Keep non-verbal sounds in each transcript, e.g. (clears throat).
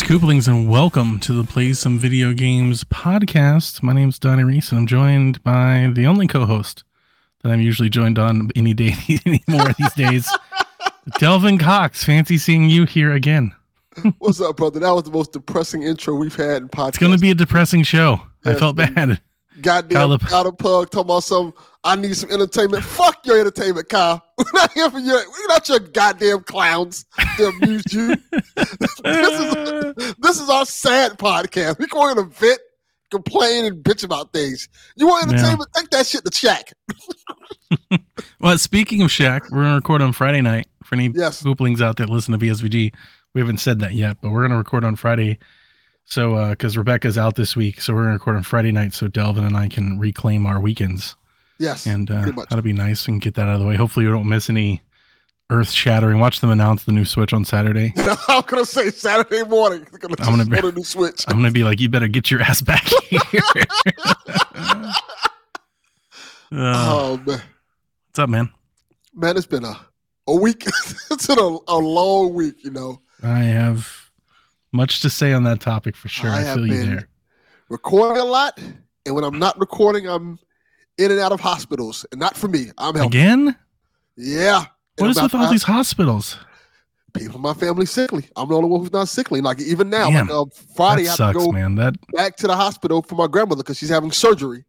Greetings, Kooplings, and welcome to the Play Some Video Games podcast. My name's Donnie Reese, and I'm joined by the only co-host that I'm usually joined on any day (laughs) anymore these days, (laughs) Delvin Cox. Fancy seeing you here again. What's up, brother? That was the most depressing intro we've had in podcast. It's going to be a depressing show. I felt bad. Goddamn Kyle- Kyle the Pug talking about some. I need some entertainment. Fuck your entertainment, Kyle. (laughs) We're not here for your. We're not your goddamn clowns to amuse you. (laughs) this is this is our sad podcast. We go in a vent, complain, and bitch about things. You want Yeah. entertainment? Take that shit to Shaq. (laughs) Well, speaking of Shaq, we're going to record on Friday night. For any Yes. Kooplings out there listen to VSVG, we haven't said that yet, but we're going to record on Friday. So, because Rebecca's out this week, so we're going to record on Friday night so Delvin and I can reclaim our weekends. Yes. and uh, that'll be nice and get that out of the way. Hopefully, you don't miss any earth shattering. Watch them announce the new Switch on Saturday. (laughs) I'm gonna say Saturday morning. Gonna I'm gonna be- a new switch. I'm gonna be like, you better get your ass back (laughs) here. Uh, Oh man. what's up, man? man, it's been a a week. (laughs) it's been a, a long week, you know. I have much to say on that topic for sure. I I, feel you there. Recording a lot, and when I'm not recording, I'm in and out of hospitals, and not for me. I'm healthy. Again? Yeah. What And is with not- all these hospitals? people? in My family sickly. I'm the only one who's not sickly. Like even now, Damn. like uh, Friday, I have sucks, to go man. That back to the hospital for my grandmother because she's having surgery.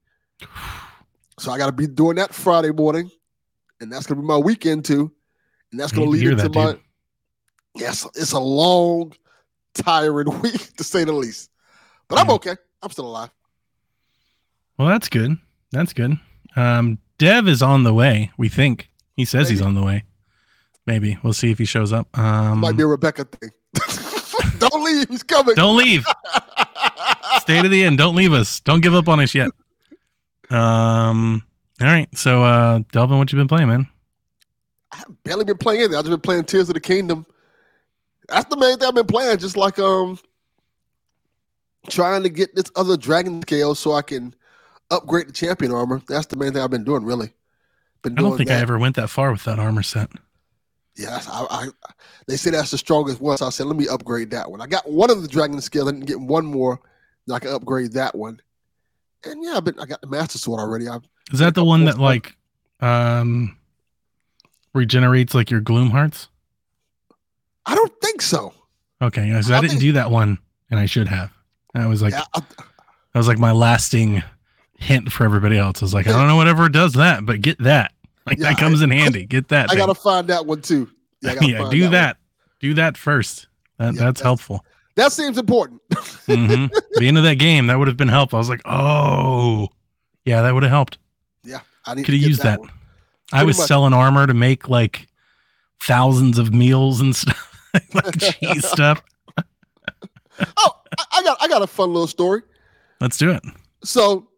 So I got to be doing that Friday morning, and that's gonna be my weekend too, and that's gonna lead into that, my. dude. Yes, it's a long, tiring (laughs) week to say the least, but I'm okay. I'm still alive. well, that's good. That's good. Um, Dev is on the way. We think he says he's on the way. Maybe we'll see if he shows up. Um, Might be a Rebecca thing. (laughs) Don't leave. He's coming. don't leave. Stay to the end. Don't leave us. Don't give up on us yet. Um. All right. So, uh, Delvin, what you been playing, man? I've barely been playing anything. I've just been playing Tears of the Kingdom. That's the main thing I've been playing. Just like um, trying to get this other dragon scale so I can upgrade the champion armor. That's the main thing I've been doing. Really, been I don't think that. I ever went that far with that armor set. Yes, I, I. They say that's the strongest one. So I said, let me upgrade that one. I got one of the dragon scale. I didn't get one more. Then I can upgrade that one. And yeah, I've been. I got the master sword already. I've, Is that the one that like, um, regenerates like your gloom hearts? I don't think so. Okay, so I I didn't think- do that one, and I should have. That was like yeah, I, that was like my lasting hint for everybody else. I was like, I don't know whatever does that, but get that. (laughs) Like Yeah, that comes in handy. Get that. I thing. gotta find that one too. Yeah, (laughs) yeah, do one. that. Do that first. That, that's that's- helpful. That seems important. (laughs) hmm the end of that game, that would have been helpful. I was like, oh, yeah, that would have helped. Yeah, I Could have used that. one. I was much. selling armor to make like thousands of meals and stuff, (laughs) like cheese stuff. (laughs) Oh, I, got I got a fun little story. Let's do it. So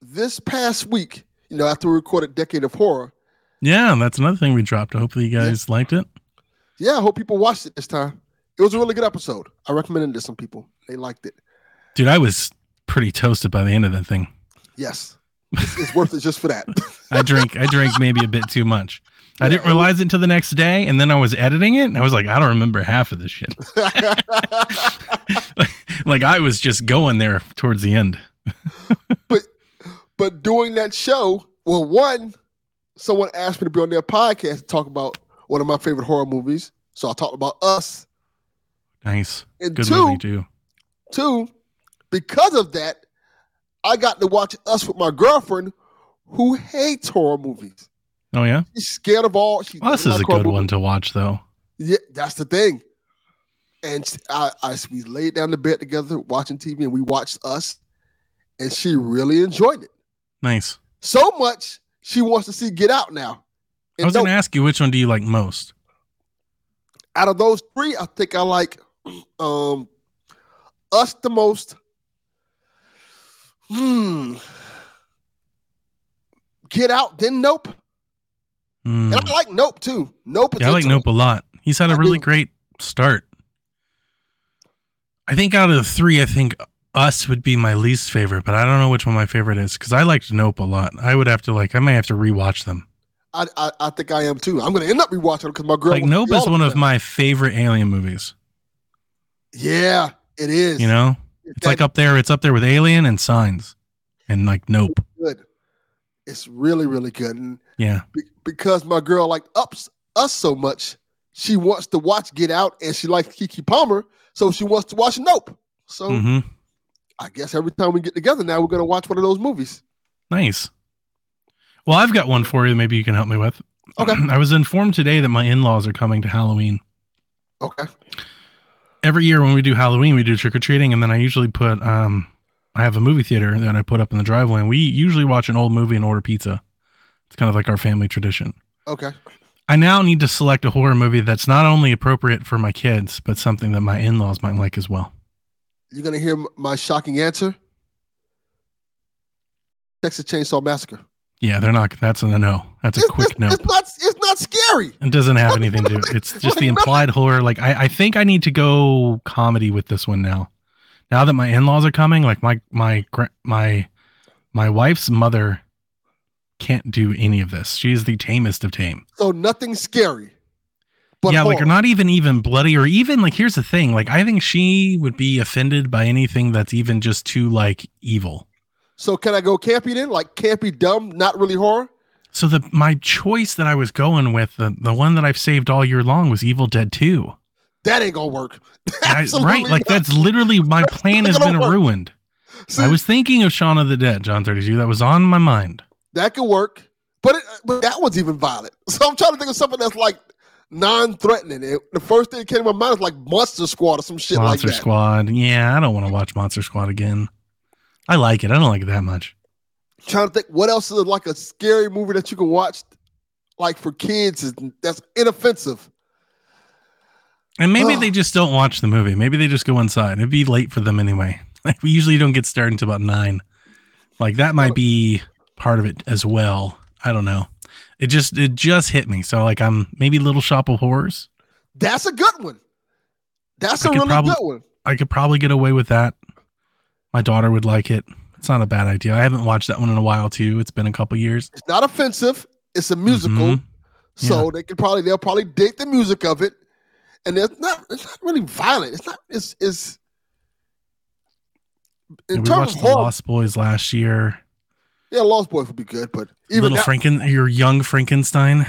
this past week, you know, after we recorded Decade of Horror, Yeah, that's another thing we dropped. Hopefully, you guys liked it. yeah, I hope people watched it this time. It was a really good episode. I recommended it to some people. They liked it. Dude, I was pretty toasted by the end of that thing. Yes, it's, it's worth it just for that. (laughs) I drink I drank maybe a bit too much. I didn't Yeah, it was- realize it until the next day, and then I was editing it, and I was like, I don't remember half of this shit. (laughs) like I was just going there towards the end. But but doing that show, well, one, someone asked me to be on their podcast to talk about one of my favorite horror movies. So I talked about Us. Nice, And good two, movie too. Two, because of that, I got to watch Us with my girlfriend who hates horror movies. Oh yeah, She's scared of all. She Us doesn't is a good one to watch though. Yeah, that's the thing. And I, I, we laid down the bed together watching TV, and we watched Us, and she really enjoyed it Nice. so much she wants to see Get Out now. I was going to ask you which one do you like most? out of those three, I think I like um Us the most. Hmm. Get Out, then Nope. Hmm. And I like Nope too. Nope. Yeah, I like. Nope a lot. He's had a I really do. great start. I think out of the three, I think Us would be my least favorite, but I don't know which one my favorite is because I liked Nope a lot. I would have to like, I might have to rewatch them. I, I I think I am too. I'm gonna end up rewatching it because my girl. Like Nope is one of my favorite alien movies. Yeah, it is. You know, it's like up there. It's up there with Alien and Signs, and like Nope. good. It's really, really good. And Yeah, because my girl like ups us so much, she wants to watch Get Out and she likes Keke Palmer, so she wants to watch Nope. So hmm I guess every time we get together now, we're gonna watch one of those movies. nice. Well, I've got one for you. Maybe you can help me with. Okay. (clears throat) I was informed today that my in-laws are coming to Halloween. Okay. every year when we do Halloween, we do trick or treating, and then I usually put um, I have a movie theater that I put up in the driveway, and we usually watch an old movie and order pizza. It's kind of like our family tradition. Okay. I now need to select a horror movie that's not only appropriate for my kids, but something that my in-laws might like as well. You're gonna hear my shocking answer. Texas Chainsaw Massacre. Yeah, they're not. That's a no. That's a It's, quick it's, no. it's not. It's not scary. It doesn't have anything to. Do. It's just the implied horror. Like I, I think I need to go comedy with this one now. Now that my in-laws are coming, like my my my my wife's mother can't do any of this. She is the tamest of tame. So nothing scary. But yeah, like or not even even bloody or even like here's the thing. Like I think she would be offended by anything that's even just too like evil. So can I go campy then? Like campy, dumb, not really horror. So the my choice that I was going with, the, the one that I've saved all year long was Evil Dead 2. That ain't gonna work. (laughs) I- right? Like that's literally my plan has been work. ruined. See, I was thinking of Shaun of the Dead, John 32. That was on my mind. That could work, but it, but that one's even violent. (laughs) So I'm trying to think of something that's like non-threatening. It, the first thing that came to my mind is like Monster Squad or some shit Monster like that. Monster Squad. Yeah, I don't want to watch Monster Squad again. I like it. I don't like it that much. trying to think what else is like a scary movie that you can watch, like for kids, is that's inoffensive. And maybe Ugh. they just don't watch the movie. Maybe they just go inside. It'd be late for them anyway. Like (laughs) we usually don't get started until about nine. Like that might be part of it as well. I don't know. It just it just hit me. So like I'm maybe Little Shop of Horrors. That's a good one. That's I a really probably- good one. I could probably get away with that. My daughter would like it. It's not a bad idea. I haven't watched that one in a while too. It's been a couple years. It's not offensive. It's a musical, Mhm. so they can probably they'll probably date the music of it, and it's not it's not really violent. It's not it's it's in And we terms watched of The. Lost Boys last year. Yeah, Lost Boys would be good, but even Little that, Franken, your young Frankenstein,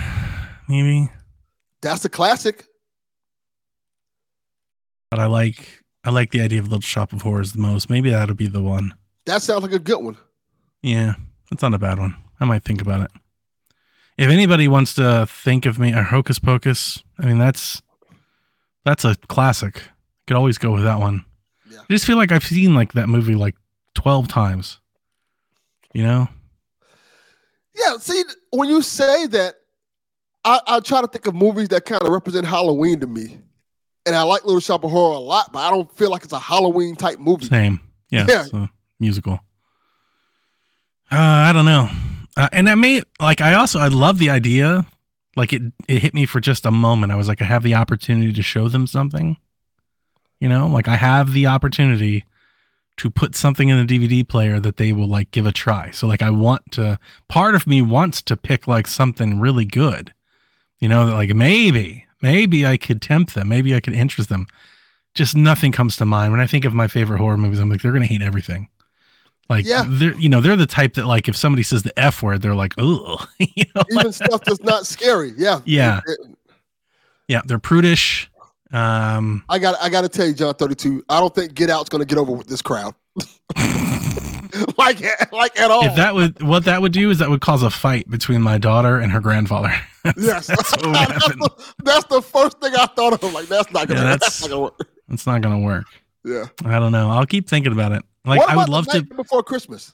maybe. that's a classic. But I like I like the idea of Little Shop of Horrors the most. Maybe that'll be the one. That sounds like a good one. Yeah, that's not a bad one. I might think about it. If anybody wants to think of me or Hocus Pocus, I mean that's that's a classic. Could always go with that one. Yeah. I just feel like I've seen like that movie like twelve times. You know? Yeah, see, when you say that, I, I try to think of movies that kind of represent Halloween to me. And I like Little Shop of Horror a lot, but I don't feel like it's a Halloween type movie. Same. Yeah. Yeah. It's a musical. Uh, I don't know. Uh, and I may like I also I love the idea. Like it it hit me for just a moment. I was like I have the opportunity to show them something. You know, like I have the opportunity to put something in the DVD player that they will like give a try. So like I want to part of me wants to pick like something really good. You know, that like maybe maybe I could tempt them, maybe I could interest them. Just nothing comes to mind when I think of my favorite horror movies. I'm like they're to hate everything. Like Yeah. they're you know, they're the type that like if somebody says the F word, they're like, "Oh." (laughs) you know, Even stuff that's not scary. Yeah. Yeah. yeah, they're prudish. Um I got I got to tell you, John 32, I don't think Get Out's going to get over with this crowd. (laughs) like, like at all. if that would what that would do is that would cause a fight between my daughter and her grandfather. (laughs) yes. (laughs) That's that's, the, that's the first thing I thought of. Like, that's not going to Yeah, that's, that's- not gonna work. It's not gonna work. Yeah. I don't know. I'll keep thinking about it. Like what I would love to Before Christmas.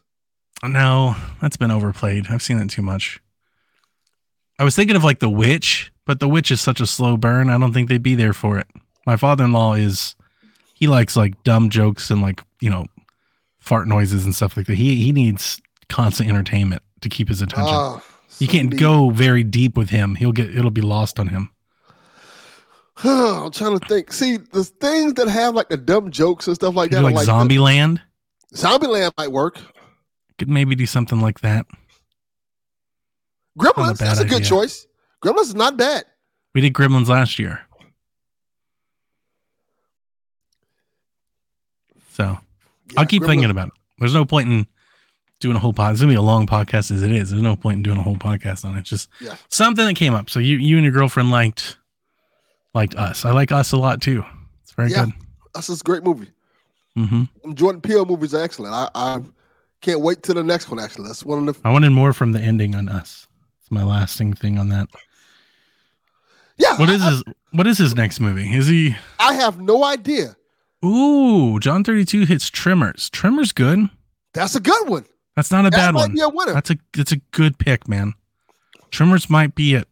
No, that's been overplayed. I've seen it too much. I was thinking of like The Witch, but The Witch is such a slow burn. I don't think they'd be there for it. My father-in-law is he likes like dumb jokes and like, you know, fart noises and stuff like that. He he needs constant entertainment to keep his attention. Ah, you can't neat. go very deep with him. He'll get it'll be lost on him. (sighs) I'm trying to think. See, the things that have like the dumb jokes and stuff like that. like, Zombie Land. Zombie Land might work. Could maybe do something like that. Gremlins, a that's a good idea. choice. Gremlins is not bad. We did Gremlins last year. So Yeah, I'll keep Gremlins- thinking about it. There's no point in doing a whole podcast. It's gonna be a long podcast as it is. There's no point in doing a whole podcast on it. It's just Yeah. something that came up. So you you and your girlfriend liked liked us. I like us a lot too. It's very Yeah. good. That's just a great movie. Mm-hmm. Jordan Peele movies are excellent. I, I can't wait till the next one. Actually, that's one of the I wanted more from the ending on us. It's my lasting thing on that. Yeah. What I- his What is his next movie? Is he? I have no idea. Ooh, John thirty two hits Tremors. Tremors good. That's a good one. That's not a bad one. be a winner. That's a that's a good pick, man. Tremors might be it.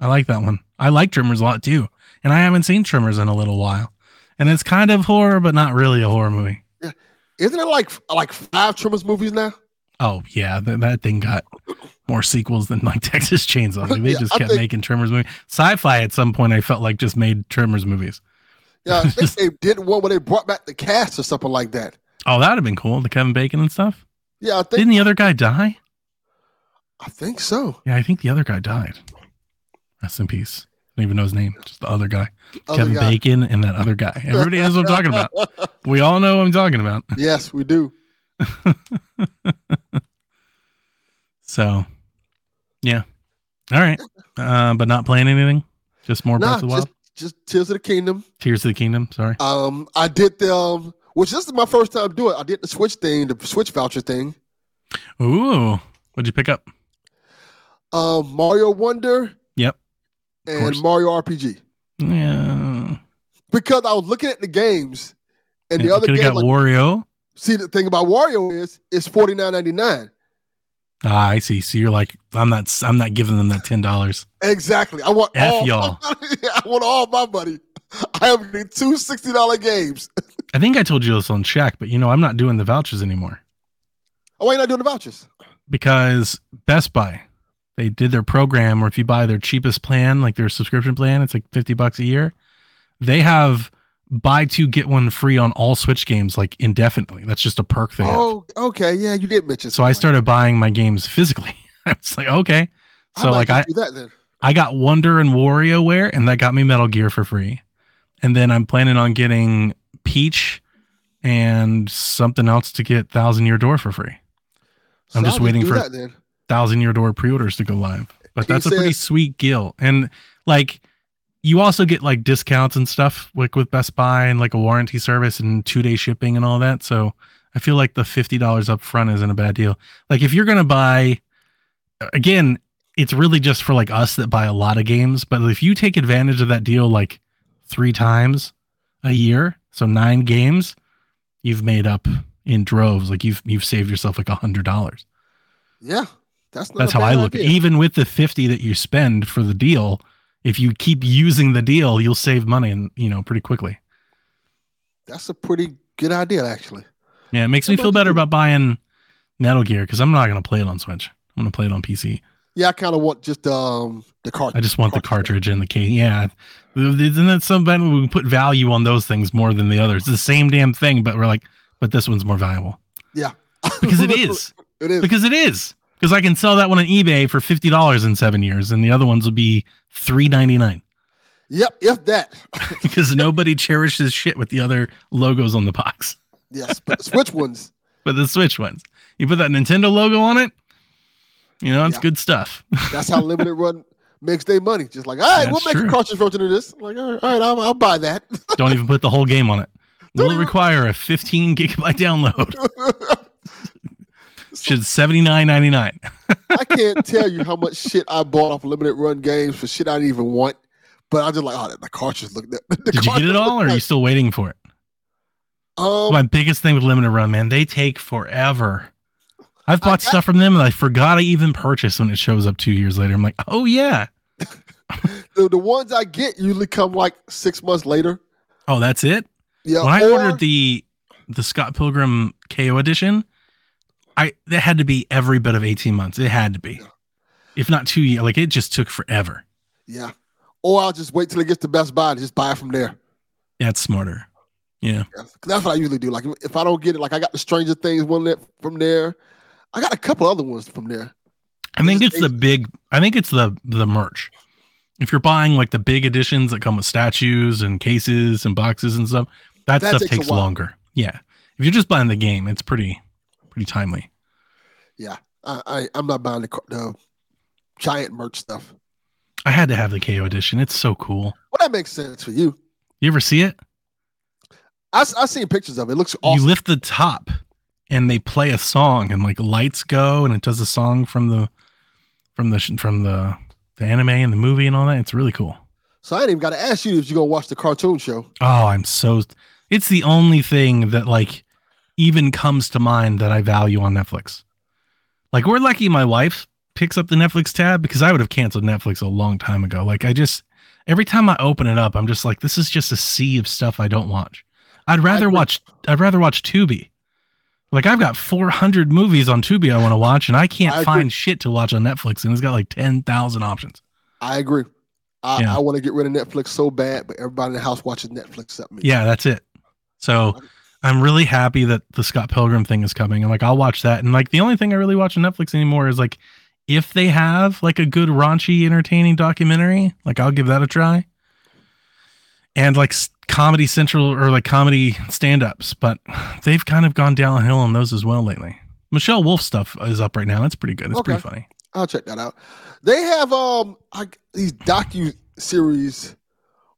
I like that one. I like Tremors a lot too, and I haven't seen Tremors in a little while. And it's kind of horror, but not really a horror movie. Yeah. Isn't it like like five Tremors movies now? Oh yeah, that, that thing got more sequels than like (laughs) Texas Chainsaw. Like, they Yeah, just kept think- making Tremors movies. Sci-fi at some point, I felt like just made Tremors movies. Yeah, I think (laughs) they did one where they brought back the cast or something like that. Oh, that'd have been cool. The Kevin Bacon and stuff. Yeah, I think Didn't the other guy die? I think so. Yeah, I think the other guy died. Rest in peace. I don't even know his name. Just the other guy. Other Kevin guy. Bacon and that other guy. Everybody knows what I'm talking about. (laughs) We all know what I'm talking about. yes, we do. (laughs) So, yeah. All right. Uh, but not playing anything? Just more Breath of the Wild? just just Tears of the Kingdom. Tears of the Kingdom. Sorry. Um, I did the um, which this is my first time doing. it. I did the Switch thing, the Switch voucher thing. Ooh. What'd you pick up? Um, Mario Wonder Yep. and course. Mario RPG Yeah. because I was looking at the games and the other game. got Like, Wario. See, the thing about Wario is it's forty nine ninety nine. Ah, I see. So you're like, I'm not. I'm not giving them that ten dollars. Exactly. I want F all. y'all. (laughs) I want all my money. I am getting two sixty dollar games. I think I told you this on Shack, but you know, I'm not doing the vouchers anymore Oh, why you not doing the vouchers? because Best Buy, they did their program where if you buy their cheapest plan, like their subscription plan, it's like 50 bucks a year. They have buy two get one free on all Switch games like indefinitely. That's just a perk have. Oh, okay. Yeah, you did mention. So I started buying my games physically. (laughs) I was like, okay. So like I do that then. I got Wonder and WarioWare, and that got me Metal Gear for free. And then I'm planning on getting Peach and something else to get Thousand Year Door for free. I'm just waiting for- that. Thousand Year Door pre-orders to go live. But He that's a pretty sweet deal. And like you also get like discounts and stuff like with Best Buy and like a warranty service and two day shipping and all that. So I feel like the fifty dollars up front isn't a bad deal. Like if you're gonna buy again, it's really just for like us that buy a lot of games. But if you take advantage of that deal like three times a year, so nine games, you've made up in droves. Like you've you've saved yourself like a hundred dollars. Yeah, that's not That's how I look. at it. idea. Even with the 50 that you spend for the deal, if you keep using the deal, you'll save money and you know pretty quickly. That's a pretty good idea, actually. Yeah, it makes me feel better you? about buying Metal Gear because I'm not gonna play it on Switch. I'm gonna play it on PC. Yeah, I kind of want just um the cartridge. I just want the Cartridge. cartridge and the case. Yeah, isn't that something we put value on those things more than the others? It's the same damn thing, but we're like, but this one's more valuable Yeah, because it (laughs) is. it is. Because it is. Because I can sell that one on eBay for fifty dollars in seven years, and the other ones will be three ninety nine. Yep, if that. (laughs) (laughs) because nobody cherishes shit with the other logos on the box. Yes, but the Switch ones. (laughs) But the Switch ones, you put that Nintendo logo on it, you know, it's Yeah. good stuff. That's how limited run makes their money. Just like, all right, we'll make true. a cartridge version of this. Like, all right, all right I'll, I'll buy that. Don't even put the whole game on it. Will require a 15 gigabyte download. Should 79.99. (laughs) I can't tell you how much shit I bought off limited run games for shit I didn't even want. But I just like, oh, the cartridge look. The Did you get it all, or are you still waiting for it? Um, My biggest thing with limited run, man, they take forever. I've bought got- stuff from them and I forgot I even purchased when it shows up two years later. I'm like, oh yeah, (laughs) the, the ones I get usually come like six months later. oh that's it. Yeah, when I or- ordered the the Scott Pilgrim KO edition, I that had to be every bit of 18 months. It had to be. Yeah. If not two years, like it just took forever. yeah, or I'll just wait till it gets to Best Buy and just buy it from there. Yeah. That's smarter. Yeah. Yeah, that's what I usually do. Like if I don't get it, like I got the Stranger Things one that from there. I got a couple other ones from there. I think it's the big I think it's the the merch. If you're buying like the big editions that come with statues and cases and boxes and stuff, that, That stuff takes takes longer. Yeah. If you're just buying the game, it's pretty pretty timely. Yeah, I, I I'm not buying the, the giant merch stuff. I had to have the KO edition. It's so cool. Well, that makes sense for you. You ever see it? I I seen pictures of it. It looks awesome. You lift the top and they play a song and like lights go and it does a song from the from the from the the anime and the movie and all that. It's really cool. so I didn't even got to ask you if you're gonna watch the cartoon show. Oh, I'm so it's the only thing that like even comes to mind that I value on Netflix. Like we're lucky my wife picks up the Netflix tab because I would have canceled Netflix a long time ago. Like I just every time I open it up, I'm just like, this is just a sea of stuff I don't watch. I'd rather agree. watch I'd rather watch Tubi. Like I've got 400 movies on Tubi I want to watch, and I can't I find shit to watch on Netflix, and it's got like 10,000 options. I agree. I, Yeah. I want to get rid of Netflix so bad, but everybody in the house watches Netflix except me. Yeah, that's it. So I'm really happy that the Scott Pilgrim thing is coming. I'm like, I'll watch that. And like the only thing I really watch on Netflix anymore is like if they have like a good raunchy, entertaining documentary, like I'll give that a try. And like Comedy Central or like comedy stand-ups, but they've kind of gone downhill on those as well lately. Michelle Wolf stuff is up right now. That's pretty good. It's Okay. pretty funny. I'll check that out. They have um like these docu series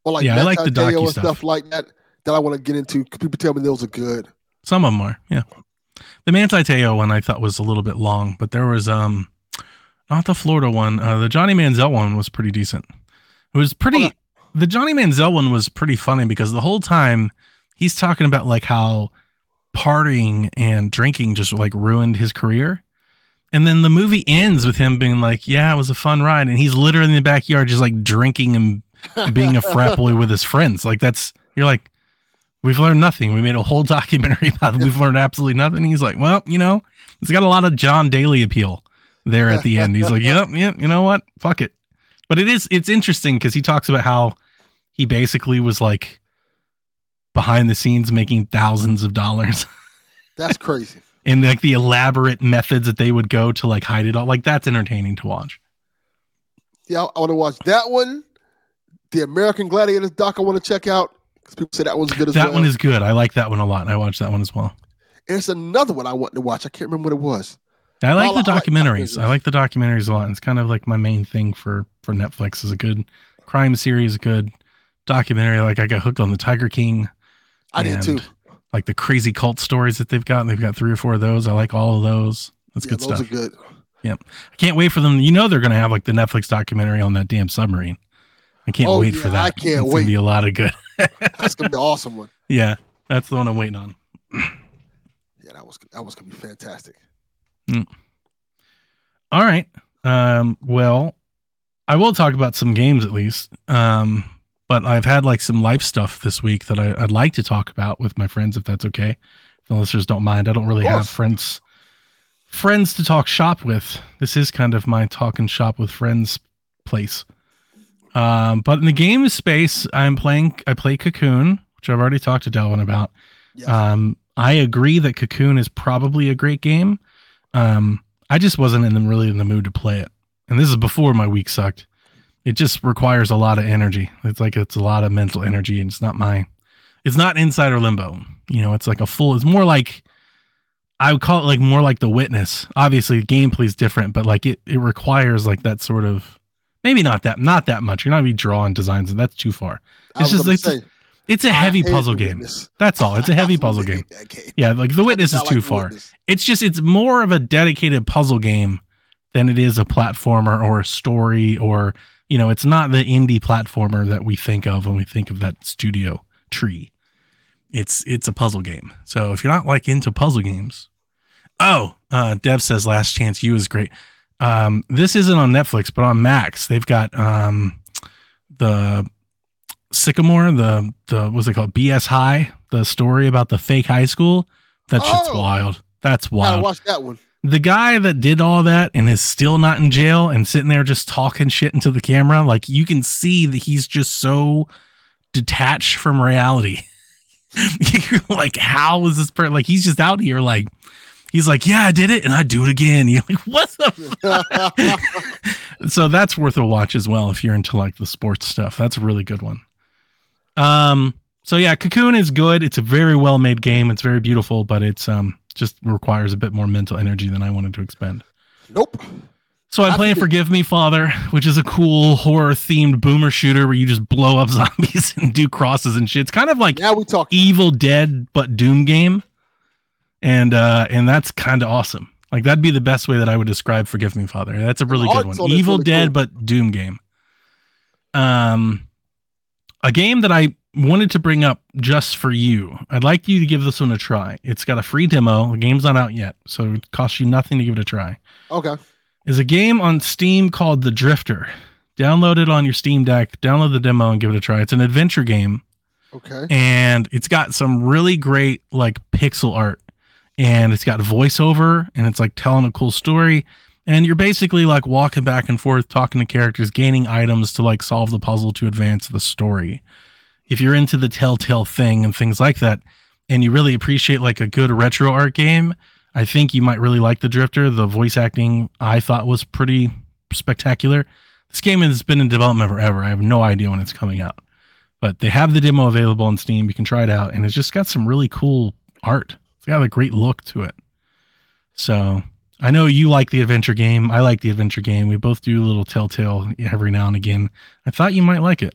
or like Yeah, I like the docu stuff. stuff like that that I want to get into. People tell me those are good. Some of them are, yeah. The Manti Teo one I thought was a little bit long, but there was um not the Florida one. Uh, the Johnny Manziel one was pretty decent. It was pretty. Okay. The Johnny Manziel one was pretty funny because the whole time he's talking about like how partying and drinking just like ruined his career. And then the movie ends with him being like, "Yeah, it was a fun ride," and he's literally in the backyard just like drinking and being a (laughs) frat boy with his friends. Like that's you're like, we've learned nothing. We made a whole (laughs) documentary about it. We've learned absolutely nothing. He's like, well, you know, it's got a lot of John Daly appeal there at the end. He's like, yep, yep, you know what? Fuck it. But it is it's interesting because he talks about how he basically was like behind the scenes making thousands of dollars (laughs) That's crazy. and like the elaborate methods that they would go to like hide it all. Like that's entertaining to watch. Yeah, I, want to watch that one. The American Gladiators doc I want to check out because people say that one's good as That well. one is good. I like that one a lot. I watched that one as well. And There's another one I want to watch. I can't remember what it was. I like Well, the I like documentaries. documentaries. I like the documentaries a lot. It's kind of like my main thing for for Netflix is a good crime series, a good documentary. Like I got hooked on the Tiger King, I did too. Like the crazy cult stories that they've got. They've got three or four of those. I like all of those. That's Yeah, good those stuff. are good. Yep. I can't wait for them. You know they're gonna have like the Netflix documentary on that damn submarine. I can't Oh, wait for that. I can't it's wait. Gonna be a lot of good. That's gonna be an awesome one. (laughs) yeah, that's the one I'm waiting on. Yeah, that was that was gonna be fantastic. All right. Um, well, I will talk about some games at least. Um, but I've had like some life stuff this week that I, I'd like to talk about with my friends, if that's okay. If the listeners don't mind. I don't really have friends friends to talk shop with. This is kind of my talk and shop with friends place. Um, but in the game space, I'm playing I play Cocoon, which I've already talked to Delvin about. Yeah. Um, I agree that Cocoon is probably a great game. Um, I just wasn't in the, really in the mood to play it, and this is before my week sucked. It just requires a lot of energy. It's like it's a lot of mental energy, and it's not my. It's not Inside or Limbo. You know, it's like a full. It's more like. I would call it like more like The Witness. Obviously, the gameplay is different, but like it, it requires like that sort of. Maybe not that, not that much. You're not gonna be drawing designs, and that's too far. It's just- it's- say, It's a heavy puzzle game. Witness. That's all. It's a (laughs) heavy puzzle game. game. Yeah, like The Witness is too The far. Witness. It's just it's more of a dedicated puzzle game than it is a platformer or a story or you know, it's not the indie platformer that we think of when we think of that studio tree. It's it's a puzzle game. So if you're not like into puzzle games, oh, uh, Dev says Last Chance U is great. Um, this isn't on Netflix, but on Max they've got um, the Sycamore, the the what's it called, BS High, the story about the fake high school. That shit's Oh. wild. That's wild watch that one. the guy that did all that and is still not in jail and sitting there just talking shit into the camera, like you can see that he's just so detached from reality. (laughs) You're like, how is this person? Like, he's just out here, like, he's like, yeah, I did it and I do it again. (laughs) You're like, what the? (laughs) F-? so that's worth a watch as well if you're into like the sports stuff. That's a really good one. Um, so yeah, Cocoon is good. It's a very well made game. It's very beautiful, but it's um just requires a bit more mental energy than I wanted to expend. Nope. So I I play think Forgive Me Father, which is a cool horror themed boomer shooter where you just blow up (laughs) zombies and do crosses and shit. It's kind of like Now we talk. Evil Dead but Doom game. And uh and that's kind of awesome. Like that'd be the best way that I would describe Forgive Me Father. That's a really good one. on Evil Dead cool. but Doom game. Um a game that I wanted to bring up just for you. I'd like you to give this one a try. It's got a free demo. The game's not out yet, so it costs you nothing to give it a try Okay. is a game on Steam called The Drifter. Download it on your Steam Deck, download the demo and give it a try. It's an adventure game Okay. and it's got some really great like pixel art and it's got voiceover and it's like telling a cool story. And you're basically like walking back and forth talking to characters gaining items to like solve the puzzle to advance the story. If you're into the telltale thing and things like that and you really appreciate like a good retro art game i think you might really like the drifter. The voice acting i thought was pretty spectacular. This game has been in development forever. I have no idea when it's coming out. But they have the demo available on Steam. You can try it out, and it's just got some really cool art. It's got a great look to it. So I know you like the adventure game. I like the adventure game. We both do a little Telltale every now and again. I thought you might like it.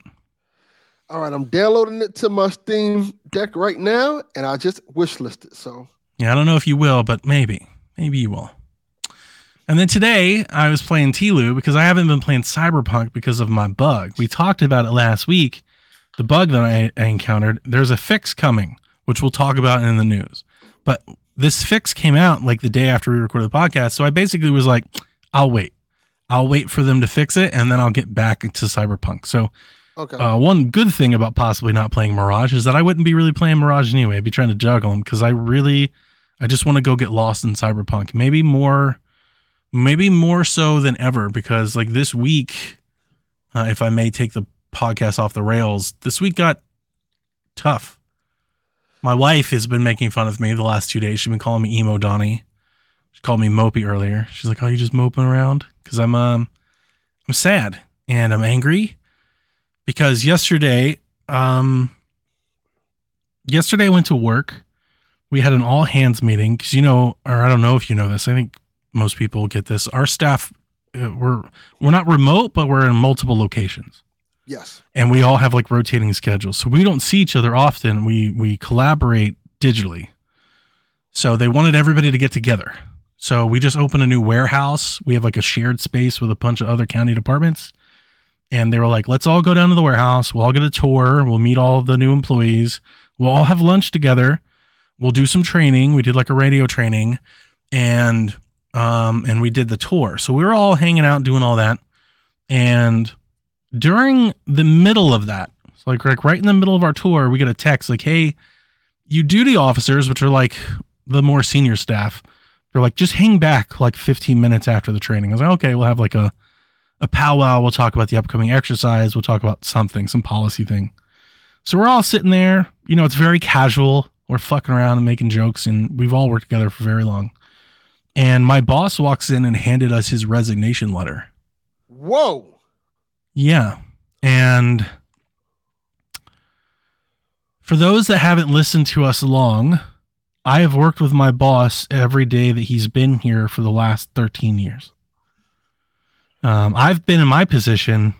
All right. I'm downloading it to my Steam deck right now, and I just wish listed. So Yeah, I don't know if you will, but maybe, maybe you will. And then today I was playing Tilu because I haven't been playing Cyberpunk because of my bug. We talked about it last week. The bug that I, I encountered. There's a fix coming, which we'll talk about in the news. But this fix came out like the day after we recorded the podcast. So I basically was like, I'll wait. I'll wait for them to fix it and then I'll get back to Cyberpunk. So okay. uh, one good thing about possibly not playing Mirage is that I wouldn't be really playing Mirage anyway. I'd be trying to juggle them because I really, I just want to go get lost in Cyberpunk. Maybe more, maybe more so than ever because like this week, uh, if I may take the podcast off the rails, this week got tough. My wife has been making fun of me the last two days. She's been calling me emo Donnie. She called me mopey earlier. She's like, "Oh, you just moping around?" Because I'm um, I'm sad and I'm angry because yesterday, um, yesterday I went to work. We had an all hands meeting because you know, or I don't know if you know this. I think most people get this. Our staff, uh, we're we're not remote, but we're in multiple locations yes. and we all have like rotating schedules. So we don't see each other often. We we collaborate digitally. So they wanted everybody to get together. So we just opened a new warehouse. We have like a shared space with a bunch of other county departments. And they were like let's all go down to the warehouse. We'll all get a tour. We'll meet all the new employees. We'll all have lunch together. We'll do some training. We did like a radio training. And um and we did the tour. So we were all hanging out doing all that. And during the middle of that, so like, like right in the middle of our tour, we get a text like, "Hey, you duty officers, which are like the more senior staff, they're like, just hang back like 15 minutes after the training." I was like, "Okay, we'll have like a a powwow. We'll talk about the upcoming exercise. We'll talk about something, some policy thing." So we're all sitting there. You know, it's very casual. We're fucking around and making jokes, and we've all worked together for very long. And my boss walks in and handed us his resignation letter. Whoa. Yeah. And for those that haven't listened to us long, I have worked with my boss every day that he's been here for the last 13 years. Um, I've been in my position,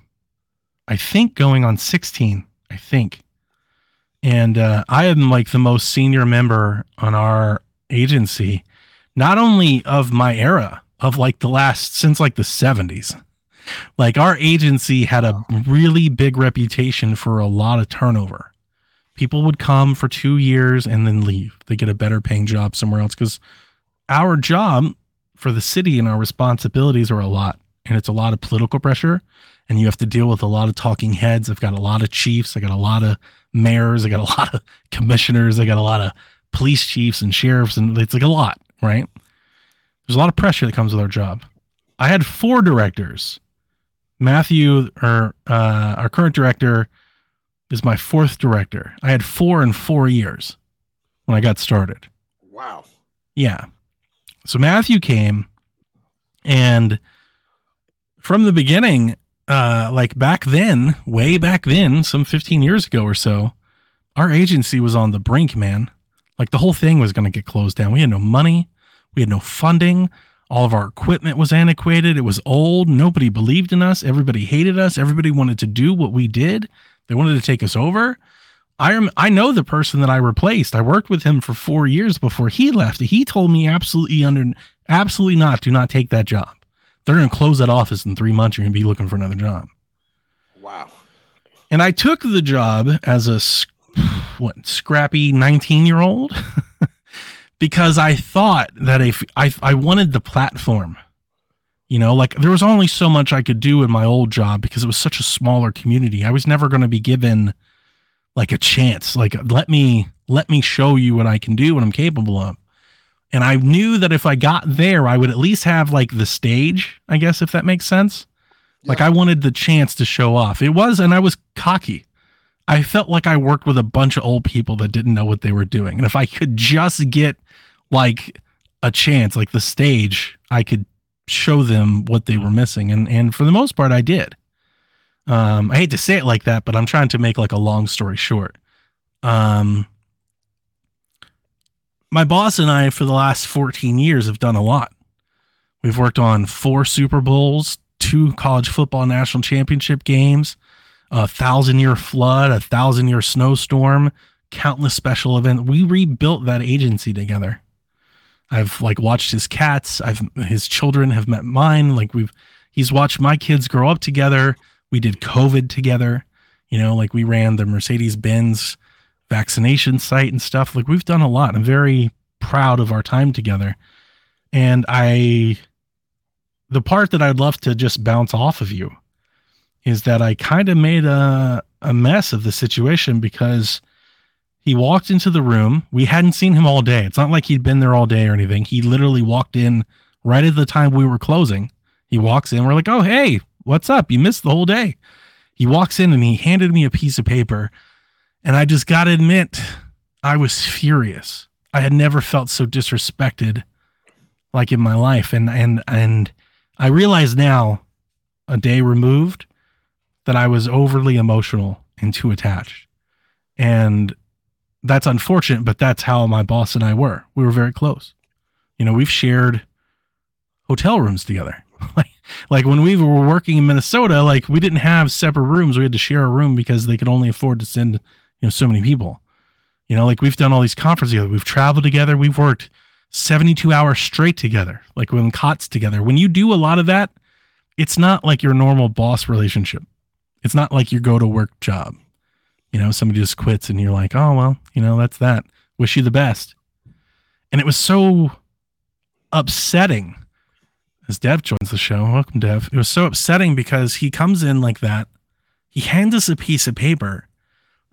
I think, going on 16, I think. And uh, I am like the most senior member on our agency, not only of my era, of like the last, since like the 70s like our agency had a really big reputation for a lot of turnover. People would come for two years and then leave. They get a better paying job somewhere else because our job for the city and our responsibilities are a lot and it's a lot of political pressure and you have to deal with a lot of talking heads. I've got a lot of chiefs i got a lot of mayors i got a (laughs) lot of commissioners i got a lot of police chiefs and sheriffs and it's like a lot right? There's a lot of pressure that comes with our job. I had four directors Matthew, or uh, our current director, is my fourth director. I had four in four years when I got started. Wow. Yeah. So Matthew came, and from the beginning, uh, like back then, way back then, some 15 years ago or so, our agency was on the brink, man. Like the whole thing was going to get closed down. We had no money, we had no funding. All of our equipment was antiquated. It was old. Nobody believed in us. Everybody hated us. Everybody wanted to do what we did. They wanted to take us over. I am I know the person that I replaced. I worked with him for 4 years before he left. He told me absolutely under absolutely not do not take that job. They're going to close that office in 3 months you're going to be looking for another job. Wow. And I took the job as a (sighs) what scrappy 19 year old (laughs) because I thought that if I, I wanted the platform, you know, like there was only so much I could do in my old job because it was such a smaller community. I was never going to be given like a chance. Like let me let me show you what I can do, what I'm capable of. And I knew that if I got there, I would at least have like the stage, I guess, if that makes sense. Yeah. Like I wanted the chance to show off. It was, and I was cocky. I felt like I worked with a bunch of old people that didn't know what they were doing. And if I could just get like a chance, like the stage, I could show them what they were missing. And and for the most part I did. Um, I hate to say it like that, but I'm trying to make like a long story short. Um, my boss and I, for the last 14 years, have done a lot. We've worked on four Super Bowls, two college football national championship games, a thousand year flood, a thousand year snowstorm, countless special events. We rebuilt that agency together. I've like watched his cats. I've his children have met mine. Like we've he's watched my kids grow up together. We did COVID together. You know, like we ran the Mercedes Benz vaccination site and stuff. Like we've done a lot. I'm very proud of our time together. And I the part that I'd love to just bounce off of you is that I kind of made a, a mess of the situation because he walked into the room. We hadn't seen him all day. It's not like he'd been there all day or anything. He literally walked in right at the time we were closing. He walks in. We're like, oh, hey, what's up? You missed the whole day. He walks in and he handed me a piece of paper. And I just got to admit, I was furious. I had never felt so disrespected like in my life. And, and, and I realize now, a day removed, that I was overly emotional and too attached. And that's unfortunate, but that's how my boss and I were. We were very close. You know, we've shared hotel rooms together. (laughs) like, like when we were working in Minnesota, like we didn't have separate rooms. We had to share a room because they could only afford to send, you know, so many people. You know, like we've done all these conferences together. We've traveled together. We've worked 72 hours straight together, like when COTS together. When you do a lot of that, it's not like your normal boss relationship. It's not like your go to work job. You know, somebody just quits and you're like, oh, well, you know, that's that. Wish you the best. And it was so upsetting as Dev joins the show. Welcome, Dev. It was so upsetting because he comes in like that. He hands us a piece of paper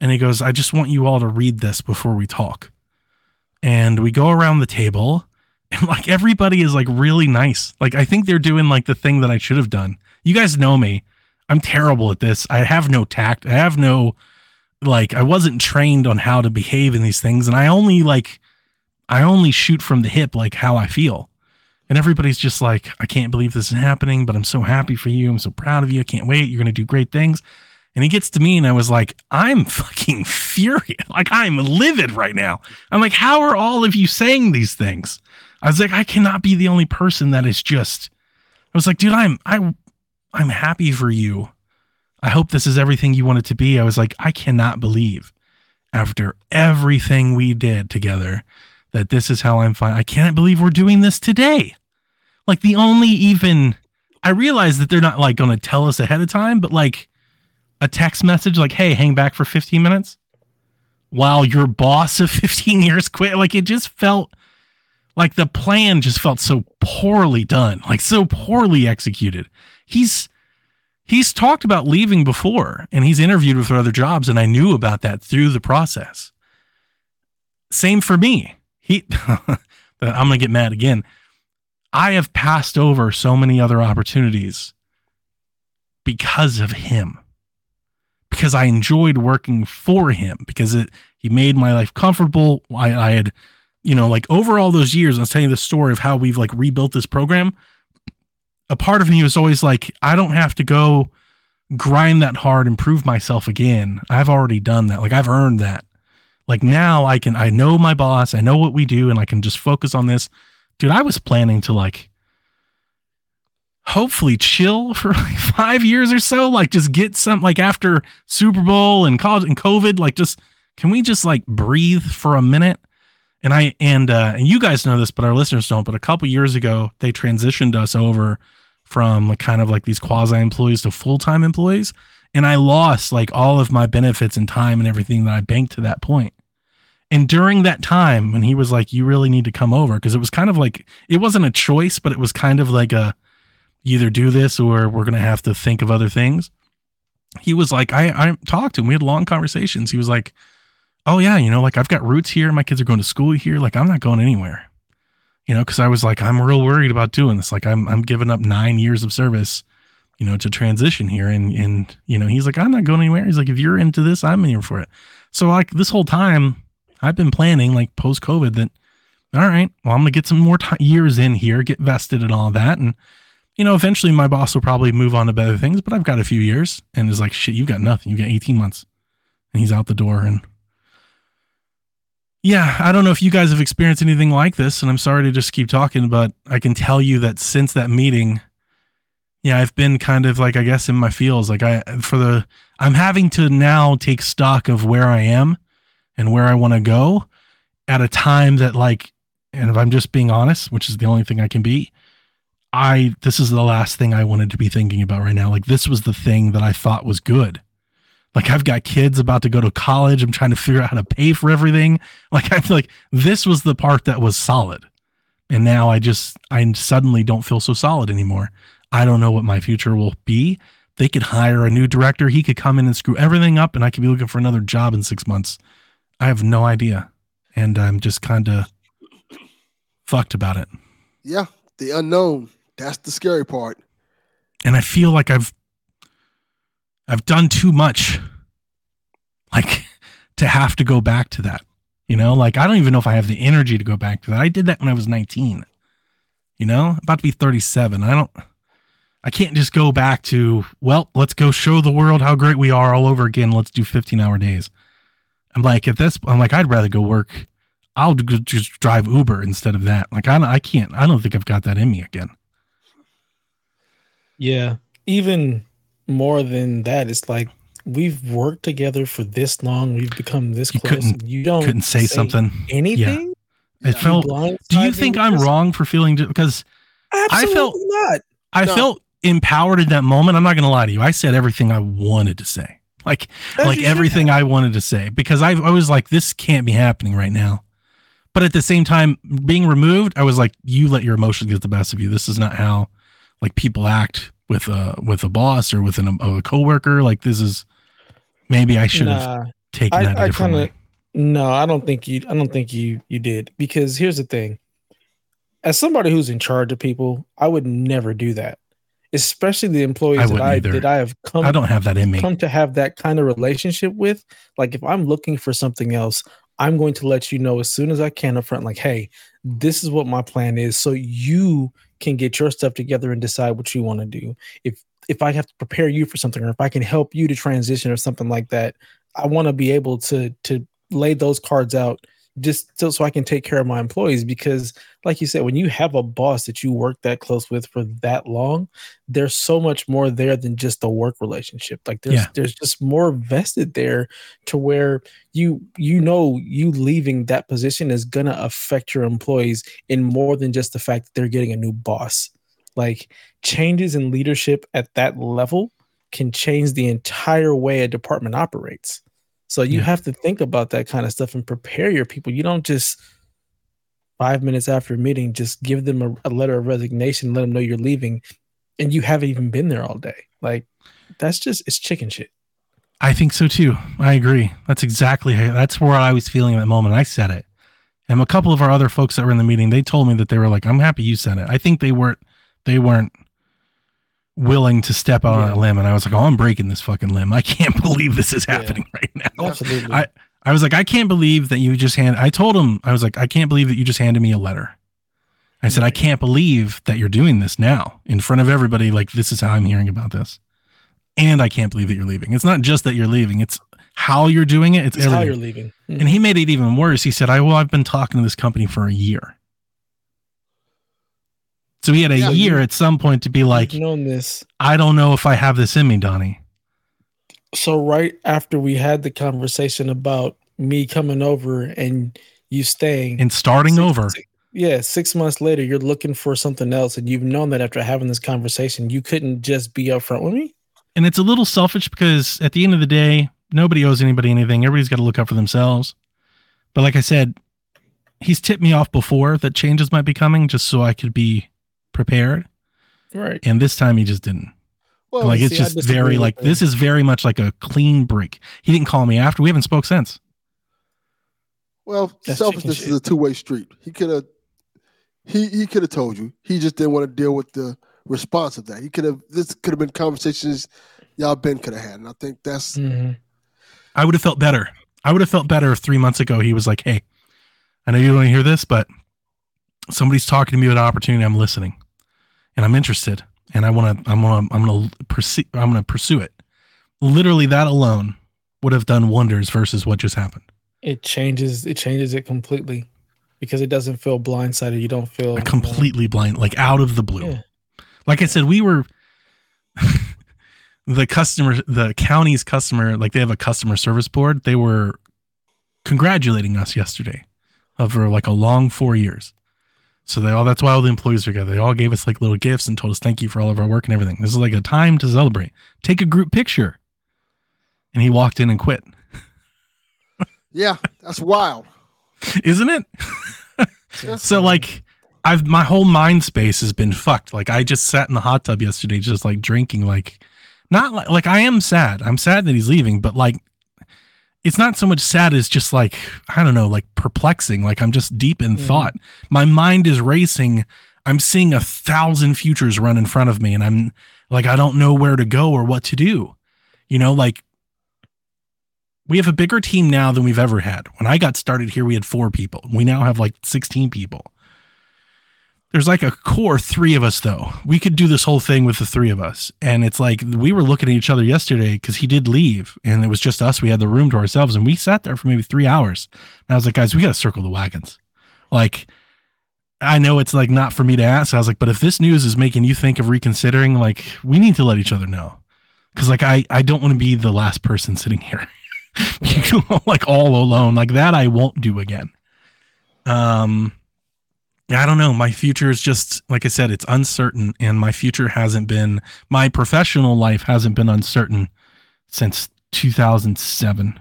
and he goes, I just want you all to read this before we talk. And we go around the table (laughs) and like everybody is like really nice. Like I think they're doing like the thing that I should have done. You guys know me. I'm terrible at this. I have no tact. I have no like I wasn't trained on how to behave in these things and I only like I only shoot from the hip like how I feel. And everybody's just like, I can't believe this is happening, but I'm so happy for you. I'm so proud of you. I can't wait. You're going to do great things. And he gets to me and I was like, I'm (laughs) fucking furious. Like I'm livid right now. I'm like, how are all of you saying these things? I was like, I cannot be the only person that is just I was like, dude, I'm I I'm happy for you. I hope this is everything you want it to be. I was like, I cannot believe after everything we did together that this is how I'm fine. I can't believe we're doing this today. Like the only even I realize that they're not like going to tell us ahead of time, but like a text message like, "Hey, hang back for 15 minutes." While your boss of 15 years quit, like it just felt like the plan just felt so poorly done, like so poorly executed he's he's talked about leaving before and he's interviewed for other jobs and I knew about that through the process. Same for me. He (laughs) I'm going to get mad again. I have passed over so many other opportunities because of him. Because I enjoyed working for him because it he made my life comfortable. I, I had, you know, like over all those years, I was telling you the story of how we've like rebuilt this program a part of me was always like, I don't have to go grind that hard and prove myself again. I've already done that. Like I've earned that. Like now I can I know my boss, I know what we do and I can just focus on this. Dude, I was planning to like hopefully chill (laughs) for like 5 years or so, like just get some like after Super Bowl and college and COVID, like just can we just like breathe for a minute? And I and uh and you guys know this, but our listeners don't, but a couple years ago they transitioned us over from like kind of like these quasi employees to full-time employees and I lost like all of my benefits and time and everything that I banked to that point. And during that time, when he was like, "You really need to come over," because it was kind of like it wasn't a choice, but it was kind of like a either do this or we're gonna have to think of other things. He was like, I I talked to him. We had long conversations. He was like, "Oh yeah, you know, like I've got roots here. My kids are going to school here. Like I'm not going anywhere." You know, because I was like, I'm real worried about doing this. Like I'm I'm giving up nine years of service you know, to transition here. And and you know, he's like, I'm not going anywhere. He's like, if you're into this, I'm in here for it. So like this whole time, I've been planning like post COVID that, all right, well, I'm gonna get some more t- years in here, get vested and all that, and you know, eventually my boss will probably move on to better things. But I've got a few years, and is like, shit, you've got nothing. You've got 18 months, and he's out the door. And yeah, I don't know if you guys have experienced anything like this, and I'm sorry to just keep talking, but I can tell you that since that meeting yeah, I've been kind of like I guess in my feels like I for the I'm having to now take stock of where I am and where I want to go at a time that like and if I'm just being honest, which is the only thing I can be, I this is the last thing I wanted to be thinking about right now. Like this was the thing that I thought was good. Like I've got kids about to go to college. I'm trying to figure out how to pay for everything. (laughs) Like I feel like this was the part that was solid. And now I just I suddenly don't feel so solid anymore. I don't know what my future will be. They could hire a new director. He could come in and screw everything up, and I could be looking for another job in six months. I have no idea. And I'm just kind of fucked about it. Yeah, the unknown. That's the scary part. And I feel like I've I've done too much like to have to go back to that. You know, like I don't even know if I have the energy to go back to that. I did that when I was 19. You know, about to be 37. I don't I can't just go back to, well, let's go show the world how great we are all over again. Let's do 15 hour days. I'm like, at this, I'm like, I'd rather go work. I'll just drive Uber instead of that. Like, I, I can't, I don't think I've got that in me again. Yeah. Even more than that, it's like we've worked together for this long. We've become this you close. You don't couldn't say, say something. Anything. Yeah. It felt. Do you think I'm wrong for feeling because Absolutely I felt not. I no. felt empowered in that moment. I'm not going to lie to you. I said everything I wanted to say, like As like everything I wanted to say, because I, I was like, this can't be happening right now. But at the same time, being removed, I was like, you let your emotions get the best of you. This is not how like people act with a with a boss or with an, a coworker. Like this is maybe I should have nah, taken that I, differently. I kinda, no, I don't think you. I don't think you you did because here's the thing. As somebody who's in charge of people, I would never do that especially the employees I that I either. that I have come I don't have that in me. Come to have that kind of relationship with. Like if I'm looking for something else, I'm going to let you know as soon as I can up front, like, hey, this is what my plan is. So you can get your stuff together and decide what you want to do. If if I have to prepare you for something or if I can help you to transition or something like that, I want to be able to to lay those cards out just so, so I can take care of my employees because like you said when you have a boss that you work that close with for that long there's so much more there than just the work relationship. Like there's yeah. there's just more vested there to where you you know you leaving that position is going to affect your employees in more than just the fact that they're getting a new boss. Like changes in leadership at that level can change the entire way a department operates so you yeah. have to think about that kind of stuff and prepare your people. You don't just five minutes after a meeting just give them a, a letter of resignation, let them know you're leaving, and you haven't even been there all day. Like that's just it's chicken shit. I think so too. I agree. That's exactly how, that's where I was feeling at that moment. I said it. And a couple of our other folks that were in the meeting, they told me that they were like, "I'm happy you said it." I think they weren't they weren't willing to step out yeah. on a limb and I was like, "Oh, I'm breaking this fucking limb. I can't (laughs) believe this is happening yeah. (laughs) right now." Absolutely. I I was like, "I can't believe that you just hand I told him I was like, "I can't believe that you just handed me a letter." I said, "I can't believe that you're doing this now in front of everybody like this is how I'm hearing about this." And I can't believe that you're leaving. It's not just that you're leaving, it's how you're doing it. It's, It's how you're leaving. Mm-hmm. And he made it even worse. He said, "I well, I've been talking to this company for a year." So he had a Yeah, year at some point to be like, known this. "I don't know if I have this in me, Donnie." So right after we had the conversation about me coming over and you staying, And starting six- over, six- yeah, six months later, you're looking for something else, and you've known that after having this conversation, you couldn't just be upfront with me. and it's a little selfish because at the end of the day, nobody owes anybody anything. Everybody's got to look out for themselves. But like I said, he's tipped me off before that changes might be coming, just so I could be prepared. Right. And this time he just didn't. Well, like it's see, I just very like this is very much like a clean break. He didn't call me after. We haven't spoke since. well, That's selfishness is a two way street. He could have, he he could have told you. He just didn't want to deal with the response of that. He could have. This could have been conversations y'all Ben could have had, and I think that's Mhm. I would have felt better. I would have felt better if three months ago he was like, "Hey, I know you don't want to hear this, but somebody's talking to me about an opportunity. I'm listening, and I'm interested, and I want to. I'm gonna. I'm gonna pursue. I'm gonna pursue it." Literally, that alone would have done wonders versus what just happened. It changes. It changes it completely because it doesn't feel blindsided. You don't feel completely blind, like out of the blue. Yeah. Like I said, we were (laughs) the customer, the county's customer, like they have a customer service board. They were congratulating us yesterday over like a long four years. So they all that's why all the employees are together. They all gave us like little gifts and told us thank you for all of our work and everything. This is like a time to celebrate. Take a group picture. And he walked in and quit. (laughs) yeah, that's wild. Isn't it? Yeah. (laughs) So like I've my whole mind space has been fucked. Like I just sat in the hot tub yesterday just like drinking like not like like I am sad. I'm sad that he's leaving, but like it's not so much sad as just like I don't know, like perplexing. Like I'm just deep in Mhm. thought. My mind is racing. I'm seeing a thousand futures run in front of me and I'm like I don't know where to go or what to do. You know, like we have a bigger team now than we've ever had. When I got started here, we had four people. We now have like 16 people. There's like a core three of us, though. We could do this whole thing with the three of us. And it's like we were looking at each other yesterday because he did leave and it was just us. We had the room to ourselves and we sat there for maybe three hours. And I was like, guys, we got to circle the wagons. Like, I know it's like not for me to ask. I was like, but if this news is making you think of reconsidering, like, we need to let each other know. Cause like I, I don't want to be the last person sitting here. (laughs) like all alone like that i won't do again um i don't know my future is just like i said it's uncertain and my future hasn't been my professional life hasn't been uncertain since 2007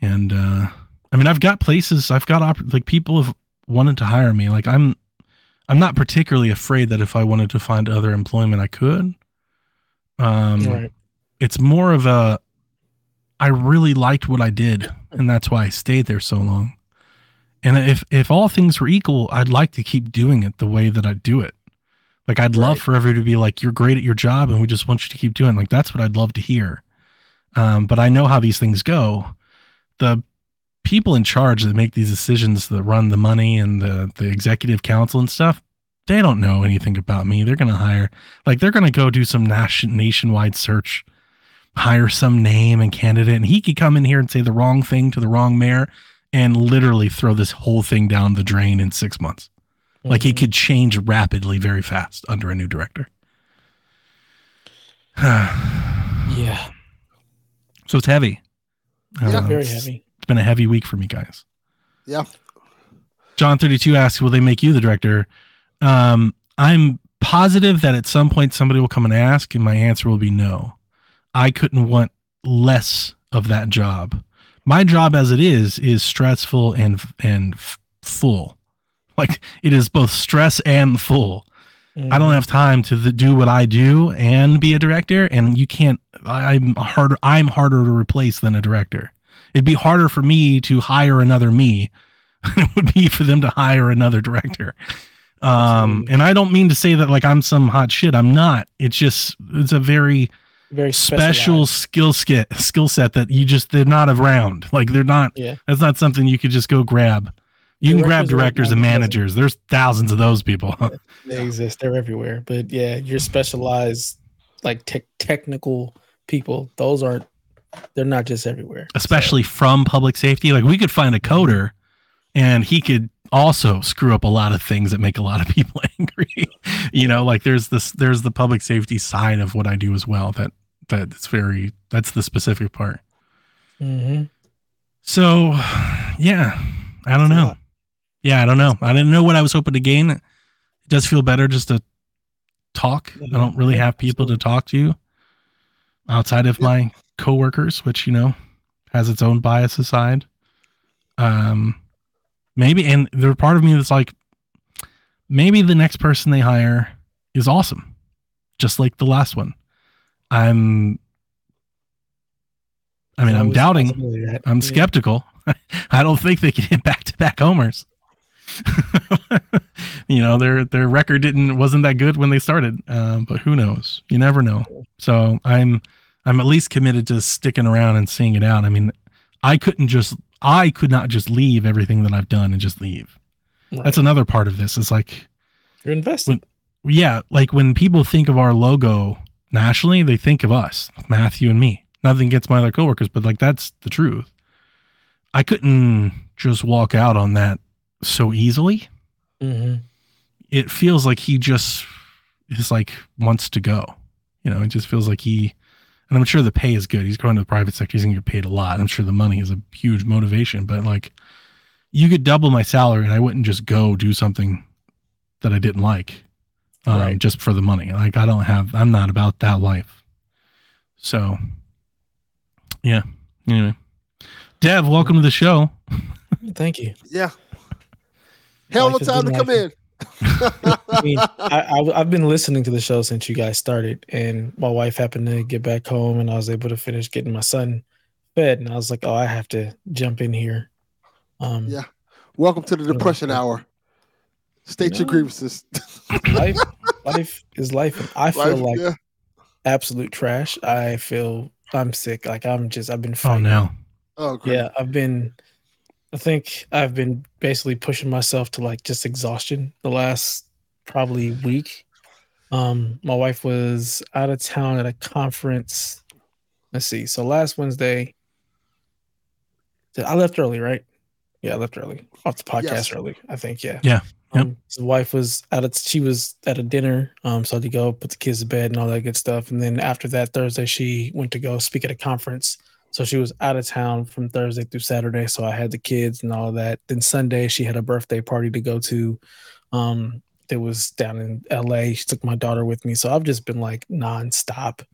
and uh i mean i've got places i've got opp- like people have wanted to hire me like i'm i'm not particularly afraid that if i wanted to find other employment i could um right. it's more of a I really liked what I did and that's why I stayed there so long. And if if all things were equal, I'd like to keep doing it the way that I do it. Like I'd love Right. for everybody to be like you're great at your job and we just want you to keep doing it. like that's what I'd love to hear. Um, but I know how these things go. The people in charge that make these decisions that run the money and the the executive council and stuff, they don't know anything about me. They're gonna hire like they're gonna go do some nation nationwide search hire some name and candidate and he could come in here and say the wrong thing to the wrong mayor and literally throw this whole thing down the drain in six months like he Mhm. could change rapidly very fast under a new director (sighs) Yeah. so it's heavy Yeah. Uh, Very it's- heavy. it's been a heavy week for me guys Yeah, john 32 asks will they make you the director um i'm positive that at some point somebody will come and ask and my answer will be no i couldn't want less of that job my job as it is is stressful and and full. Like it is both stress and full. I don't have time to do what i do and be a director and you can't I- i'm harder i'm harder to replace than a director. It'd be harder for me to hire another me (laughs) than it would be for them to hire another director. Um and i don't mean to say that like i'm some hot shit. I'm not. It's just it's a very very special skill set skill set that you just they're not around like they're not Yeah. that's not something you could just go grab you can grab Directors and managers there's thousands of those people (laughs) They exist. They're everywhere. But yeah, you're specialized, like tech technical people. Those aren't they're not just everywhere. especially from public safety. Like we could find a coder and he could also screw up a lot of things that make a lot of people (laughs) angry. you know, like there's this there's the public safety side of what I do as well that that's very that's the specific part. hmm So yeah, I don't know. Yeah, I don't know. I didn't know what I was hoping to gain. It does feel better just to talk. I don't really have people to talk to outside of my coworkers, which you know has its own bias aside. Um, maybe, and there's part of me that's like, maybe the next person they hire is awesome, just like the last one. I'm. I mean, I'm doubting. that- I'm yeah. skeptical. (laughs) I don't think they can hit back to back homers. (laughs) you know, their their record didn't wasn't that good when they started, um, but who knows? You never know. So I'm I'm at least committed to sticking around and seeing it out. I mean, I couldn't just I could not just leave everything that I've done and just leave. Right. That's another part of this. Is like You're invested. yeah, like when people think of our logo nationally, they think of us, Matthew and me. Nothing gets my other coworkers, but like that's the truth. I couldn't just walk out on that so easily. hmm It feels like he just is like wants to go. You know, it just feels like he and I'm sure the pay is good. He's going to the private sector, he's gonna get paid a lot. I'm sure the money is a huge motivation, but like you could double my salary and I wouldn't just go do something that I didn't like um, Right. just for the money. Like I don't have, I'm not about that life. So, yeah. Anyway, Dev, welcome to the show. (laughs) Thank you. Yeah. Hell of a time to come life. in. (laughs) I mean, I, I, have been listening to the show since you guys started, and my wife happened to get back home, and I was able to finish getting my son fed, and I was like, oh, I have to jump in here. Um, Yeah. Welcome to the depression hour. State your grievances. life, (laughs) life is life, and I feel Life, like yeah. absolute trash. I feel I'm sick. Like I'm just, I've been Oh, no. Oh, great. Yeah, I've been. I think I've been basically pushing myself to like just exhaustion the last probably week. Um, my wife was out of town at a conference. Let's see. So last Wednesday, I left early, right? Yeah, I left early off the podcast Yes. early. I think. Yeah. Yeah, yep. Um, his wife was out of. She was at a dinner. Um, so I had to go put the kids to bed and all that good stuff. And then after that Thursday, she went to go speak at a conference. So she was out of town from Thursday through Saturday. So I had the kids and all of that. Then Sunday she had a birthday party to go to. Um, that was down in LA. She took my daughter with me. So I've just been like nonstop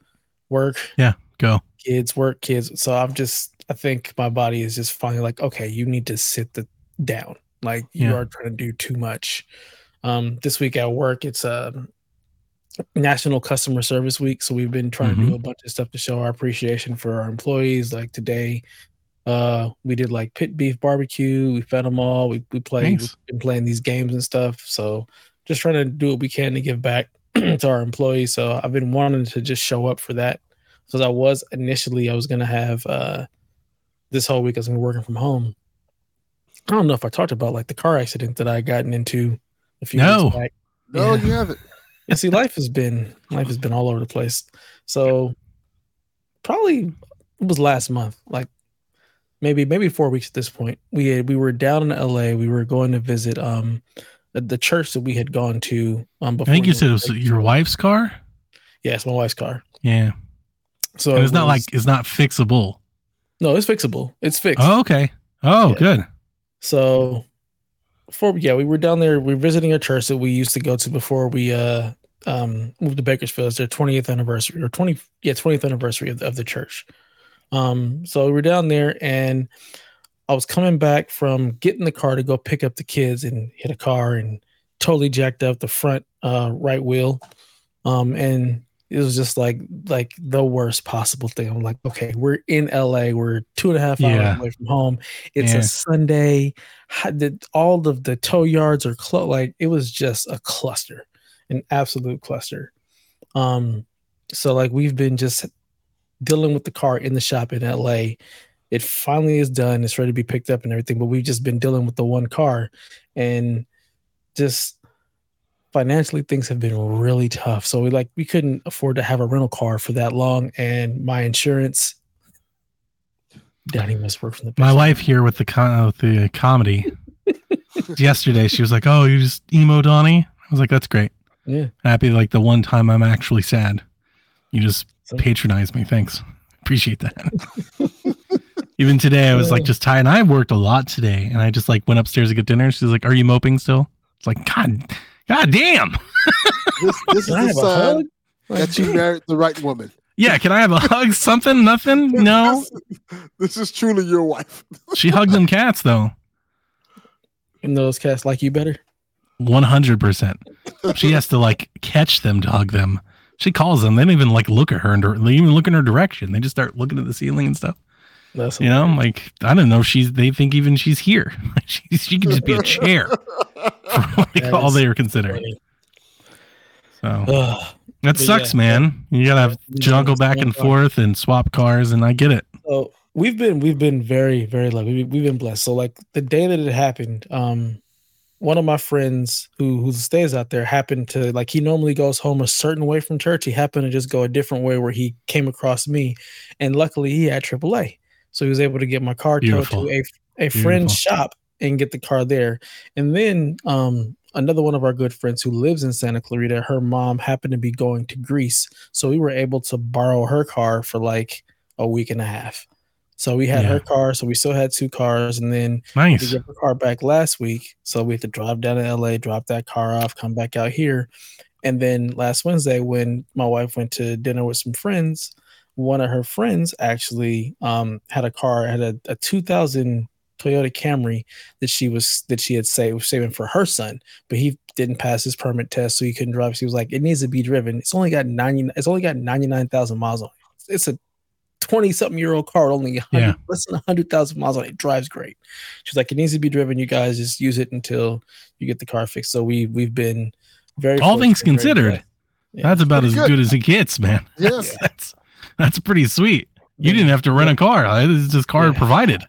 work, Yeah, Go. kids, work, kids. So I've just I think my body is just finally like, okay, you need to sit the down. Like you Yeah. are trying to do too much. Um, this week at work, it's um National Customer Service Week, so we've been trying to do a bunch of stuff to show our appreciation for our employees. Like today, uh, we did like pit beef barbecue. We fed them all. We we played, Nice. we've been playing these games and stuff. So just trying to do what we can to give back (clears throat) to our employees. So I've been wanting to just show up for that because I was initially I was gonna have uh this whole week I was gonna be working from home. I don't know if I talked about like the car accident that I gotten into a few No. weeks back. No, Yeah. you haven't. Yeah, see, life has been life has been all over the place. So probably it was last month, like maybe maybe four weeks at this point. We had, we were down in LA. We were going to visit um the, the church that we had gone to um before. I before. think you said it went- was your wife's car. Yeah, it's my wife's car. Yeah. So And it it's not like it's not fixable. no, it's fixable. It's fixed. Oh, okay. Oh, Yeah. good. So before yeah, we were down there, we were visiting a church that we used to go to before we uh um moved to Bakersfield. It's their 20th anniversary or 20 yeah, 20th anniversary of, of the church. Um so we were down there and I was coming back from getting the car to go pick up the kids and hit a car and totally jacked up the front uh right wheel. Um and it was just like like the worst possible thing. I'm like, okay, we're in LA, we're two and a half hours Yeah. away from home. It's Yeah. a Sunday. All of the tow yards are closed. Like it was just a cluster, an absolute cluster. Um, so like we've been just dealing with the car in the shop in LA. It finally is done. It's ready to be picked up and everything, but we've just been dealing with the one car and just financially things have been really tough. So we like we couldn't afford to have a rental car for that long and my insurance Daddy must work from the My wife here with the con- uh, with the comedy. (laughs) yesterday, she was like, "Oh, you just emo Donnie." I was like, "That's great. Yeah. Happy like the one time I'm actually sad. You just So- patronize me. Thanks. Appreciate that." (laughs) (laughs) Even today, I was like just tired. And I worked a lot today, and I just like went upstairs to get dinner. She's like, "Are you moping still?" It's like, God, God damn. This, this is Can I the have a sign hug? that you married the right woman. Yeah, can I have a hug? Something? Nothing? No. This, this is truly your wife. She hugged them cats though. And those cats like you better. One hundred percent. She has to like catch them to hug them. She calls them. They don't even like look at her and they even look in her direction. They just start looking at the ceiling and stuff. That's You know, I'm like I don't know. She's they think even she's here. (laughs) she she could just be a (laughs) chair (laughs) for like all they are considering. funny. So Ugh. that But sucks, yeah, man. You gotta have we juggle back and forth and swap cars, and I get it. So we've been we've been very very lucky. We've, we've been blessed. So like the day that it happened, um, one of my friends who who stays out there happened to like he normally goes home a certain way from church. He happened to just go a different way where he came across me, and luckily he had AAA, so he was able to get my car Beautiful. towed to a a friend's shop and get the car there. And then um another one of our good friends who lives in Santa Clarita, her mom happened to be going to Greece, so we were able to borrow her car for like a week and a half. So we had Yeah. her car, so we still had two cars, and then we Nice. get her car back last week. So we had to drive down to LA, drop that car off, come back out here. And then last Wednesday, when my wife went to dinner with some friends, one of her friends actually um, had a car, had a, a 2000 Toyota Camry that she was that she had saved was saving for her son, but he didn't pass his permit test, so he couldn't drive. She was like, "It needs to be driven. It's only got 90. It's only got 99,000 miles on it. It's a 20 something year old car, with only 100, Yeah. less than 100,000 miles on it. It drives great." She's like, "It needs to be driven. You guys just use it until you get the car fixed." So we we've been very All things considered. Yeah. That's about Pretty as good. good as it gets, man. (laughs) Yes. That's pretty sweet. You didn't have to rent a car. Uh, it's just car Yeah. provided.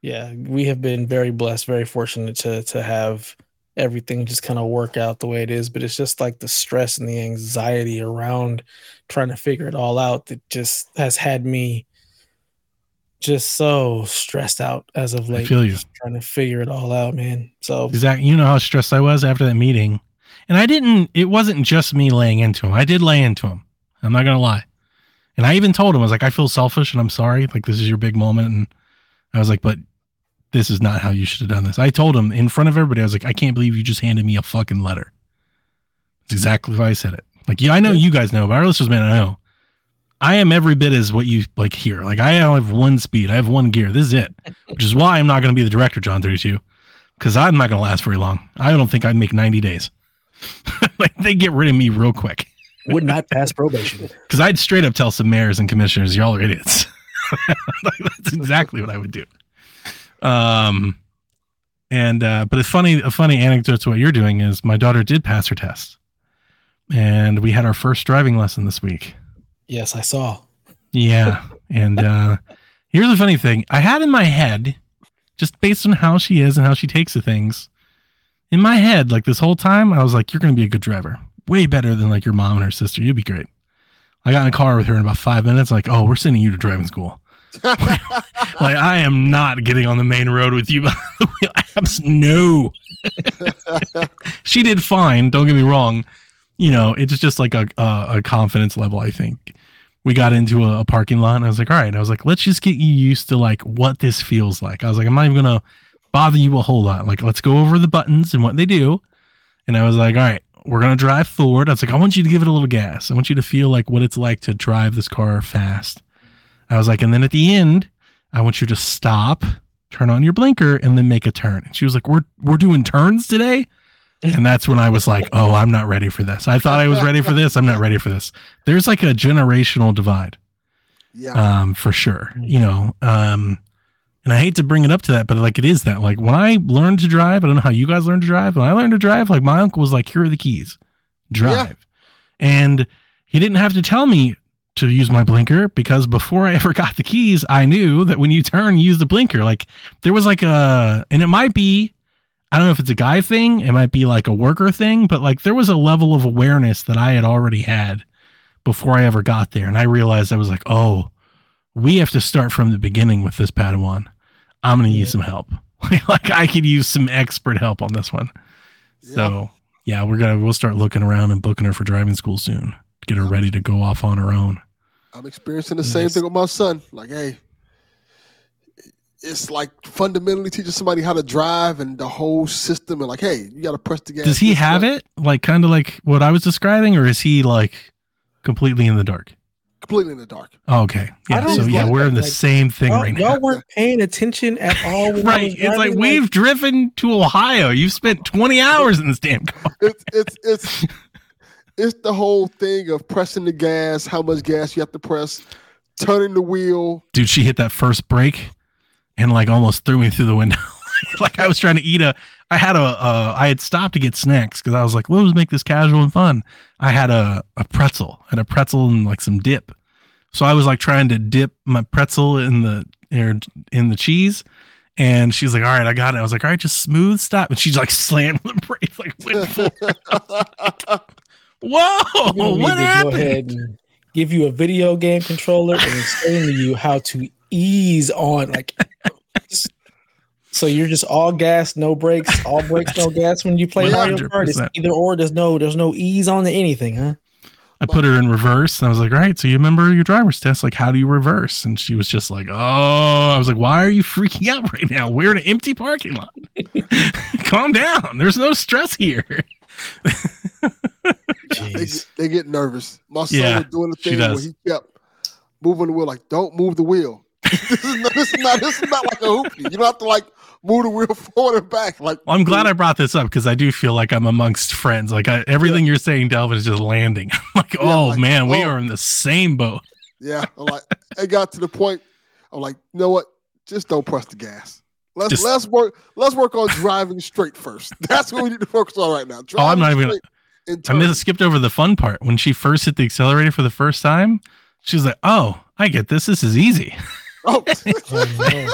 yeah we have been very blessed very fortunate to to have everything just kind of work out the way it is but it's just like the stress and the anxiety around trying to figure it all out that just has had me just so stressed out as of late feel you. just trying to figure it all out man so Exactly. You know how stressed I was after that meeting. And I didn't, it wasn't just me laying into him. I did lay into him. I'm not going to lie. And I even told him, I was like, I feel selfish and I'm sorry. Like, this is your big moment. And I was like, but this is not how you should have done this. I told him in front of everybody, I was like, I can't believe you just handed me a fucking letter. That's exactly why I said it. Like, yeah, I know you guys know, but our listeners may not know. I am every bit as what you like here. Like, I have one speed, I have one gear. This is it, which is why I'm not going to be the director, John 32 because I'm not going to last very long. I don't think I'd make 90 days. (laughs) like they get rid of me real quick would not pass probation (laughs) because I'd straight up tell some mayors and commissioners, y'all are idiots. (laughs) That's exactly what I would do. Um, and uh, but a funny a funny anecdote to what you're doing is my daughter did pass her test, and we had our first driving lesson this week. yes i saw Yeah. And uh here's the funny thing. I had in my head, just based on how she is and how she takes to things, in my head, like this whole time, I was like, You're gonna be a good driver. Way better than like your mom and her sister. You'd be great. I got in a car with her in about five minutes, like, oh, we're sending you to driving school. (laughs) Like, I am not getting on the main road with you. Abs- no. (laughs) she did fine. Don't get me wrong. You know, it's just like a, a, a confidence level, I think we got into a, a parking lot and I was like, all right, I was like, let's just get you used to like what this feels like. I was like, I'm not even gonna bother you a whole lot. Like, let's go over the buttons and what they do. And I was like, all right, we're gonna drive forward. I was like, I want you to give it a little gas. I want you to feel like what it's like to drive this car fast. I was like, and then at the end, I want you to stop, turn on your blinker, and then make a turn. And she was like, We're we're doing turns today. And that's when I was like, oh, I'm not ready for this. I thought I was ready for this. I'm not ready for this. There's like a generational divide, yeah. um, for sure. You know, um, and I hate to bring it up to that, but like it is that. Like when I learned to drive, I don't know how you guys learned to drive. When I learned to drive, like my uncle was like, here are the keys, drive. And he didn't have to tell me to use my blinker because before I (laughs) ever got the keys, I knew that when you turn, you use the blinker. Like there was like a, and it might be, I don't know if it's a guy thing, it might be like a worker thing, but like there was a level of awareness that I had already had before I ever got there. And I realized I was like, oh, we have to start from the beginning with this Padawan. I'm gonna use some help. (laughs) like I could use some expert help on this one. So yeah, we're gonna we'll start looking around and booking her for driving school soon. Get her ready to go off on her own. I'm experiencing the same thing with my son. Like, hey, it's like fundamentally teaching somebody how to drive and the whole system, and like, hey, you got to press the gas. Does he have way. it like kind of like what I was describing, or is he like completely in the dark? Completely in the dark? Okay, yeah. So yeah, like we're that, in the like, same thing Y'all, right y'all now. weren't paying attention at (laughs) all. when I Right, was it's like driving, we've driven to Ohio. You've spent 20 hours in this damn car. It's it's it's (laughs) it's the whole thing of pressing the gas, how much gas you have to press, turning the wheel. dude she hit that first break and like almost threw me through the window (laughs) like i was trying to eat a i had a uh, i had stopped to get snacks because i was like let's make this casual and fun i had a, a pretzel and a pretzel and like some dip so i was like trying to dip my pretzel in the er, in the cheese and she's like all right i got it. I was like all right just smooth stop. And she's like (laughs) slammed the brakes like went (laughs) whoa what to happened? give you a video game controller and explain to you how to ease on like so you're just all gas no brakes all brakes no gas when you play mario kart. It's either or there's no there's no ease on the anything huh I put her in reverse and I was like, all right, so you remember your driver's test? Like, how do you reverse? And she was just like, oh, I was like, why are you freaking (laughs) out right now? We're in an empty parking lot. (laughs) Calm down. There's no stress here. (laughs) they, Jeez. get, they get nervous. My son Yeah, was doing the thing where he kept moving the wheel, like, don't move the wheel. this, is not, this is not this is not like a hoopty. You don't have to like move the wheel forward and back. Like Well, I'm glad I brought this up because I do feel like I'm amongst friends. Like, I, everything you're saying, Delvin, is just landing. (laughs) I'm like, Yeah, oh, like, man, we oh. are in the same boat. Yeah, I'm like it got to the point. I'm like, you know what? Just don't press the gas. Let's Just- let's work. Let's work on driving straight first. (laughs) That's what we need to focus on right now. Oh, I'm not Driving even- straight and I turning. missed, skipped over the fun part. When she first hit the accelerator for the first time, she was like, oh, I get this. This is easy. Oh, (laughs) oh no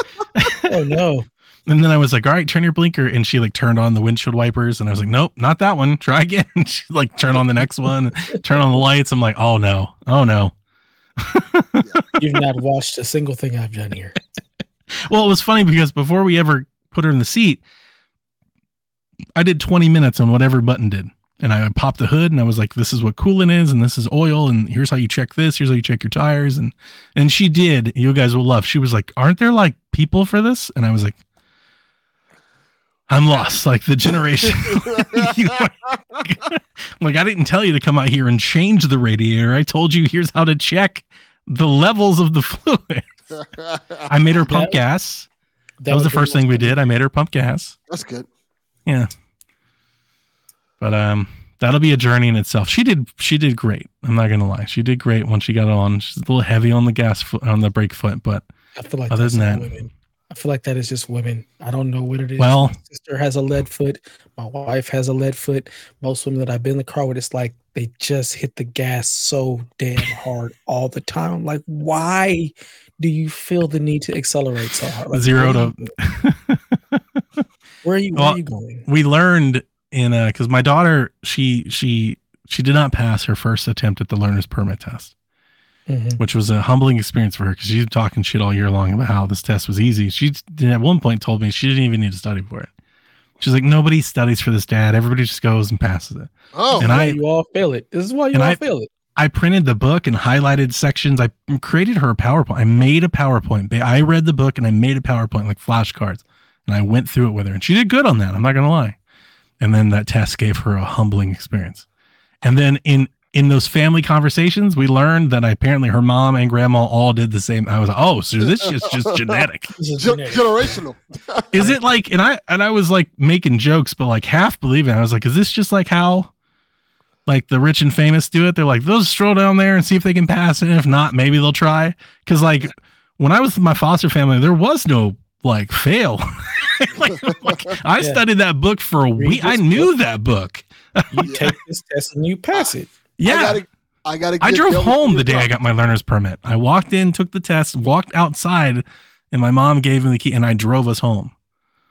oh no And then I was like, all right, turn your blinker. And she like turned on the windshield wipers. And I was like, nope, not that one. (laughs) Try again. (laughs) she like turn on the next one, turn on the lights. I'm like, oh no, oh no. (laughs) you've not watched a single thing i've done here Well, it was funny because before we ever put her in the seat, I did 20 minutes on what every button did. And I popped the hood and I was like, this is what coolant is, and this is oil, and here's how you check this, here's how you check your tires. And and she did, you guys will love. She was like, Aren't there like people for this? And I was like, I'm lost. Like the generation. (laughs) (laughs) Are- (laughs) like I didn't tell you to come out here and change the radiator. I told you here's how to check the levels of the fluid. I made her pump That- gas. That was the first thing we did. I made her pump gas. That's good. Yeah. But um that'll be a journey in itself. She did she did great. I'm not gonna lie. She did great once she got on. She's a little heavy on the gas foot on the brake foot, but I feel like Other than that- women. I feel like that is just women. I don't know what it is. Well- my sister has a lead foot. My wife has a lead foot. Most women that I've been in the car with, it's like they just hit the gas so damn hard all the time. I'm like, why do you feel the need to accelerate so hard? Like, zero to (laughs) Where are you? Where Well, are you going? we learned in uh because my daughter she she she did not pass her first attempt at the learner's permit test Mhm. which was a humbling experience for her because she's talking shit all year long about how this test was easy she did- at one point told me she didn't even need to study for it she's like nobody studies for this dad everybody just goes and passes it Oh, And I- you all fail it. This is why you all I- fail it. I printed the book and highlighted sections. I created her a PowerPoint. I made a PowerPoint. I read the book and I made a PowerPoint like flashcards, and I went through it with her, and she did good on that. I'm not gonna lie. And then that test gave her a humbling experience. And then in in those family conversations, we learned that apparently her mom and grandma all did the same. I was like, oh, so this is just (laughs) genetic. This is genetic. generational. (laughs) Is it like? And I and I was like making jokes, but like half believing. I was like, is this just like how? Like the rich and famous do it. They're like, they'll just stroll down there and see if they can pass it. And if not, maybe they'll try. Cause like when I was with my foster family, there was no like fail. (laughs) like, like, I Yeah. studied that book for a Read week. I knew book. that book. You take this test and you pass it. Yeah. I gotta, I gotta. I drove home the day I got my learner's permit. I walked in, took the test, walked outside, and my mom gave me the key and I drove us home.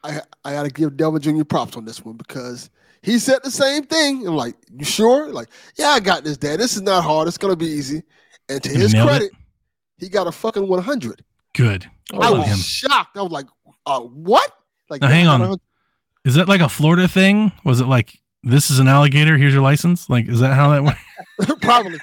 I I gotta give Delvin Jr. props on this one because he said the same thing. I'm like, you sure? Like, yeah, I got this, Dad. This is not hard. It's gonna be easy. And to And his nailed it. credit, he got a fucking 100. Good. Oh, I was him. shocked. I was like, uh, what? Like, Now, hang on. got a Is that like a Florida thing? Was it like this is an alligator? Here's your license. Like, is that how that works? (laughs) Probably.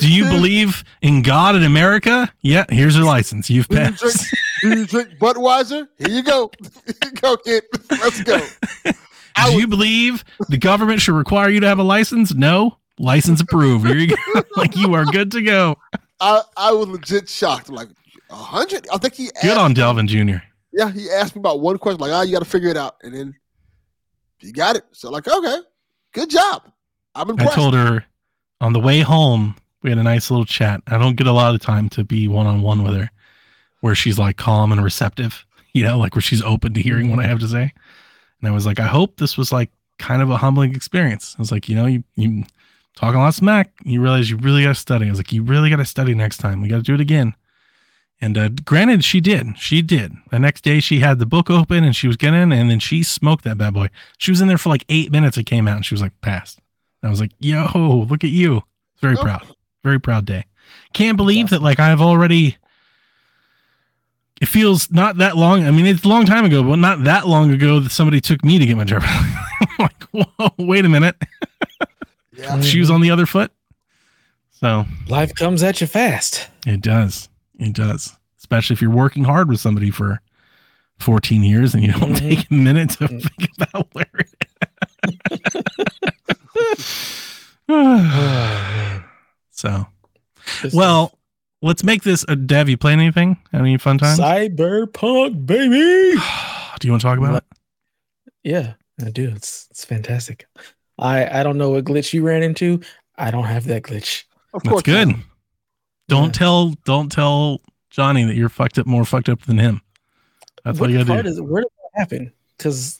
Do you believe in God in America? Yeah. Here's your license. You've Do you drink, passed. do you drink Budweiser? Here you go. Here you go, kid. Let's go. I (laughs) Do was- you believe the government should require you to have a license? No. License approved. Here you go. (laughs) like you are good to go. I, I was legit shocked. Like, a hundred? I think he asked, Good on Delvin Jr. Yeah, he asked me about one question, like, ah, you got to figure it out. And then he got it. So, like, okay, good job. I'm impressed. I told her on the way home, we had a nice little chat. I don't get a lot of time to be one on one with her where she's like calm and receptive, (laughs) you know, like where she's open to hearing what I have to say. And I was like, I hope this was like kind of a humbling experience. I was like, you know, you, you talking a lot smack, you realize you really got to study. I was like, you really got to study next time. We got to do it again. And uh, granted, she did. She did. The next day, she had the book open and she was getting, and then she smoked that bad boy. She was in there for like eight minutes. It came out, and she was like, passed. I was like, yo, look at you. Very Oh. proud. Very proud day. Can't believe that like I've already it feels not that long. I mean, it's a long time ago, but not that long ago that somebody took me to get my driver. I'm (laughs) like, whoa, wait a minute. yeah. Shoes on the other foot. So Life comes at you fast. it does. It does. Especially if you're working hard with somebody for 14 years and you don't Mhm. take a minute to Mm. think about where it (sighs) So Just Well, let's make this a Dev. You playing anything? Any fun times? cyberpunk, baby. (sighs) Do you want to talk about it? Yeah, I do. It's it's fantastic. I I don't know what glitch you ran into. I don't have that glitch. Of That's course. good. not. Don't Yeah. tell don't tell Johnny that you're fucked up more fucked up than him. That's what what you gotta do. is where did that happen? Because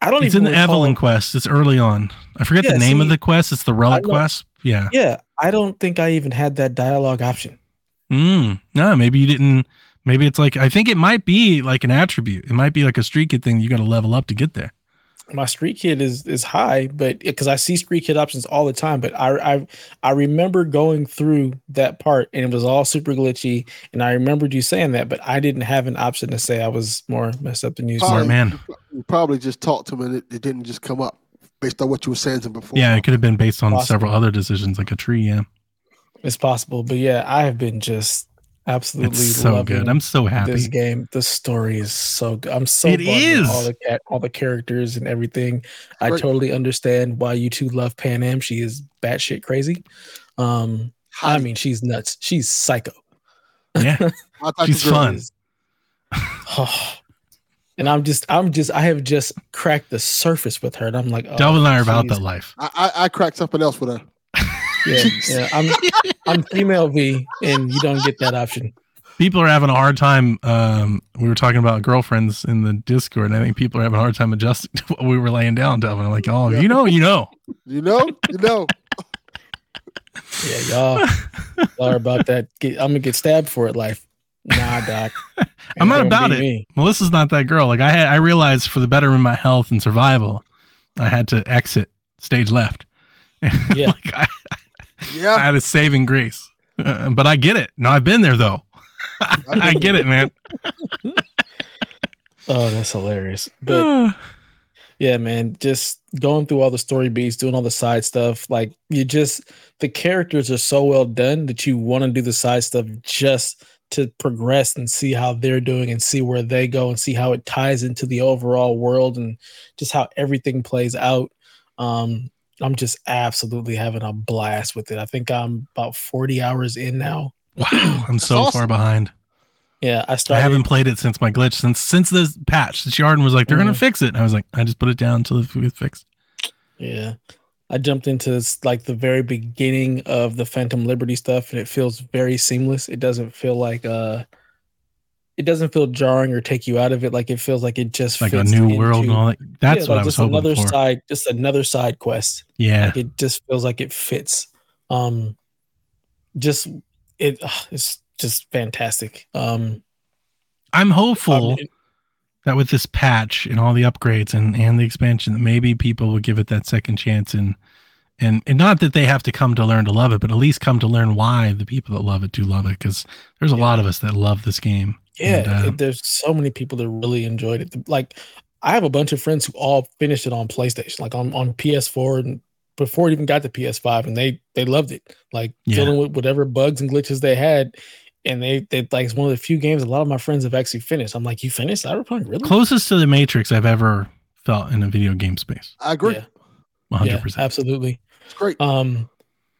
I don't It's even in the Evelyn quest. It's early on. I forget Yeah, the name of the quest. It's the relic quest. Yeah. Yeah, I don't think I even had that dialogue option. Mm. No, maybe you didn't. Maybe it's like I think it might be like an attribute. It might be like a street kid thing. You got to level up to get there. My street kid is is high, but because I see street kid options all the time. But I I I remember going through that part and it was all super glitchy. And I remembered you saying that, but I didn't have an option to say I was more messed up than you. Smart man. You probably just talked to him and it, it didn't just come up based on what you were saying to him before. Yeah, it could have been based on Possible. several other decisions, like a tree. Yeah, It's possible, but yeah, I have been just absolutely it's so good. I'm so happy. this game. The story is so good. I'm so It bugged with is. all the all the characters and everything. I Great. totally understand why you two love Panam. She is batshit crazy. Um, I mean, she's nuts. She's psycho. Yeah, (laughs) she's fun. Is- (sighs) and I'm just, I'm just, I have just cracked the surface with her, and I'm like, oh, Delvin and I are about she's- that life. I, I, I cracked something else with her. Yeah, yeah. I'm, I'm female V, and you don't get that option. People are having a hard time. Um, we were talking about girlfriends in the Discord. And I think people are having a hard time adjusting to what we were laying down. Delvin, I'm like, oh, you know, you know. You know? You know. Yeah, y'all, y'all are about that. Get, I'm gonna get stabbed for it, life. Nah, doc. (laughs) I'm not about it. me. Melissa's not that girl. Like I had, I realized for the betterment of my health and survival, I had to exit stage left. (laughs) Yeah. like I, I Yeah. had a saving grace. Uh, but I get it. No, I've been there though. (laughs) I get it, man. (laughs) Oh, that's hilarious. But (sighs) yeah, man, just going through all the story beats, doing all the side stuff. Like you just the characters are so well done that you want to do the side stuff just to progress and see how they're doing and see where they go and see how it ties into the overall world and just how everything plays out. Um, I'm just absolutely having a blast with it. I think I'm about 40 hours in now. wow, (clears throat) I'm so awesome. far behind. Yeah, I started. I haven't played it since my glitch since since this patch. Since Yarden was like, they're gonna Mhm. fix it. And I was like, I just put it down until it gets fixed. Yeah. I jumped into this, like the very beginning of the Phantom Liberty stuff and it feels very seamless. It doesn't feel like uh it doesn't feel jarring or take you out of it. Like it feels like it just fits. Like a new world and into- all that. That's yeah, what like I was just hoping another for. side, just another side quest. yeah. Like it just feels like it fits. Um just it ugh, it's just fantastic. Um I'm hopeful um, that with this patch and all the upgrades and and the expansion, that maybe people will give it that second chance and and and not that they have to come to learn to love it, but at least come to learn why the people that love it do love it. Because there's a Yeah. lot of us that love this game. Yeah, And, uh, there's so many people that really enjoyed it. Like, I have a bunch of friends who all finished it on PlayStation, like on, on PS4 and before it even got to PS5, and they they loved it. Like Yeah. dealing with whatever bugs and glitches they had, and they they like it's one of the few games a lot of my friends have actually finished. I'm like, you finished Cyberpunk, really? Closest to the Matrix I've ever felt in a video game space. I agree. Yeah, 100. yeah, percent absolutely. It's great. Um,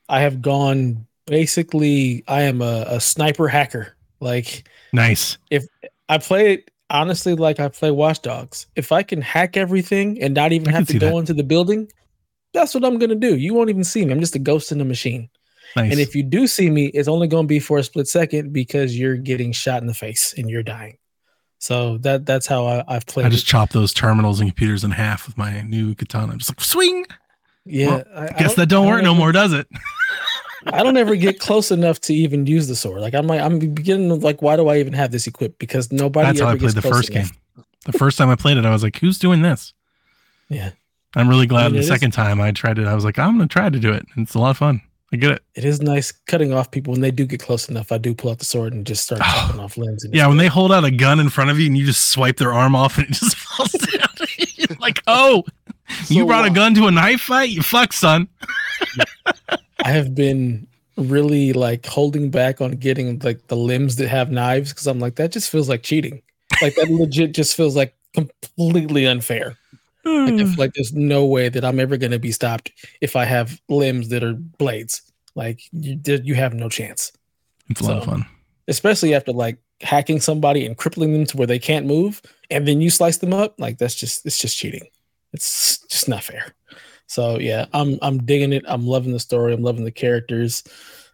I have gone basically. I am a, a sniper hacker. Like Nice. If I play it honestly like I play Watchdogs, If I can hack everything and not even I have to go that. into the building, that's what I'm gonna do. You won't even see me. I'm just a ghost in the machine. Nice. And if you do see me, it's only gonna be for a split second because you're getting shot in the face and you're dying. So that that's how I, I've played. I just it. chop those terminals and computers in half with my new katana. I'm just like swing. yeah. well, I, I Guess that don't I work no more, does it? (laughs) I don't ever get close enough to even use the sword. Like I'm like I'm beginning to like, why do I even have this equipped? Because nobody. That's how ever I played the first enough. game. The first time I played it, I was like, "Who's doing this?" Yeah. I'm really glad mean, the it is- second time I tried it, I was like, "I'm gonna try to do it." And it's a lot of fun. I get it. It is nice cutting off people when they do get close enough. I do pull out the sword and just start Oh. (sighs) chopping off limbs. and Yeah, when they hold out a gun in front of you and you just swipe their arm off and it just (laughs) falls down, (laughs) like, "Oh, you So, brought a gun to a knife fight? You fuck, son." I have been really like holding back on getting like the limbs that have knives because I'm like that just feels like cheating. Like that legit just feels like completely unfair. Like, I hmm. like there's no way that I'm ever going to be stopped if I have limbs that are blades. Like you, you have no chance. It's a lot of fun. especially after like hacking somebody and crippling them to where they can't move and then you slice them up like that's just it's just cheating it's just not fair so yeah i'm i'm digging it i'm loving the story i'm loving the characters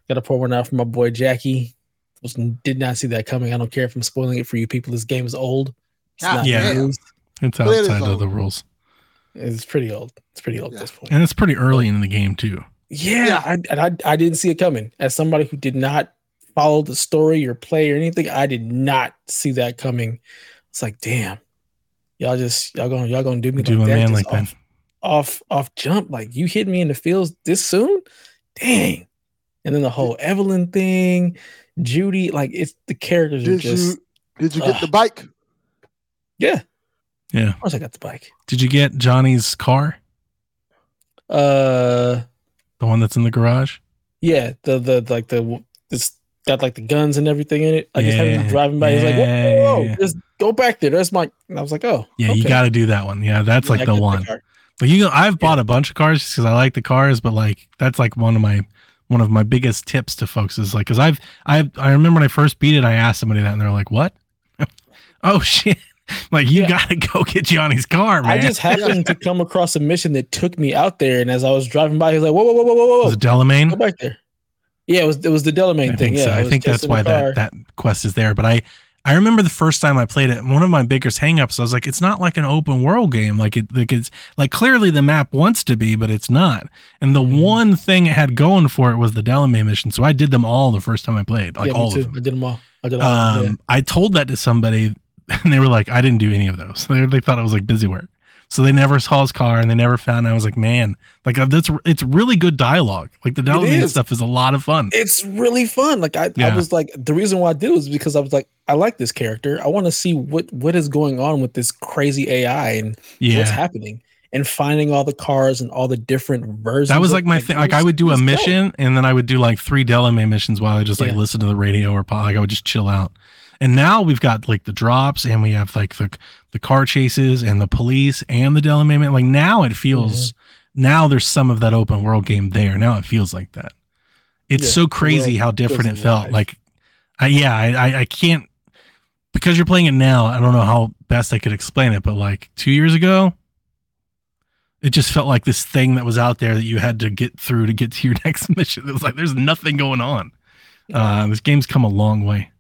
gotta pour one out for my boy jackie Was, did not see that coming i don't care if i'm spoiling it for you people this game is old it's God not Yeah. news. It's It is outside of the rules, it's pretty old it's pretty old Yeah. at this point and it's pretty early in the game too. Yeah, Yeah. I, and I I didn't see it coming. As somebody who did not follow the story or play or anything, I did not see that coming. It's like, damn, y'all just y'all gonna y'all gonna do me Do like a that, man just like that. Off, off off jump. Like you hit me in the fields this soon, dang. And then the whole Evelyn thing, Judy, like it's the characters are Did just you did you get Ugh. the bike? yeah. Yeah. Of course, I got the bike. Did you get Johnny's car, Uh, the one that's in the garage? yeah, the the like the this got like the guns and everything in it. Like just having him driving by, he's like, whoa, whoa, whoa, yeah, yeah. just go back there. That's my. And I was like, oh, Yeah, you got to do that one. Yeah, that's Yeah, like I the one. car. But you know, I've bought a bunch of cars just because I like the cars, but like that's like one of my one of my biggest tips to folks is like because I've I I remember when I first beat it, I asked somebody that and they're like, "What? (laughs) oh shit!" (laughs) Like you Yeah. gotta go get Johnny's car, man. I just happened to come across a mission that took me out there, and as I was driving by, he was like, "Whoa, whoa, whoa, whoa, whoa, whoa, was it Delamain? go back there." Yeah, it was it was the Delamain I thing. think yeah, so. I think that's why that that quest is there. But I I remember the first time I played it. One of my biggest hangups, I was like, it's not like an open world game. Like it, like it's like clearly the map wants to be, but it's not. And the Mhm. one thing it had going for it was the Delamain mission. So I did them all the first time I played, like yeah, all too. of them. I did them all. I did all. Um, I told that to somebody, (laughs) and they were like, "I didn't do any of those." (laughs) They, they thought it was like busy work, so they never saw his car and they never found. It. I was like, "Man, like uh, that's it's really good dialogue. Like the is. stuff is a lot of fun." It's really fun. Like I, Yeah. I was like, the reason why I did it was because I was like, I like this character. I want to see what what is going on with this crazy AI and what's happening, and finding all the cars and all the different versions. that was like my thing. Like I would do a mission, and then I would do like three Delamain missions while I just like Yeah. listen to the radio or pod. Like I would just chill out. And now we've got like the drops, and we have like the the car chases and the police and the Delamain. Like now it feels Mm-hmm. now there's some of that open world game there. Now it feels like that. It's Yeah, so crazy how different it felt. alive. Like, I, yeah, I, I, I can't because you're playing it now. I don't know how best I could explain it, but like two years ago, it just felt like this thing that was out there that you had to get through to get to your (laughs) next mission. It was like there's nothing going on. Uh, this game's come a long way.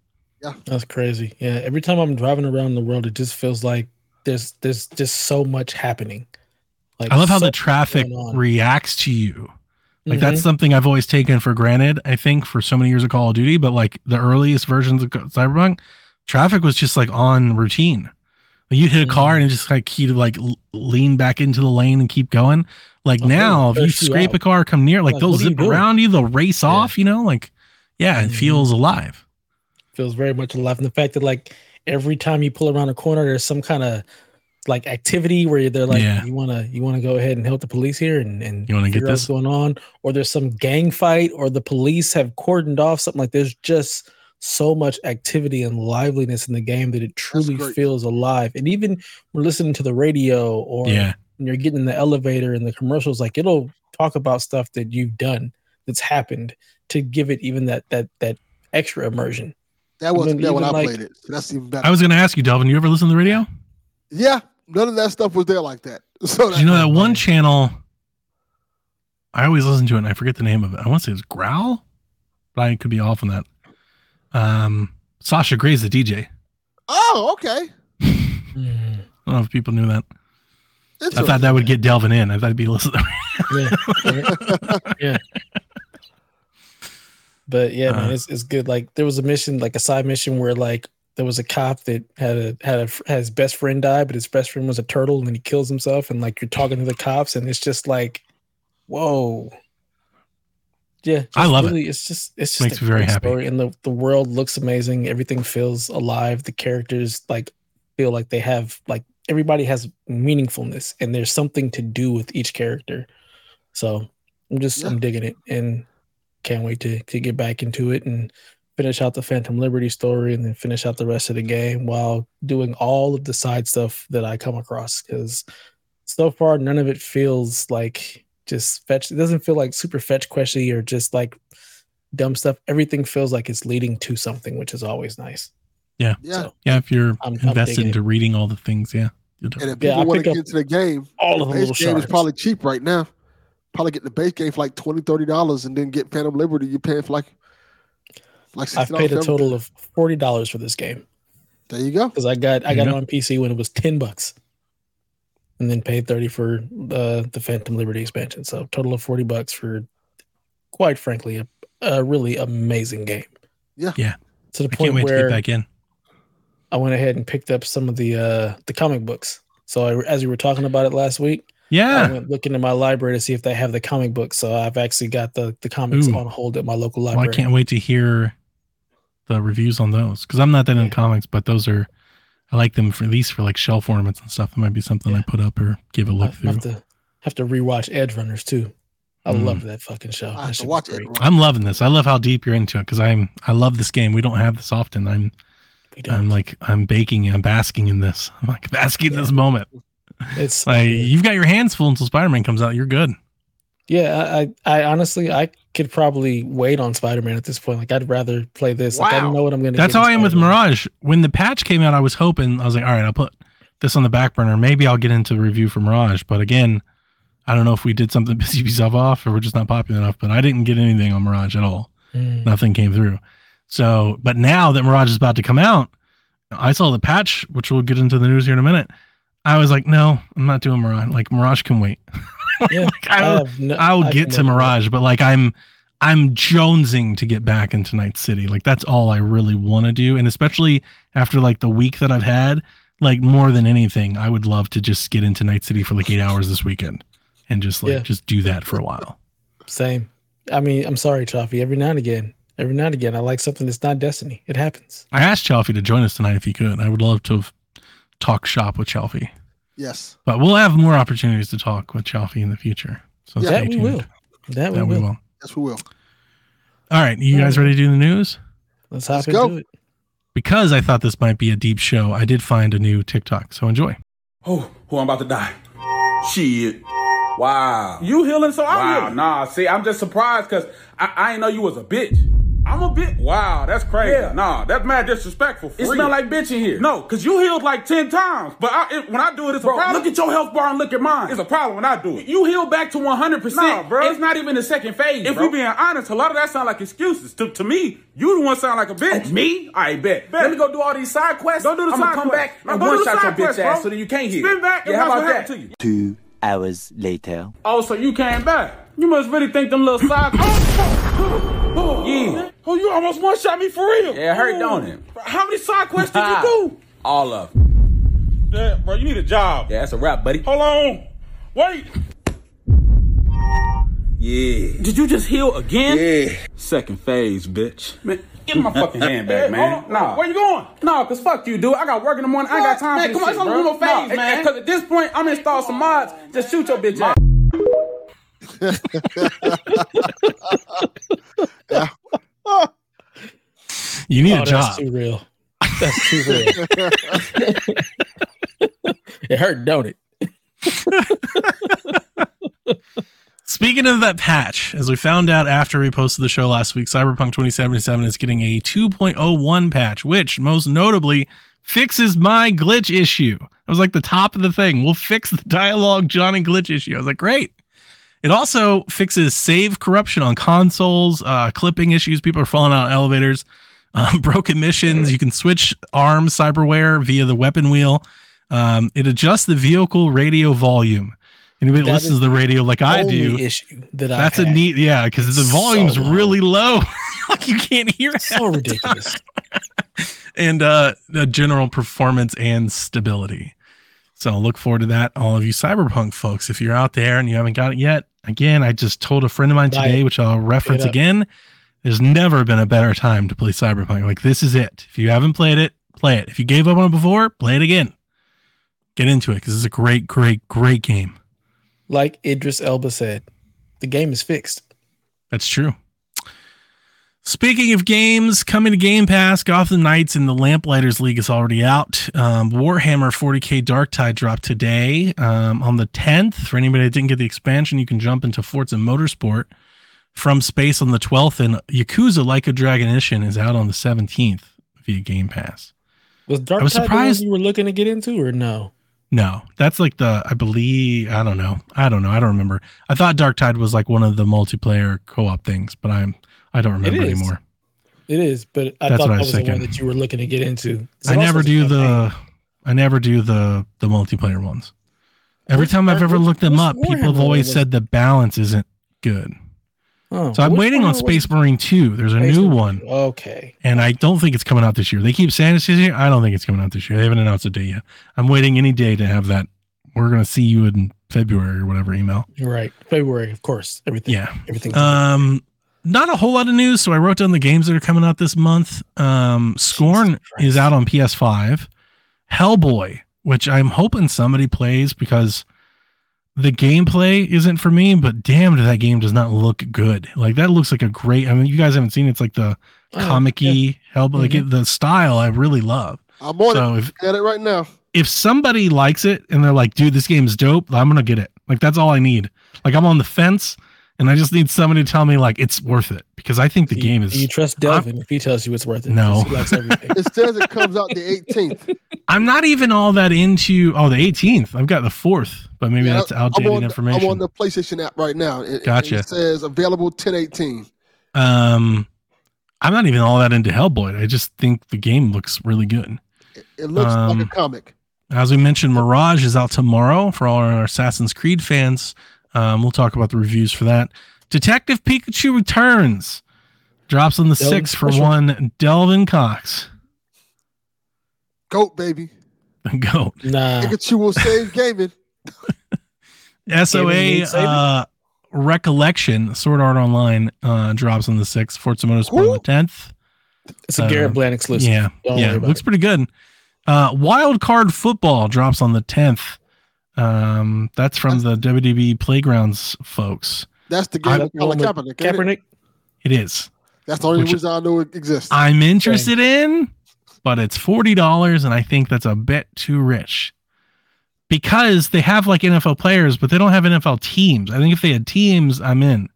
That's crazy. Yeah, every time I'm driving around the world, it just feels like there's there's just so much happening. Like I love how so the traffic reacts to you. Like Mhm. that's something I've always taken for granted. I think for so many years of Call of Duty, but like the earliest versions of Cyberpunk, traffic was just like on routine. Like you hit a car and it just like you to like lean back into the lane and keep going. Like Oh, now, if you burst you scrape a car, come near, like Like, they'll what are you zip around you, they'll race Yeah. off. You know, like yeah, it Mhm. feels alive. Feels very much alive. And the fact that like every time you pull around a corner, there's some kind of like activity where they're like, Yeah. you wanna you wanna go ahead and help the police here and and You wanna get this? what's going on, or there's some gang fight, or the police have cordoned off something like. There's just so much activity and liveliness in the game that it truly feels alive. And even we're listening to the radio or Yeah, when you're getting in the elevator and the commercials, like it'll talk about stuff that you've done that's happened to give it even that that that extra immersion. That wasn't there when I like- played it. So that's even better. I was gonna ask you, Delvin. You ever listen to the radio? yeah, none of that stuff was there like that. (laughs) So Did you know that one channel? I always listen to it and I forget the name of it. I want to say it's Growl, but I could be off on that. Um, Sasha Grey's the DJ. Oh, okay. (laughs) I don't know if people knew that. I thought that would get Delvin in. I thought he'd be listening. yeah, yeah. (laughs) But yeah, man, Uh. it's it's good. Like there was a mission, like a side mission where like there was a cop that had a had a had his best friend die, but his best friend was a turtle, and then he kills himself, and like you're talking to the cops, and it's just like, whoa. Yeah, I just love it. It's just it's just Makes a me very happy. Story, and the the world looks amazing. Everything feels alive. The characters like feel like they have like everybody has meaningfulness, and there's something to do with each character. So I'm just Yeah. I'm digging it, and can't wait to to get back into it and finish out the Phantom Liberty story, and then finish out the rest of the game while doing all of the side stuff that I come across. Because so far, none of it feels like just fetch. It doesn't feel like super fetch questy or just like dumb stuff. Everything feels like it's leading to something, which is always nice. yeah. So yeah, if you're I'm- I'm invested into reading all the things, yeah. you'll do And it. if Yeah, people I want pick to up get into the game, all of the the little game is probably cheap right now. Probably get the base game for like 20 dollars, and then get Phantom Liberty. You're paying for like like I've paid a total of forty dollars for this game There you go. because I got I There you got it on PC when it was ten bucks, and then paid thirty for the the Phantom Liberty expansion. So total of forty bucks for, quite frankly, a, a really amazing game. Yeah. Yeah. To the I point can't wait to where get back in. I went ahead and picked up some of the uh the comic books. So I, as we were talking about it last week, I Yeah. went looking in my library to see if they have the comic book. So I've actually got the the comics Ooh. on hold at my local Well, library. I can't wait to hear the reviews on those because I'm not that into Yeah. comics, but those are I like them for at least for like shelf ornaments and stuff. That might be something I put up or give a look through. have to have to rewatch Edge Runners too. I Mm. love that fucking show. I have to watch it. I'm loving this. I love how deep you're into it because I'm I love this game. We don't have this often. I'm I'm like I'm baking. I'm basking in this. I'm like basking in this moment. It's (laughs) Like good. you've got your hands full until Spider Man comes out. You're good. yeah. I, I I honestly I could probably wait on Spider Man at this point. Like I'd rather play this. Like I Wow. know what I'm gonna. That's get how I am with Mirage. When the patch came out, I was hoping I was like, all right, I'll put this on the back burner. Maybe I'll get into the review for Mirage. But again, I don't know if we did something (laughs) to piss yourself off or we're just not popular enough. But I didn't get anything on Mirage at all. Mm. Nothing came through. So, but now that Mirage is about to come out, I saw the patch, which we'll get into the news here in a minute. I was like, no, I'm not doing Mirage. Like Mirage can wait. (laughs) Yeah, Like, I oh, will, no- I'll I get to. Mirage, but like I'm I'm jonesing to get back into Night City. Like that's all I really want to do. And especially after like the week that I've had, like more than anything, I would love to just get into Night City for like eight hours this weekend and just like Yeah. just do that for a while. Same. I mean, I'm sorry, Chaffee. Every now and again, every now and again, I like something that's not Destiny. It happens. I asked Chalfie to join us tonight if he could. I would love to have talk shop with Chalfie. Yes. But we'll have more opportunities to talk with Chalfie in the future. So Yeah, stay that we will. That we That we will. will. Yes, we will. All right, you guys ready to do the news? Let's hop Let's go. it. Because I thought this might be a deep show, I did find a new TikTok. So enjoy. Oh, who I'm about to die. Shit. Wow. You healing so I'm wow, healing. Nah, see, I'm just surprised because I, I ain't know you was a bitch. I'm a bitch. Wow, that's crazy. Yeah. Nah, that's mad disrespectful. it smell like bitch in here. No, because you healed like 10 times. But I, it, when I do it, it's bro, a problem. Look at your health bar and look at mine. It's a problem when I do it. You heal back to 100%. Nah, bro. It's not even the second phase, If we being honest, a lot of that sound like excuses. To, to me, you the one sound like a bitch. Oh, me? I bet. bet. Let me go do all these side quests. Don't do the I'm side gonna come quests. back Now and go do one the shot your bitch quests, ass bro. so that you can't heal. Spin back Yeah, and how watch about what that? to you. Two hours later. Oh, so you came back. You must really think them little side. (coughs) oh, yeah. Oh, you almost one shot me for real. Yeah, it hurt, don't it? How many side quests did you do? All of them. bro. You need a job. Yeah, that's a wrap, buddy. Hold on. Wait. Yeah. Did you just heal again? Yeah. Second phase, bitch. Man, give me my fucking (laughs) hand back, man. Nah. Where you going? Nah, cause fuck you, dude. I got work in the morning. I ain't got time Man, for this come on, shit, it's only one more phase, Nah, man. Cause at this point, I'm install some mods. Just shoot your bitch ass. You need Oh, a that's job. too real. That's too real. (laughs) it hurt, don't it? Speaking of that patch, as we found out after we posted the show last week, Cyberpunk 2077 is getting a 2.01 patch, which most notably fixes my glitch issue. I was like the top of the thing. We'll fix the dialogue Johnny glitch issue. I was like, great. It also fixes save corruption on consoles, uh, clipping issues. People are falling out of elevators, (laughs) um, broken missions. You can switch arm cyberware via the weapon wheel. Um, it adjusts the vehicle radio volume. Anybody That listens to the radio like I do, issue that I that's a neat, yeah, because the So volume's low. really low. (laughs) like you can't hear it. so ridiculous. (laughs) And uh, the general performance and stability. So look forward to that, all of you Cyberpunk folks. If you're out there and you haven't got it yet, again, I just told a friend of mine today, which I'll reference again. There's never been a better time to play Cyberpunk. Like this is it. If you haven't played it, play it. If you gave up on it before, play it again. Get into it because it's a great, great, great game. Like Idris Elba said, the game is fixed. That's true. Speaking of games coming to Game Pass, Gotham Knights and the Lamplighters League is already out. Um, Warhammer 40k Dark Tide dropped today um, on the 10th. For anybody that didn't get the expansion, you can jump into Forza Motorsport from space on the 12th, and Yakuza Like a Dragon Edition is out on the 17th via Game Pass. Was Dark I was Tide the one surprised- you were looking to get into, or no? No, that's like the I believe I don't know. I don't know. I don't remember. I thought Dark Tide was like one of the multiplayer co-op things, but I'm I don't remember is. anymore. It is, but I That's thought what I that was was the one that you were looking to get into. I never do the I never do the the multiplayer ones. Every time I've ever looked them up, people have always said the balance isn't good. Oh, So I'm waiting on Space Marine 2. There's a Space new one, Okay. and I don't think it's coming out this year. They keep saying it's this year. I don't think it's coming out this year. They haven't announced a date yet. I'm waiting any day to have that. We're gonna see you in February or whatever email. You're right. February, of course. Everything. Yeah. Everything. Um, not a whole lot of news. So I wrote down the games that are coming out this month. Um, Scorn is out on PS5. Hellboy, which I'm hoping somebody plays because the gameplay isn't for me, but damn, that game does not look good. Like that looks like a great. I mean, you guys haven't seen it. It's like the Oh, comic-y Hellboy. Like it, the style I really love. I'm on So if it. Get it right now. if somebody likes it and they're like, dude, this game's dope, I'm gonna get it. Like that's all I need. Like I'm on the fence and I just need somebody to tell me like it's worth it because I think the Do game you, is you trust Delvin if he tells you it's worth it? No, He likes everything. It says it comes out the 18th. (laughs) I'm not even all that into oh the 18th. I've got the fourth, but maybe Yeah, that's I'm outdated on, the- information. I'm on the PlayStation app right now. It, Gotcha. It says available 1018. um I'm not even all that into Hellboy. I just think the game looks really good. It, it looks Um, like a comic. As we mentioned, Mirage is out tomorrow for all our Assassin's Creed fans. Um, we'll talk about the reviews for that. Detective Pikachu returns, drops on the Delvin sixth for special. one Delvin Cox. Goat, baby. (laughs) Go Nah. Pikachu will save gaming. (laughs) SOA need uh, Recollection Sword Art Online uh, drops on the sixth. Forza Motorsport on the tenth. It's a uh, Garrett Bland exclusive. Yeah, Don't yeah, worry looks it. pretty good. Uh, Wild Card Football drops on the tenth. Um, that's from the WDB Playgrounds folks. That's the I- game That's Colin Kaepernick. Kaepernick. It is. That's the only Which- reason I know it exists. I'm interested in, but it's forty dollars, and I think that's a bit too rich. Because they have like NFL players, but they don't have NFL teams. I think if they had teams, I'm in,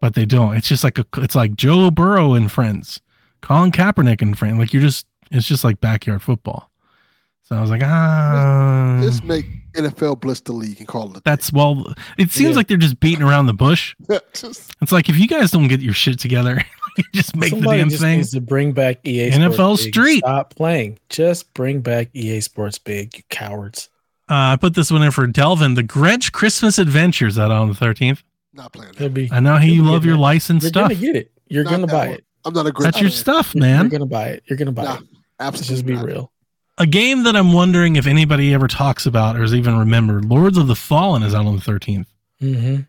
but they don't. It's just like a, it's like Joe Burrow and friends, Colin Kaepernick and friends. Like you're just, it's just like backyard football. So I was like, ah, this make NFL blitz the league and call it. that's well. It seems Yeah. like they're just beating around the bush. (laughs) Just, It's like if you guys don't get your shit together, (laughs) just make the damn just thing. needs to bring back EA NFL Sports Big. Street. Stop playing. Just bring back EA Sports Big, you cowards. Uh, I put this one in for Delvin. The Grinch Christmas Adventures out on the 13th. not playing that. It'll be, I know how you love your that. licensed you're stuff. gonna get it. You're Not gonna buy one. it. I'm not a great That's your stuff, man. You're gonna buy it. You're gonna buy Nah, it. Let's Absolutely. just be not. real. A game that I'm wondering if anybody ever talks about or is even remembered. Lords of the Fallen is out on the 13th. Mm-hmm.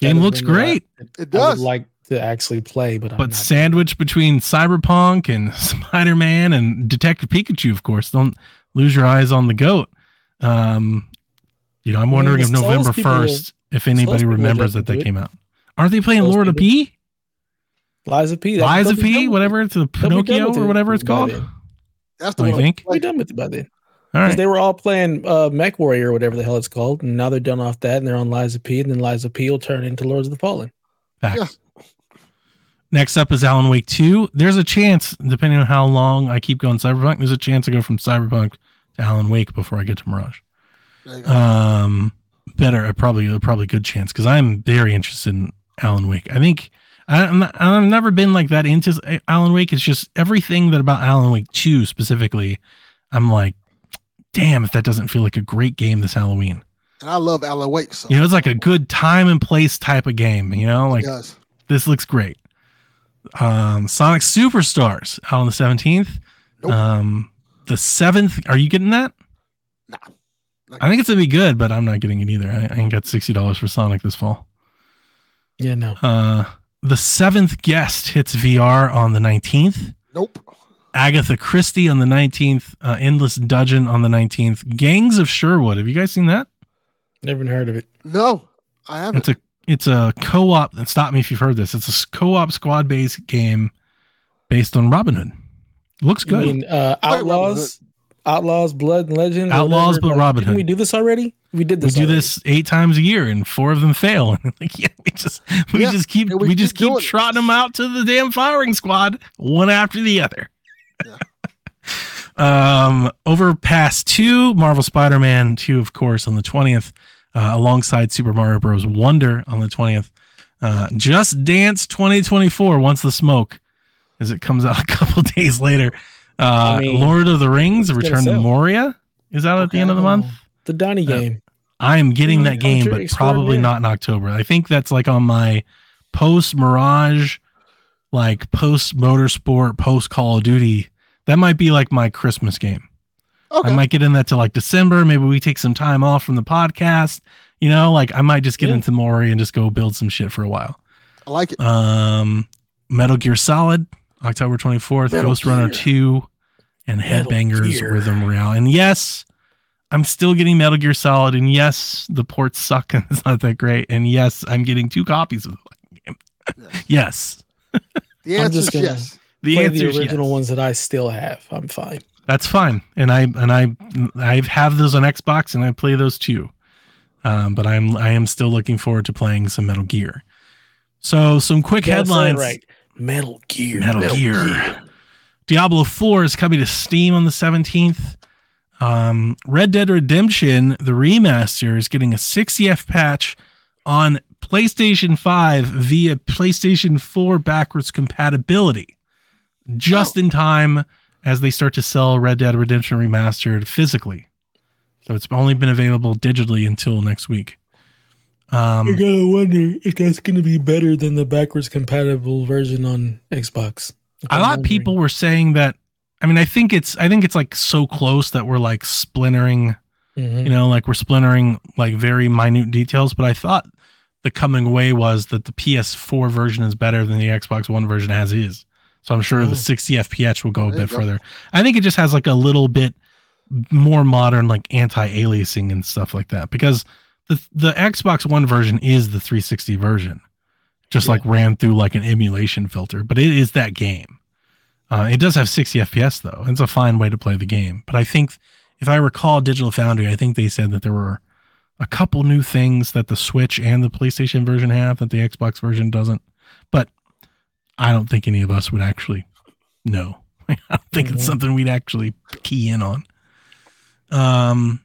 Game looks great, It I would does. like to actually play, but I'm but not. sandwiched between Cyberpunk and (laughs) Spider Man and Detective Pikachu, of course. Don't lose your eyes on the goat. Um, you know, I'm Yeah, wondering the if November 1st, if anybody remembers that they came out. Aren't they playing Lord of people- P? Lies of P. that- Liza they'll be P, whatever it's the They'll be done Pinocchio or whatever it's by called. Then. That's the Oh, you one. think? We're done with it by then. All Because right. they were all playing uh, Mech Warrior or whatever the hell it's called, and now they're done off that, and they're on Lies of P, and then Lies of P will turn into Lords of the Fallen. Facts. Next up is Alan Wake 2. There's a chance, depending on how long I keep going Cyberpunk, there's a chance to go from Cyberpunk to Alan Wake before I get to Mirage. There you go. Um, better, uh, probably, probably good chance because I'm very interested in Alan Wake. I think I, I'm not, I've never been like that into Alan Wake. It's just everything that about Alan Wake 2 specifically. I'm like, damn, if that doesn't feel like a great game this Halloween. and I love Alan Wake. So You know, it's like a good time and place type of game. You know, like it does. this looks great. Um, Sonic Superstars out on the 17th. Nope. Um, the 7th, are you getting that? Nah. I think it's gonna be good, but I'm not getting it either. I, I ain't got $60 for Sonic this fall. Yeah, no. Uh, the seventh guest hits VR on the 19th. Nope. Agatha Christie on the 19th. Uh, Endless Dungeon on the 19th. Gangs of Sherwood. Have you guys seen that? Never heard of it. No, I haven't. It's a it's a co-op. And stop me if you've heard this. It's a co-op squad-based game based on Robin Hood. Looks You good. mean uh, Wait, Robin Outlaws? Outlaws, Blood and Legend? Outlaws, but Robin Didn't we do this already? We did this. we do already. this eight times a year, and four of them fail. (laughs) like, yeah, we just we Yeah, just keep we, we just keep trotting them out to the damn firing squad, one after the other. (laughs) um, over past two, Marvel Spider-Man two, of course, on the twentieth, uh, alongside Super Mario Bros. Wonder on the twentieth. Uh, Just Dance 2024, Once the Smoke, as it comes out (laughs) a couple days later. Uh, I mean, Lord of the Rings, Return to. Moria is out at the end of the month. The Donnie Yeah. game. I am getting Mhm. that game, Country but probably not in October. I think that's like on my post Mirage, like post Motorsport, post Call of Duty. That might be like my Christmas game. Okay. I might get in that to like December. Maybe we take some time off from the podcast. You know, like I might just get Yeah. into Mori and just go build some shit for a while. I like it. Um, Metal Gear Solid, October 24th, Metal Ghost Runner Gear. 2, 2, and Metal Headbangers Gear. Rhythm Royale. And yes, I'm still getting Metal Gear Solid. And yes, the ports suck and (laughs) it's not that great. And yes, I'm getting two copies of the fucking game. (laughs) yes. The answer is yes. The Play answer the original yes. ones that I still have. I'm fine. That's fine. And I and I I have those on Xbox and I play those too. Um, but I'm I am still looking forward to playing some Metal Gear. So some quick Gotta say it headlines. right. Metal Gear. Metal, Gear. Diablo 4 is coming to Steam on the 17th. Um, Red Dead Redemption, the remaster, is getting a 60F patch on PlayStation 5 via PlayStation 4 backwards compatibility, just in time as they start to sell Red Dead Redemption Remastered physically. So it's only been available digitally until next week. Um, I gotta wonder if that's gonna be better than the backwards compatible version on Xbox. a lot of people were saying that i mean i think it's i think it's like so close that we're like splintering Mhm. you know like we're splintering like very minute details but i thought the coming away was that the ps4 version is better than the xbox one version as is so i'm sure Oh. the 60 fps will go a There you bit go. further i think it just has like a little bit more modern like anti-aliasing and stuff like that because the the xbox one version is the 360 version. Just Yeah. like ran through like an emulation filter but it is that game. Uh, it does have 60 fps though. And it's a fine way to play the game. But i think if i recall digital foundry i think they said that there were a couple new things that the switch and the playstation version have that the xbox version doesn't. But i don't think any of us would actually know. (laughs) I don't think it's Mhm. something we'd actually key in on. Um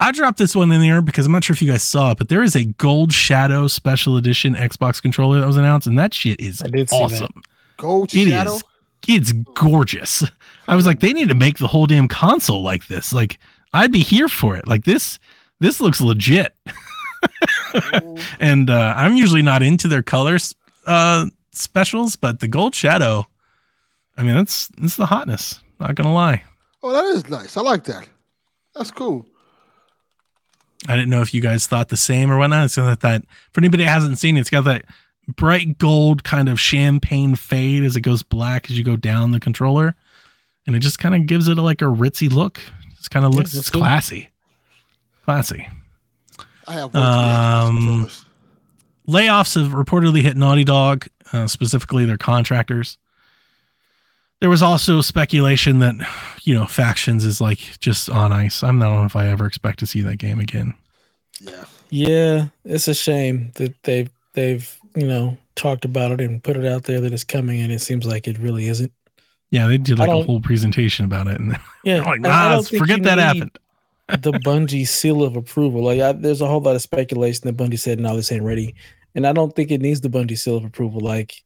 I dropped this one in there because I'm not sure if you guys saw it, but there is a Gold Shadow Special Edition Xbox controller that was announced, and that shit is I did see awesome. Gold It Shadow. is. It's gorgeous. I was like, they need to make the whole damn console like this. Like, I'd be here for it. Like this, this looks legit. (laughs) and uh, I'm usually not into their colors uh, specials, but the Gold Shadow, I mean, that's that's the hotness. Not gonna lie. Oh, that is nice. I like that. That's cool. I didn't know if you guys thought the same or whatnot. So that that for anybody that hasn't seen it, it's got that bright gold kind of champagne fade as it goes black as you go down the controller, and it just kind of gives it a, like a ritzy look. Just kind of Yeah, looks that's it's cool. classy, classy. I have Um, layoffs have reportedly hit Naughty Dog, uh, specifically their contractors. There was also speculation that, you know, Factions is like just on ice. I'm not know if I ever expect to see that game again. Yeah. Yeah, it's a shame that they've they've you know talked about it and put it out there that it's coming, and it seems like it really isn't. Yeah, they did like a whole presentation about it, and (laughs) Yeah, like, I nah, forget that happened. (laughs) the Bungie seal of approval. Like, I, there's a whole lot of speculation that Bungie said, "No, this ain't ready," and I don't think it needs the Bungie seal of approval. Like,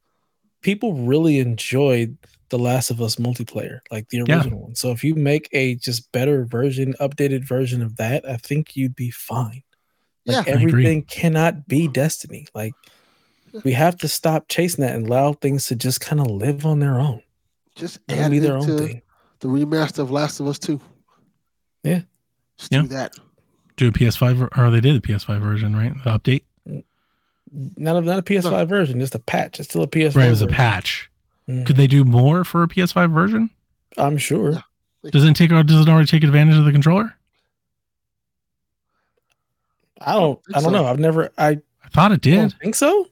people really enjoyed the Last of Us multiplayer, like the Yeah. original one. So if you make a just better version, updated version of that, I think you'd be fine. Like Yeah. Everything cannot be Destiny. Like we have to stop chasing that and allow things to just kind of live on their own. Just Let add them be it their own into thing. the remaster of Last of Us 2. Yeah. Just Yeah. do that. Do a PS5 or they did a PS5 version, right? The update. Not a, not a PS5 version, just a patch. It's still a PS5. Right, it was a patch. Mhm. Could they do more for a PS5 version? I'm sure. Yeah. Doesn't it take does it already take advantage of the controller? I don't. think I don't so. know. I've never. I I thought it don't did. think so.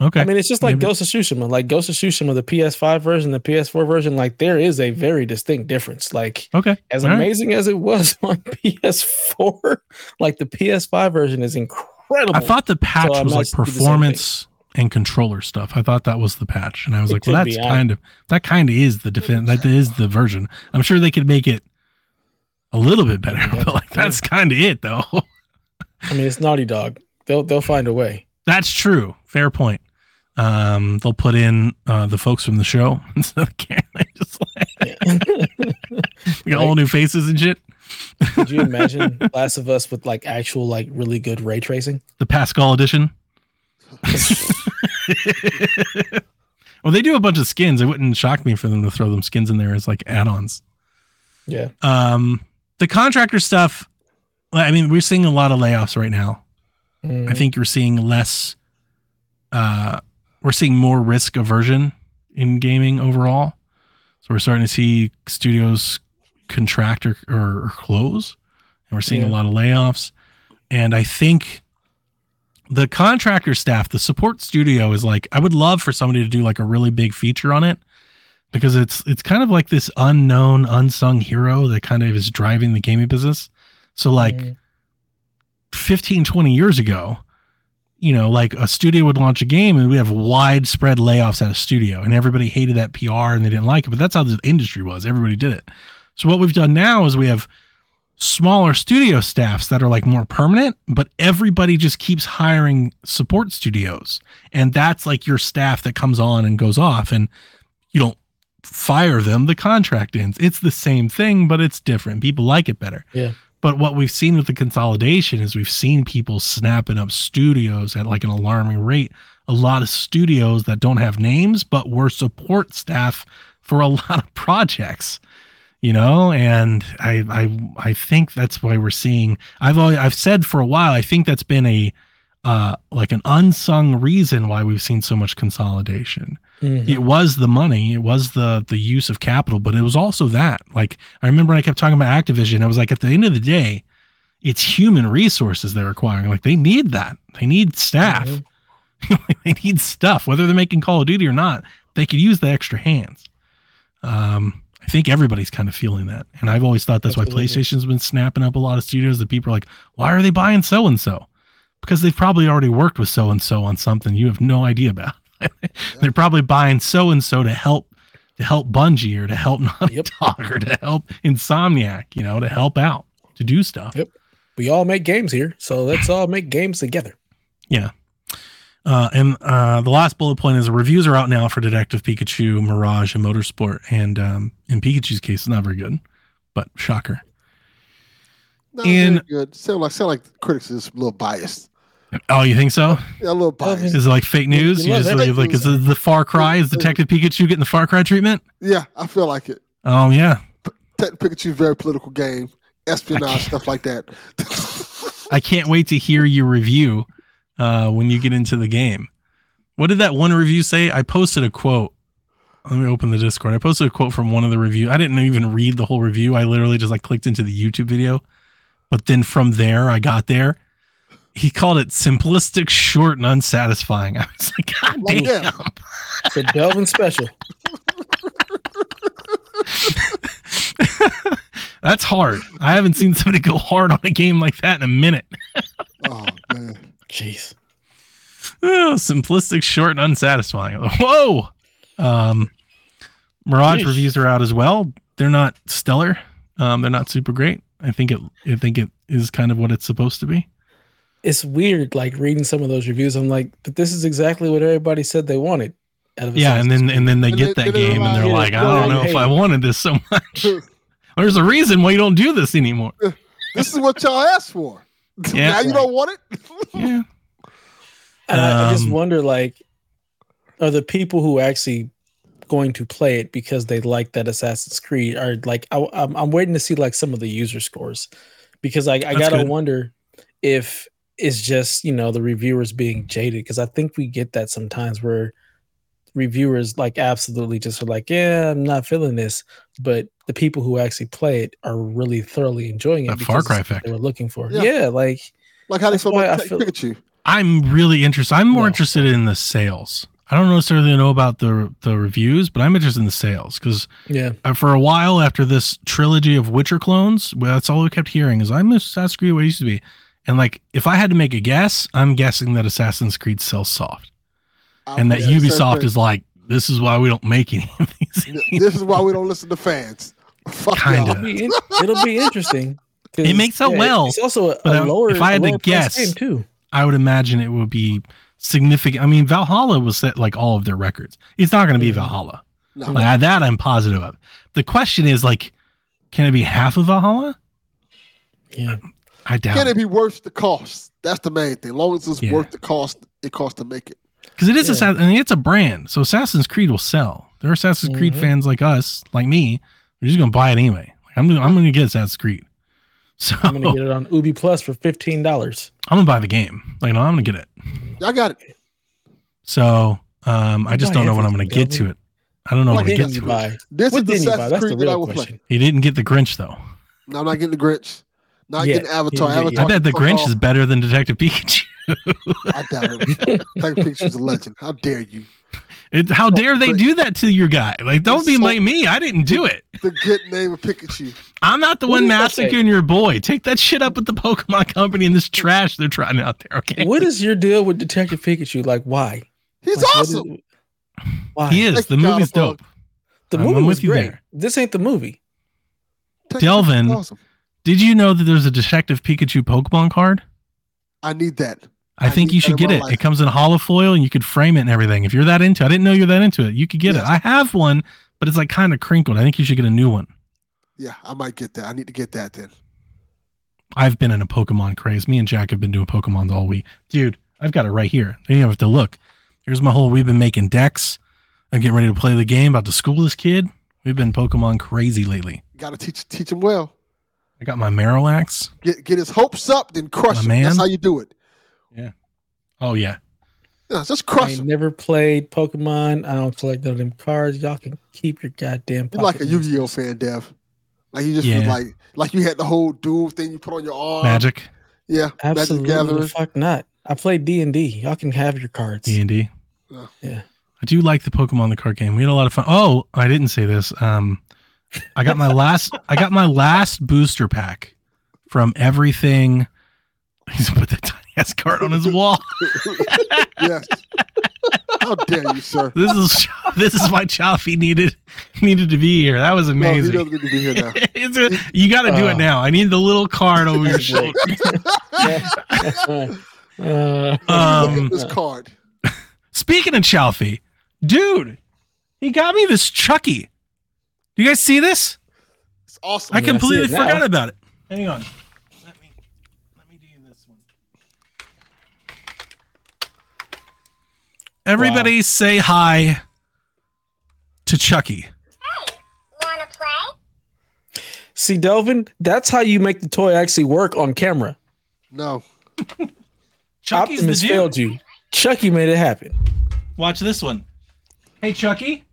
Okay. I mean, it's just like Maybe. Ghost of Tsushima. Like Ghost of Tsushima, the PS5 version, the PS4 version. Like there is a very distinct difference. Like okay. as All right. amazing as it was (laughs) on PS4, like the PS5 version is incredible. I thought the patch I'm was like saying the performance and controller stuff. I thought that was the patch, and I was It like, well, that's be. I- kind of that kind of is the defense. That is the version. I'm sure they could make it a little bit better, Yeah. (laughs) but like that's kind of it, though. (laughs) I mean, it's Naughty Dog. They'll they'll find a way. That's true. Fair point. Um, they'll put in uh, the folks from the show (laughs) instead of Karen. They just like, we got all new faces and shit. Could you imagine Last of Us with like actual like really good ray tracing? The Pascal edition. (laughs) well, they do a bunch of skins. It wouldn't shock me for them to throw them skins in there as like add-ons. Yeah. Um, the contractor stuff. I mean, we're seeing a lot of layoffs right now. I Mm, think you're seeing less. Uh, we're seeing more risk aversion in gaming overall. So we're starting to see studios contract or, or, or close, and we're seeing a lot of layoffs. And I think the contractor staff, the support studio, is like I would love for somebody to do like a really big feature on it because it's it's kind of like this unknown, unsung hero that kind of is driving the gaming business. So like mm, 15 20 years ago you know like a studio would launch a game and we have widespread layoffs at a studio and everybody hated that pr and they didn't like it but that's how the industry was. Everybody did it. So what we've done now is we have smaller studio staffs that are like more permanent but everybody just keeps hiring support studios. And that's like your staff that comes on and goes off and you don't fire them the contract ends. It's the same thing but it's different. People like it better. Yeah. but what we've seen with the consolidation is we've seen people snapping up studios at like an alarming rate. A lot of studios that don't have names, but were support staff for a (laughs) lot of projects, you know. And I, I, I think that's why we're seeing. I've always, I've said for a while. I think that's been a, uh, like an unsung reason why we've seen so much consolidation mhm. it was the money, it was the the use of capital, but it was also that. Like I remember when I kept talking about Activision, I was like, at the end of the day, it's human resources they're acquiring. Like they need that. They need staff. Mhm. (laughs) they need stuff, whether they're making Call of Duty or not. They could use the extra hands. Um, I think everybody's kind of feeling that, and I've always thought that's why PlayStation's been snapping up a lot of studios. That people are like, why are they buying so and so? Because they've probably already worked with so and so on something you have no idea about. (laughs) They're probably buying so and so to help to help Bungie or to help (laughs) Naughty Yep. Dog or to help Insomniac, you know, to help out to do stuff. Yep. We all make games here, so let's all make games together. Uh, and uh, the last bullet point is reviews are out now for Detective Pikachu, Mirage, and Motorsport. And um, in Pikachu's case, it's not very good, but shocker. Not In- very good. Sound like sound like critics is a little biased. Oh, you think so? Yeah, a little biased. Is it like fake news? you You, love just like, like is it the Far Cry? Is Detective Pikachu getting the Far Cry treatment? Yeah, I feel like it. Oh yeah, Detective Pikachu is very political game, espionage stuff like that. I can't wait to hear your review uh, when you get into the game. What did that one review say? I posted a quote. Let me open the Discord. I posted a quote from one of the review. I didn't even read the whole review. I literally just like clicked into the YouTube video. But then from there, I got there. He called it simplistic, short, and unsatisfying. (laughs) I was like, God Like, damn. yeah. For Delvin special. (laughs) That's hard. I haven't seen somebody go hard on a game like that in a minute. oh man. Jeez. Oh, simplistic, short, and unsatisfying. Whoa. Um, Mirage Yeesh. reviews are out as well. They're not stellar. Um, they're not super great. I think it. I think it is kind of what it's supposed to be. It's weird, like reading some of those reviews. I'm like, but this is exactly what everybody said they wanted. Out of Yeah, and then and then they And get they- that they game and they're realize- like, I don't know if hey. I wanted this so much. (laughs) There's a reason why you don't do this anymore. (laughs) This is what y'all asked for. (laughs) Yeah. now you don't want it. (laughs) Yeah. And I, I just Um, wonder, like, are the people who actually going to play it because they like that Assassin's Creed are like, I, I'm, I'm waiting to see like some of the user scores because I, I gotta good. wonder if it's just you know the reviewers being jaded because I think we get that sometimes where reviewers like absolutely just are like, yeah, I'm not feeling this, but the people who actually play it are really thoroughly enjoying it. That Far because Cry it's effect. they were looking for. Yeah. Yeah, like Like how they That's feel about I feel- Pikachu. I'm really interested. I'm more No. interested in the sales. I don't necessarily know about the the reviews, but I'm interested in the sales because yeah, uh, for a while after this trilogy of Witcher clones, well, that's all we kept hearing is I'm Assassin's Creed what it used to be. And like, if I had to make a guess, I'm guessing that Assassin's Creed sells soft, and that Yeah, the same Ubisoft thing. is like, this is why we don't make any of these. This is why we don't listen to fans. (laughs) Fuck Kinda. it'll be, in- it'll be interesting. 'cause, (laughs) It makes out well, It's also a, but, a lower. if I had to guess- game too. I would imagine it would be significant. I mean, Valhalla was set like all of their records. It's not going to be. Valhalla. No. Like, that I'm positive of. The question is like, can it be half of Valhalla? Yeah, I doubt Can it it be worth the cost? That's the main thing. As long as it's Yeah. worth the cost, it costs to make it. Because it is Yeah. Assassin. I mean, it's a brand, so Assassin's Creed will sell. There are Assassin's Creed Mhm. fans like us, like me. They're just going to buy it anyway. Like, I'm gonna, I'm going to get Assassin's Creed. (laughs) So I'm gonna get it on Ubi Plus for fifteen dollars. I'm gonna buy the game. Like, no, I'm gonna get it. I got it. So um, I just don't know when I'm gonna get to it. I don't know What when to What get didn't you to it. buy? This What is the didn't you buy? Assassin's That's the Creed that I real will play. question. He didn't get the Grinch though. No, I'm not getting the Grinch. Not Yeah, getting Avatar. yeah, yeah, Avatar. I bet the Grinch off. is better than Detective Pikachu. I doubt it. Thank Pikachu's a legend. How dare you? It, how dare they do that to your guy? Like, don't be so- like me. I didn't do it. The good name of Pikachu. I'm not the What one massacring your boy. Take that shit up with the Pokemon Company and this trash they're trying out there. Okay, What is your deal with Detective Pikachu? Like, why? He's Like, what is- awesome. why? he is. Thank The you, movie's God, dope. The movie I'm was with great. there. This ain't the movie. Delvin. Awesome. Did you know that there's a Detective Pikachu Pokemon card? I need that. I, I think you should get it. life. It comes in hollow foil and you could frame it and everything. If you're that into, it. I didn't know you're that into it. You could get it. I have one, but it's like kind of crinkled. I think you should get a new one. Yeah, I might get that. I need to get that then. I've been in a Pokemon craze. Me and Jack have been doing Pokemon all week. Dude, I've got it right here. You have to look. Here's my whole we've been making decks. I'm getting ready to play the game, about to school this kid. We've been Pokemon crazy lately. Got to teach teach him well. I got my Marowaks. Get get his hopes up, then crush My him. man. That's how you do it. Yeah. Oh yeah. Yeah, just I crush ain't him. never played Pokemon. I don't collect none of them cards. Y'all can keep your goddamn. Pokemon. You're like a pocket Yu-Gi-Oh fan, Dev. Like you just Yeah. like like you had the whole duel thing you put on your arm. Magic. Yeah, Absolutely, Magic Gathering. fuck not. I played D and D. Y'all can have your cards. D and D. Yeah. I do like the Pokemon the card game. We had a lot of fun. Oh, I didn't say this. Um, I got my last. I got my last booster pack from everything. He's put that tiny ass card on his wall. (laughs) yes. How dare you, sir? This is this is why Chaffee needed needed to be here. That was No, he amazing. doesn't need to be here now. (laughs) It's a- you got to do it Oh. now. I need the little card over your shoulder. (laughs) uh, Um, this card. Speaking of Chalfie, dude, he got me this Chucky. Do you guys see this? It's awesome. I Yeah, I completely it now. forgot about it. Hang on. Let me let me do this one. Everybody say hi to Chucky. Hey, wanna play? See, Delvin, that's how you make the toy actually work on camera. No. (laughs) Chucky's Optimus the failed you. Chucky made it happen. Watch this one. Hey, Chucky.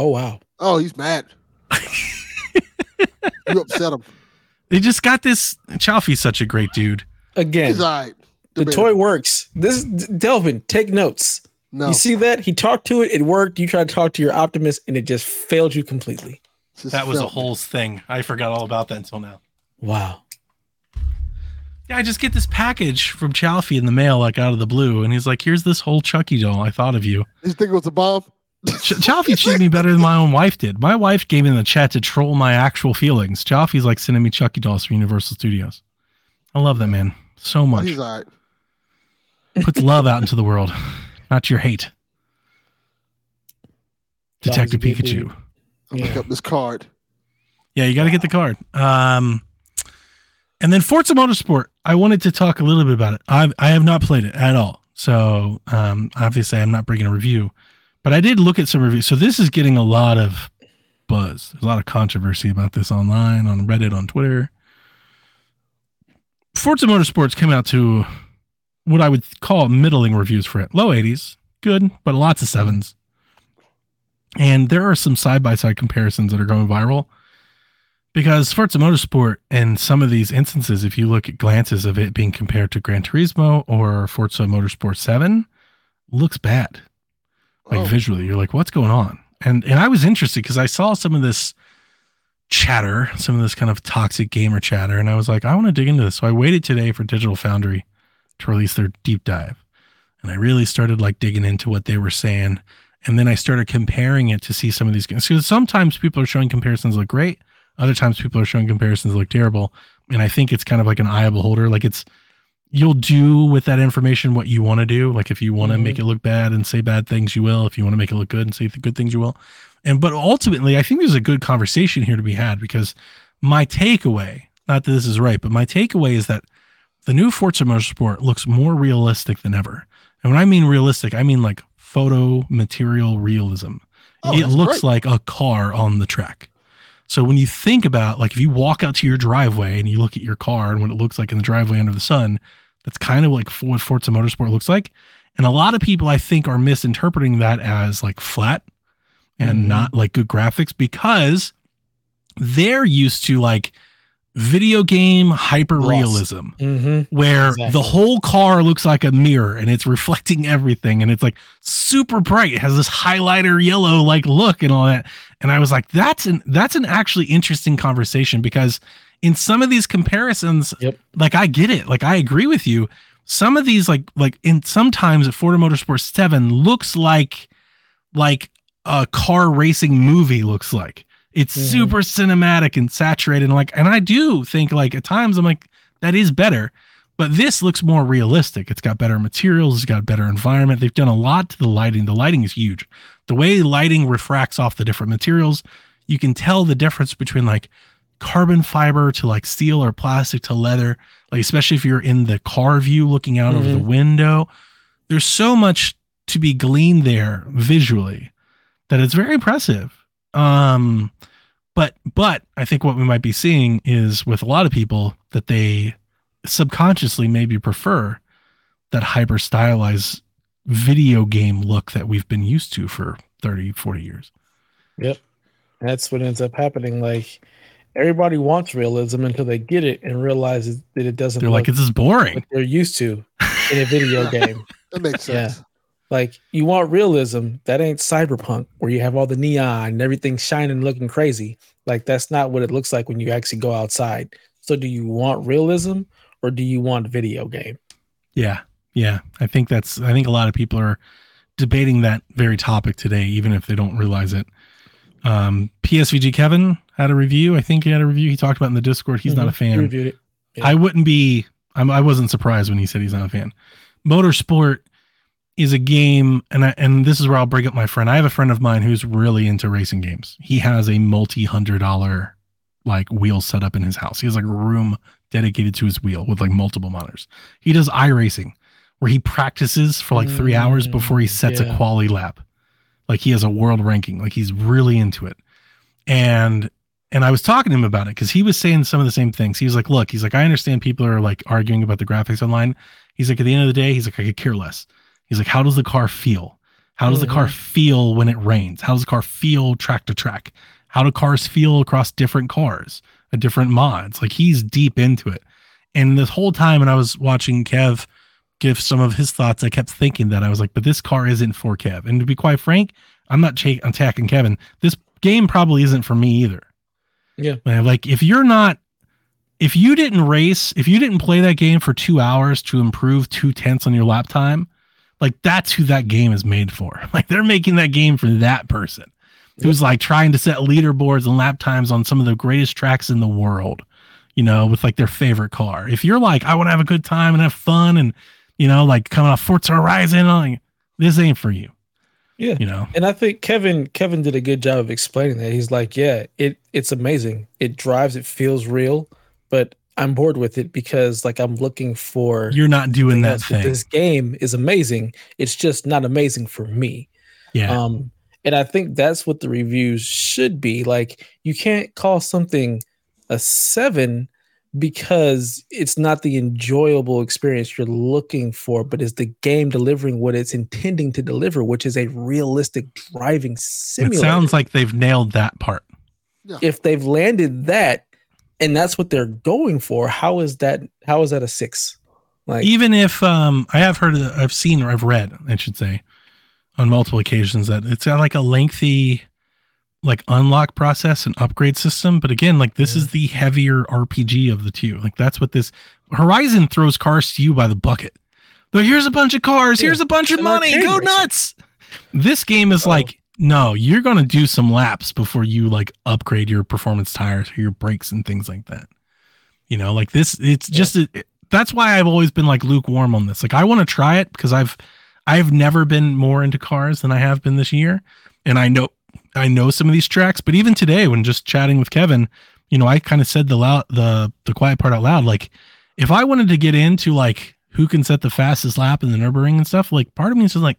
Oh wow. Oh, he's mad. you upset him. They just got this. Chalfie's such a great dude. Again, He's all right. the toy works. This Delvin, take notes. No. You see that? He talked to it, it worked. You tried to talk to your Optimus, and it just failed you completely. Just That was a whole thing. I forgot all about that until now. Wow. Yeah, I just get this package from Chalfie in the mail, like out of the blue, and he's like, "Here's this whole Chucky doll. I thought of you." Did you think it was a bomb? Ch- Chalfie treated me better than my own wife did. My wife gave me in the chat to troll my actual feelings. Chalfie's like sending me Chucky dolls from Universal Studios. I love that man so much. he's all right. Puts love out into the world, not your hate. Detective a Pikachu. dude. I'll Look Yeah. up this card. Yeah, you got to get the card. Um, and then Forza Motorsport. I wanted to talk a little bit about it. I I have not played it at all, so um, obviously I'm not bringing a review, but I did look at some reviews. So this is getting a lot of buzz. There's a lot of controversy about this online, on Reddit, on Twitter. Forza Motorsports came out to what I would call middling reviews for it. Low 80s, good, but lots of sevens. And there are some side by side comparisons that are going viral because Forza Motorsport and some of these instances, if you look at glances of it being compared to Gran Turismo or Forza Motorsport 7, looks bad. Like Oh. visually, you're like, what's going on? And and I was interested because I saw some of this chatter, some of this kind of toxic gamer chatter, and I was like, I want to dig into this. So I waited today for Digital Foundry to release their deep dive. And I really started like digging into what they were saying. And then I started comparing it to see some of these games. Because sometimes people are showing comparisons look great. Other times people are showing comparisons look terrible. And I think it's kind of like an eye beholder. Like it's you'll do with that information what you want to do. Like if you want to Mhm. make it look bad and say bad things, you will. If you want to make it look good and say the good things, you will. And but ultimately, I think there's a good conversation here to be had because my takeaway, not that this is right, but my takeaway is that the new Forza Motorsport looks more realistic than ever. And when I mean realistic, I mean like photo material realism. Oh, it looks great. like a car on the track. So when you think about like if you walk out to your driveway and you look at your car and what it looks like in the driveway under the sun, that's kind of like what Forza Motorsport looks like. And a lot of people I think are misinterpreting that as like flat and Mhm. not like good graphics because they're used to like video game hyper realism Mm-hmm. where Exactly. the whole car looks like a mirror and it's reflecting everything and it's like super bright. It has this highlighter yellow like look and all that. And I was like, that's an that's an actually interesting conversation because in some of these comparisons, Yep. like I get it. Like I agree with you. Some of these like like in sometimes at Forza Motorsport 7 looks like like a car racing movie looks like. It's Mhm. super cinematic and saturated and like and I do think like at times I'm like that is better. But this looks more realistic. It's got better materials, it's got better environment. They've done a lot to the lighting. The lighting is huge. The way lighting refracts off the different materials, you can tell the difference between like carbon fiber to like steel or plastic to leather, like especially if you're in the car view looking out over the window. There's so much to be gleaned there visually that it's very impressive. Um but but I think what we might be seeing is with a lot of people that they subconsciously maybe prefer that hyper stylized video game look that we've been used to for 30 40 years Yep. That's what ends up happening. Like everybody wants realism until they get it and realizes that it doesn't they're look like this is boring what they're used to in a video (laughs) game. That makes sense. Yeah. Like you want realism, that ain't cyberpunk where you have all the neon and everything shining looking crazy. Like that's not what it looks like when you actually go outside. So do you want realism or do you want video game? yeah yeah i think that's i think a lot of people are debating that very topic today even if they don't realize it um psvg kevin had a review i think he had a review he talked about in the discord he's not a Mhm. fan Reviewed it. Yeah. I wouldn't be. I'm, I wasn't surprised when he said he's not a fan. Motorsport is a game, and I, and this is where I'll bring up my friend. I have a friend of mine who's really into racing games. He has a multi hundred dollar like wheel set up in his house. He has like a room dedicated to his wheel with like multiple monitors. He does iRacing where he practices for like three hours Mm, before he sets a yeah. quality lap. Like he has a world ranking. Like he's really into it. And and I was talking to him about it because he was saying some of the same things. He was like, "Look, he's like, I understand people are like arguing about the graphics online. He's like, at the end of the day, he's like, I could care less. He's like, how does the car feel? How does the car feel when it rains? How does the car feel track to track? How do cars feel across different cars, uh, different mods? Like he's deep into it. And this whole time, when I was watching Kev give some of his thoughts, I kept thinking that I was like, but this car isn't for Kev. And to be quite frank, I'm not ch- attacking Kevin. This game probably isn't for me either. Yeah. Like if you're not, if you didn't race, if you didn't play that game for two hours to improve two tenths on your lap time, like that's who that game is made for. (laughs) Like they're making that game for that person who's like trying to set leaderboards and lap times on some of the greatest tracks in the world, you know, with like their favorite car. If you're like, I want to have a good time and have fun and, you know, like coming off Forza Horizon, like this ain't for you, Yeah. you know? And I think Kevin Kevin did a good job of explaining that. He's like, yeah, it it's amazing. It drives, it feels real, but I'm bored with it because like I'm looking for You're not doing that thing. This game is amazing. It's just not amazing for me. Yeah. Um, and I think that's what the reviews should be. Like, you can't call something a seven because it's not the enjoyable experience you're looking for, but is the game delivering what it's intending to deliver, which is a realistic driving it sounds like they've nailed that part. if they've landed that and that's what they're going for, how is that how is that a six? Like even if um i have heard of- i've seen or i've read i should say on multiple occasions that it's got like a lengthy like unlock process and upgrade system but again like this is the heavier rpg of the two. Like that's what this horizon throws cars to you by the bucket. But here's a bunch of cars Yeah, here's a bunch of money go nuts! This game is Oh. like no you're gonna do some laps before you like upgrade your performance tires or your brakes and things like that. You know like this it's just a, that's why i've always been like lukewarm on this. Like i want to try it because i've i've never been more into cars than i have been this year and i know i know some of these tracks but even today when just chatting with kevin you know i kind of said the loud the the quiet part out loud like if i wanted to get into like who can set the fastest lap in the nürburgring and stuff like part of me is just like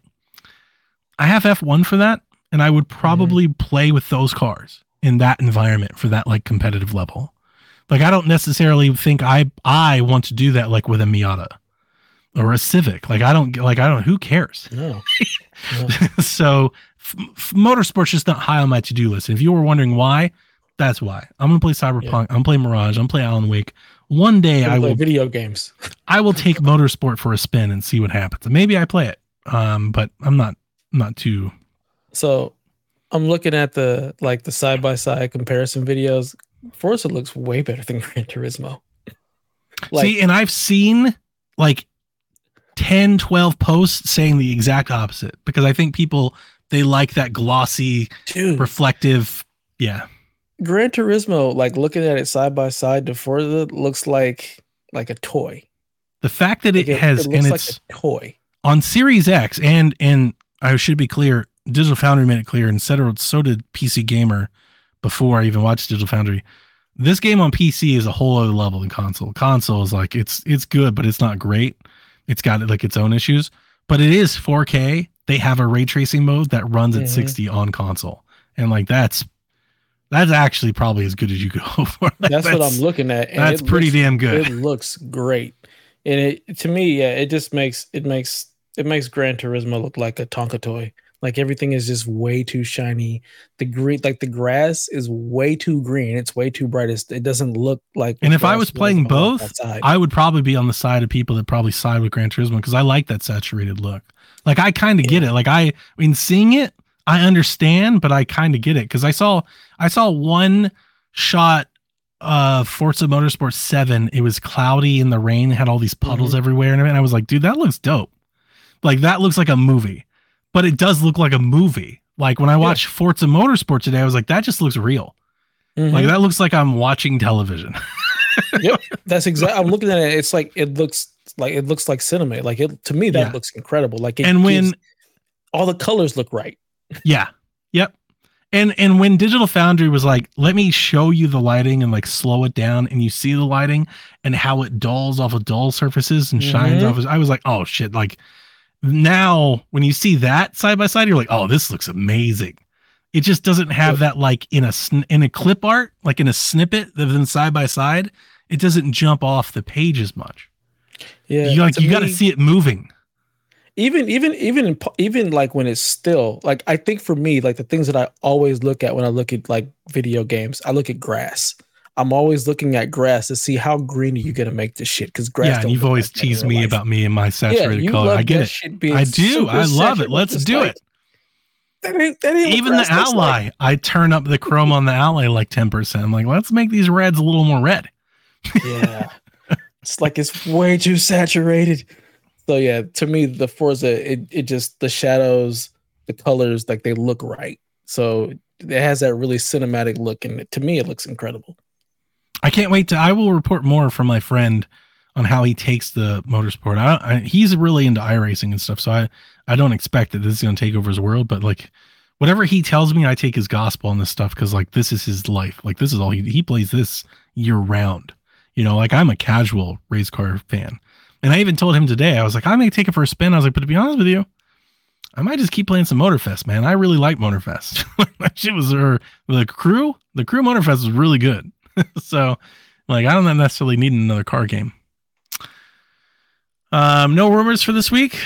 i have f1 for that and i would probably mm-hmm. play with those cars in that environment for that like competitive level like I don't necessarily think I I want to do that like with a Miata or a Civic. Like I don't like I don't who cares. no. (laughs) so f- motorsports just not high on my to-do list. And if you were wondering why, that's why. I'm gonna play Cyberpunk. I'm gonna play Mirage. I'm gonna play Alan Wake. One day I will video games. I will take (laughs) motorsport for a spin and see what happens. Maybe I play it. Um, but I'm not not too So I'm looking at the like the side by side comparison videos. Forza looks way better than (laughs) Gran Turismo. Like, see, and I've seen like 10, 12 posts saying the exact opposite because I think people they like that glossy, dude, reflective. Yeah. Gran Turismo, like looking at it side by side to Forza, looks like like a toy. The fact that it Like, has looks and like it's a toy. on Series X and and I should be clear, Digital Foundry made it clear, and so, so did PC Gamer before I even watched Digital Foundry. This game on PC is a whole other level than console. Console is like it's it's good, but it's not great. It's got like its own issues, but it is 4K. They have a ray tracing mode that runs at Mhm. 60 on console, and like that's that's actually probably as good as you could (laughs) hope for. Like, That's, what I'm looking at. and That's pretty looks- damn good. It looks great, and it to me, yeah, it just makes it makes it makes Gran Turismo look like a Tonka toy. Like everything is just way too shiny. The green, like the grass, is way too green. It's way too bright. It's, it doesn't look like. And if I was was playing both, outside. I would probably be on the side of people that probably side with Gran Turismo because I like that saturated look. Like I kind of get it. Like I, I mean, seeing it, I understand, but I kind of get it because I saw I saw one shot uh Forza Motorsport 7. It was cloudy in the rain, had all these puddles everywhere and. I was like, dude, that looks dope. Like that looks like a movie. But it does look like a movie. Like when I watched Forza Motorsport today, I was like, that just looks real. Mhm. Like that looks like I'm watching television. (laughs) yep, that's exactly. I'm looking at it. It's like it looks like it looks like cinema. Like it to me, that Yeah. looks incredible. Like and when gives- all the colors look right. (laughs) Yeah. Yep. And and when Digital Foundry was like, let me show you the lighting and like slow it down, and you see the lighting and how it dulls off of dull surfaces and shines Mhm. off. Of, I was like, oh shit! Like now, when you see that side by side, you're like, oh, this looks amazing. it just doesn't have that like in a in a clip art, like in a snippet that then side by side. It doesn't jump off the page as much. Yeah, you like you got to see it moving. even even even even like when it's still like I think for me like the things that I always look at when I look at like video games I look at grass. I'm always looking at grass to see how green are you gonna make this shit because grass. yeah, and you've always like that in teased me life. about me and my saturated you color. I get it. I do. I love it. Let's do like, it. That ain't, that ain't Even the ally, like. I turn up the chrome on the ally like 10%. I'm like, let's make these reds a little more red. Yeah, (laughs) it's like it's way too saturated. So yeah, to me, the Forza, it it just the shadows, the colors, like they look right. So it has that really cinematic look, and to me, it looks incredible. I can't wait to. I will report more from my friend on how he takes the motorsport. I, I he's really into iRacing and stuff, so I I don't expect that this is going to take over his world. But like whatever he tells me, I take his gospel on this stuff because like this is his life. Like this is all he he plays this year round. You know, like I'm a casual race car fan, and I even told him today I was like I may take it for a spin. I was like, but to be honest with you. I might just keep playing some Motorfest, man. I really like Motorfest. (laughs) that shit was her the crew. The crew Motorfest was really good. (laughs) so like I don't necessarily need another car game. Um, no rumors for this week.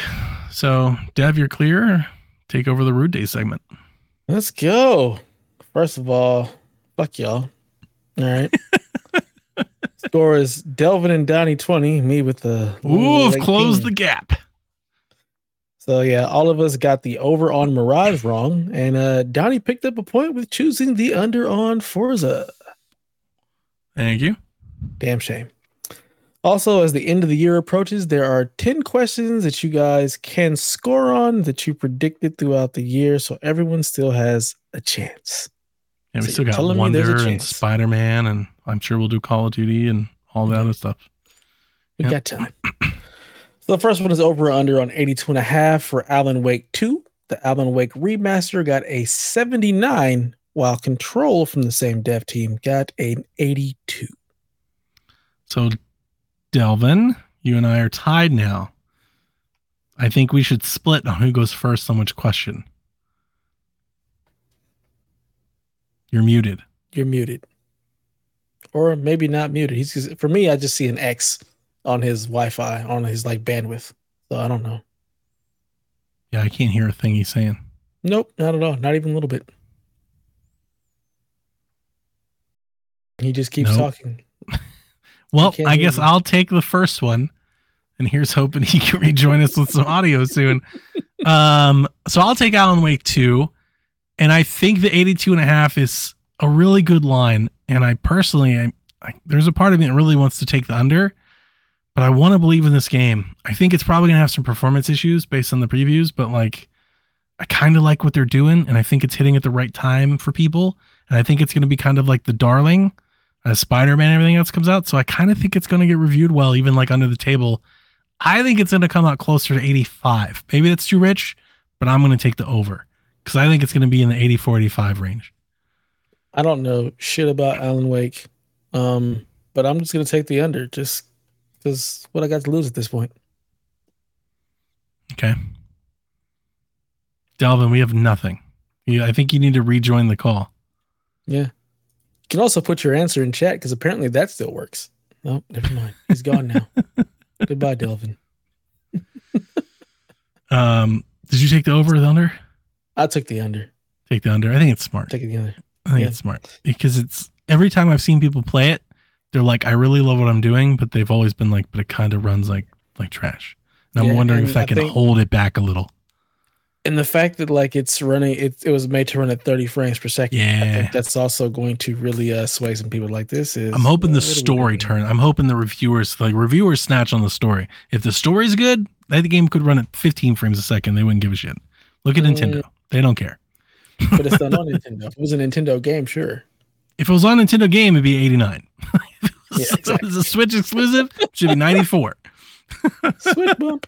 So Dev, you're clear. Take over the rude day segment. Let's go. First of all, fuck y'all. All right. (laughs) Score is Delvin and Donnie 20, me with the Ooh, I've closed the gap. So yeah, all of us got the over on Mirage wrong, and uh Donnie picked up a point with choosing the under on Forza. Thank you. Damn shame. Also, as the end of the year approaches, there are 10 questions that you guys can score on that you predicted throughout the year. So everyone still has a chance. Yeah, we So still got telling me there's a Wonder and. Spider Man, and I'm sure we'll do Call of Duty and all the other mm-hmm. stuff. We Yep. got time. (clears throat) so the first one is over under on 82 and a half for Alan Wake 2. The Alan Wake remaster got a 79, while Control from the same dev team got an 82. So, Delvin, you and I are tied now. I think we should split on who goes first on which question. You're muted. You're muted. Or maybe not muted. He's just, for me, I just see an X on his Wi-Fi, on his like bandwidth. So I don't know. Yeah, I can't hear a thing he's saying. Nope, not at all. Not even a little bit. He just keeps Nope. talking. (laughs) Well, I guess. I'll take the first one. And here's hoping he can (laughs) rejoin us with some audio soon. (laughs) Um, so I'll take Alan Wake 2. And I think the 82 and a half is a really good line. And I personally, I, I, there's a part of me that really wants to take the under, but I want to believe in this game. I think it's probably going to have some performance issues based on the previews, but like, I kind of like what they're doing. And I think it's hitting at the right time for people. And I think it's going to be kind of like the darling uh, as Spider Man everything else comes out. So I kind of think it's going to get reviewed well, even like under the table. I think it's going to come out closer to 85. Maybe that's too rich, but I'm going to take the over because I think it's going to be in the 84, 85 range. I don't know shit about Alan Wake. Um, but I'm just gonna take the under just because what I got to lose at this point. Okay. Delvin, we have nothing. You, I think you need to rejoin the call. Yeah. You can also put your answer in chat because apparently that still works. No, never mind. He's gone now. (laughs) Goodbye, Delvin. Um, did you take the over or the under? I took the under. Take the under. I think it's smart. Take the under. I think yeah. it's smart because it's every time I've seen people play it, they're like, I really love what I'm doing, but they've always been like, but it kind of runs like like trash. And I'm Yeah, wondering and if I, I can think- hold it back a little. And the fact that like it's running, it, it was made to run at 30 frames per second. I Yeah. think that's also going to really uh, sway some people like this. Is I'm hoping uh, the we story turn. I'm hoping the reviewers, like reviewers, snatch on the story. If the story's good, that the game could run at 15 frames a second. They wouldn't give a shit. Look at Mm. Nintendo. They don't care. But it's not on (laughs) Nintendo. If it was a Nintendo game, sure. If it was on Nintendo game, it'd be 89. (laughs) if Yeah, it was a Switch exclusive, it should be 94. (laughs) Switch bump.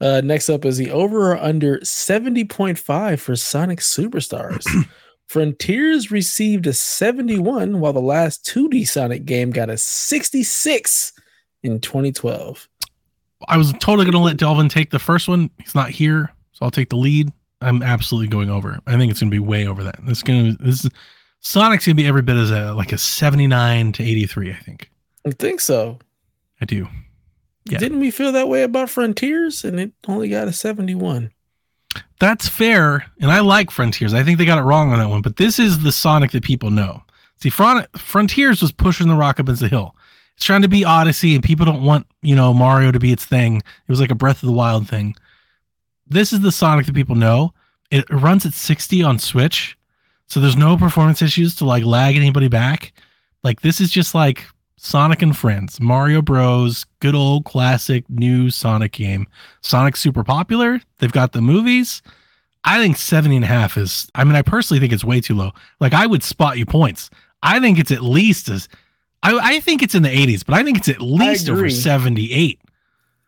Uh, next up is the over or under 70.5 for Sonic Superstars. (clears throat) Frontiers received a 71, while the last 2D Sonic game got a 66 in 2012. I was totally going to let Delvin take the first one. He's not here, so I'll take the lead. I'm absolutely going over. I think it's going to be way over that. This going to this is, Sonic's going to be every bit as a like a 79 to 83. I think. I think so. I do. Yeah. Didn't we feel that way about Frontiers, and it only got a seventy-one? That's fair, and I like Frontiers. I think they got it wrong on that one, but this is the Sonic that people know. See, Fron- Frontiers was pushing the rock up into the hill. It's trying to be Odyssey, and people don't want you know Mario to be its thing. It was like a Breath of the Wild thing. This is the Sonic that people know. It runs at 60 on Switch, so there's no performance issues to like lag anybody back. Like this is just like Sonic and Friends, Mario Bros, good old classic new Sonic game. Sonic's super popular. They've got the movies. I think 70 and a half is, I mean, I personally think it's way too low. Like, I would spot you points. I think it's at least as, I, I think it's in the 80s, but I think it's at least over 78.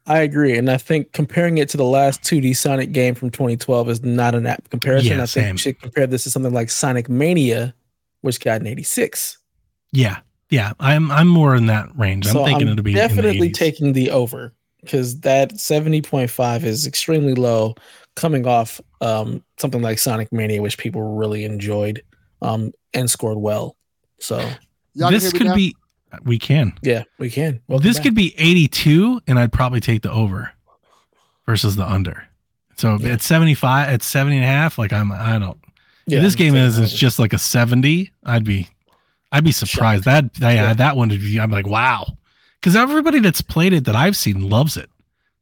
I agree, and I think comparing it to the last 2D Sonic game from 2012 is not an apt comparison. Yeah, I think you should compare this to something like Sonic Mania, which got an 86. Yeah. Yeah. I'm, I'm more in that range. I'm so thinking I'm it'll be definitely in the 80s. taking the over because that 70.5 is extremely low, coming off um, something like Sonic Mania, which people really enjoyed um, and scored well. So Y'all this could now? be, we can. yeah, we can. Well, this could be 82, and I'd probably take the over versus the under. So Yeah. at 75, at 70 and a half, like I'm, I don't, yeah, this I'm game is, it's just like a 70, I'd be, I'd be surprised. That, that, Yeah. that one would be, I'm like, wow. Cause everybody that's played it that I've seen loves it.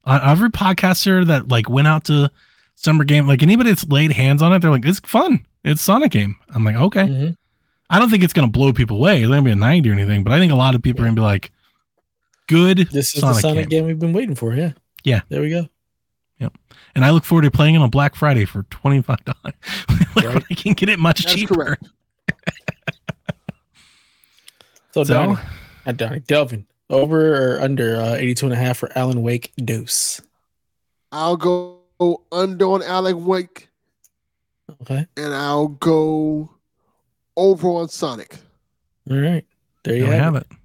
Uh, every podcaster that like went out to summer game, like anybody that's laid hands on it, they're like, it's fun. It's Sonic game. I'm like, okay. Mhm. I don't think it's going to blow people away. It's going to be a 90 or anything, but I think a lot of people are going to be like, good This is Sonic the Sonic game. game. we've been waiting for. Yeah. Yeah. There we go. Yep. And I look forward to playing it on Black Friday for $25. (laughs) like Right. I can get it much That's cheaper. correct. (laughs) So, So, Donnie, not Donnie, Delvin, over or under uh, 82 and a half for Alan Wake Deuce. I'll go under on Alan Wake, Okay. and I'll go over on Sonic. All right. There you there have, have it. it.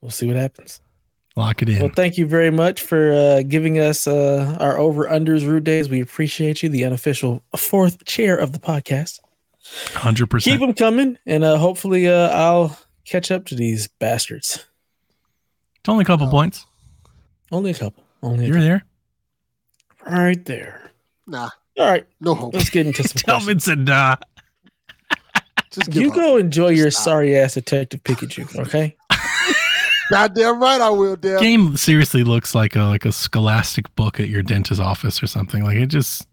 We'll see what happens. Lock it in. Well, thank you very much for uh, giving us uh, our over unders root days. We appreciate you, the unofficial fourth chair of the podcast. 100%. Keep them coming, and uh, hopefully, uh, I'll catch up to these bastards. It's only a couple points. Only a couple. Only a You're there. couple. right there. Nah, All right, no hope. let's get into (laughs) some questions. Delvin said, uh, Just give You up. go enjoy your Stop. sorry ass Detective Pikachu, (laughs) okay? Goddamn right, I will. Damn. game seriously looks like a like a scholastic book at your dentist's office or something. Like it just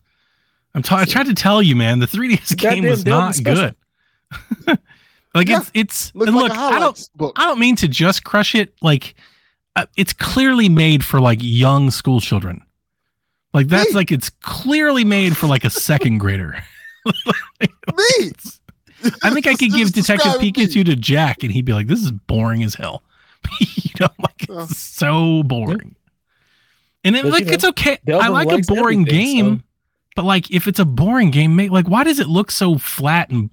I'm t- I tried to tell you, man, the 3DS game Goddamn was not special. good. (laughs) like Yeah. it's it's Looks and like look, a I don't book. I don't mean to just crush it. Like, uh, it's clearly made for like young school children. Like that's Me. like it's clearly made for like a second grader. (laughs) Me. I think I could give Detective describe me. Pikachu to Jack, and he'd be like, "This is boring as hell." (laughs) you know, like Yeah. it's so boring. And it, But, like you know, it's okay. I like a boring game, so- but like if it's a boring game, make like why does it look so flat and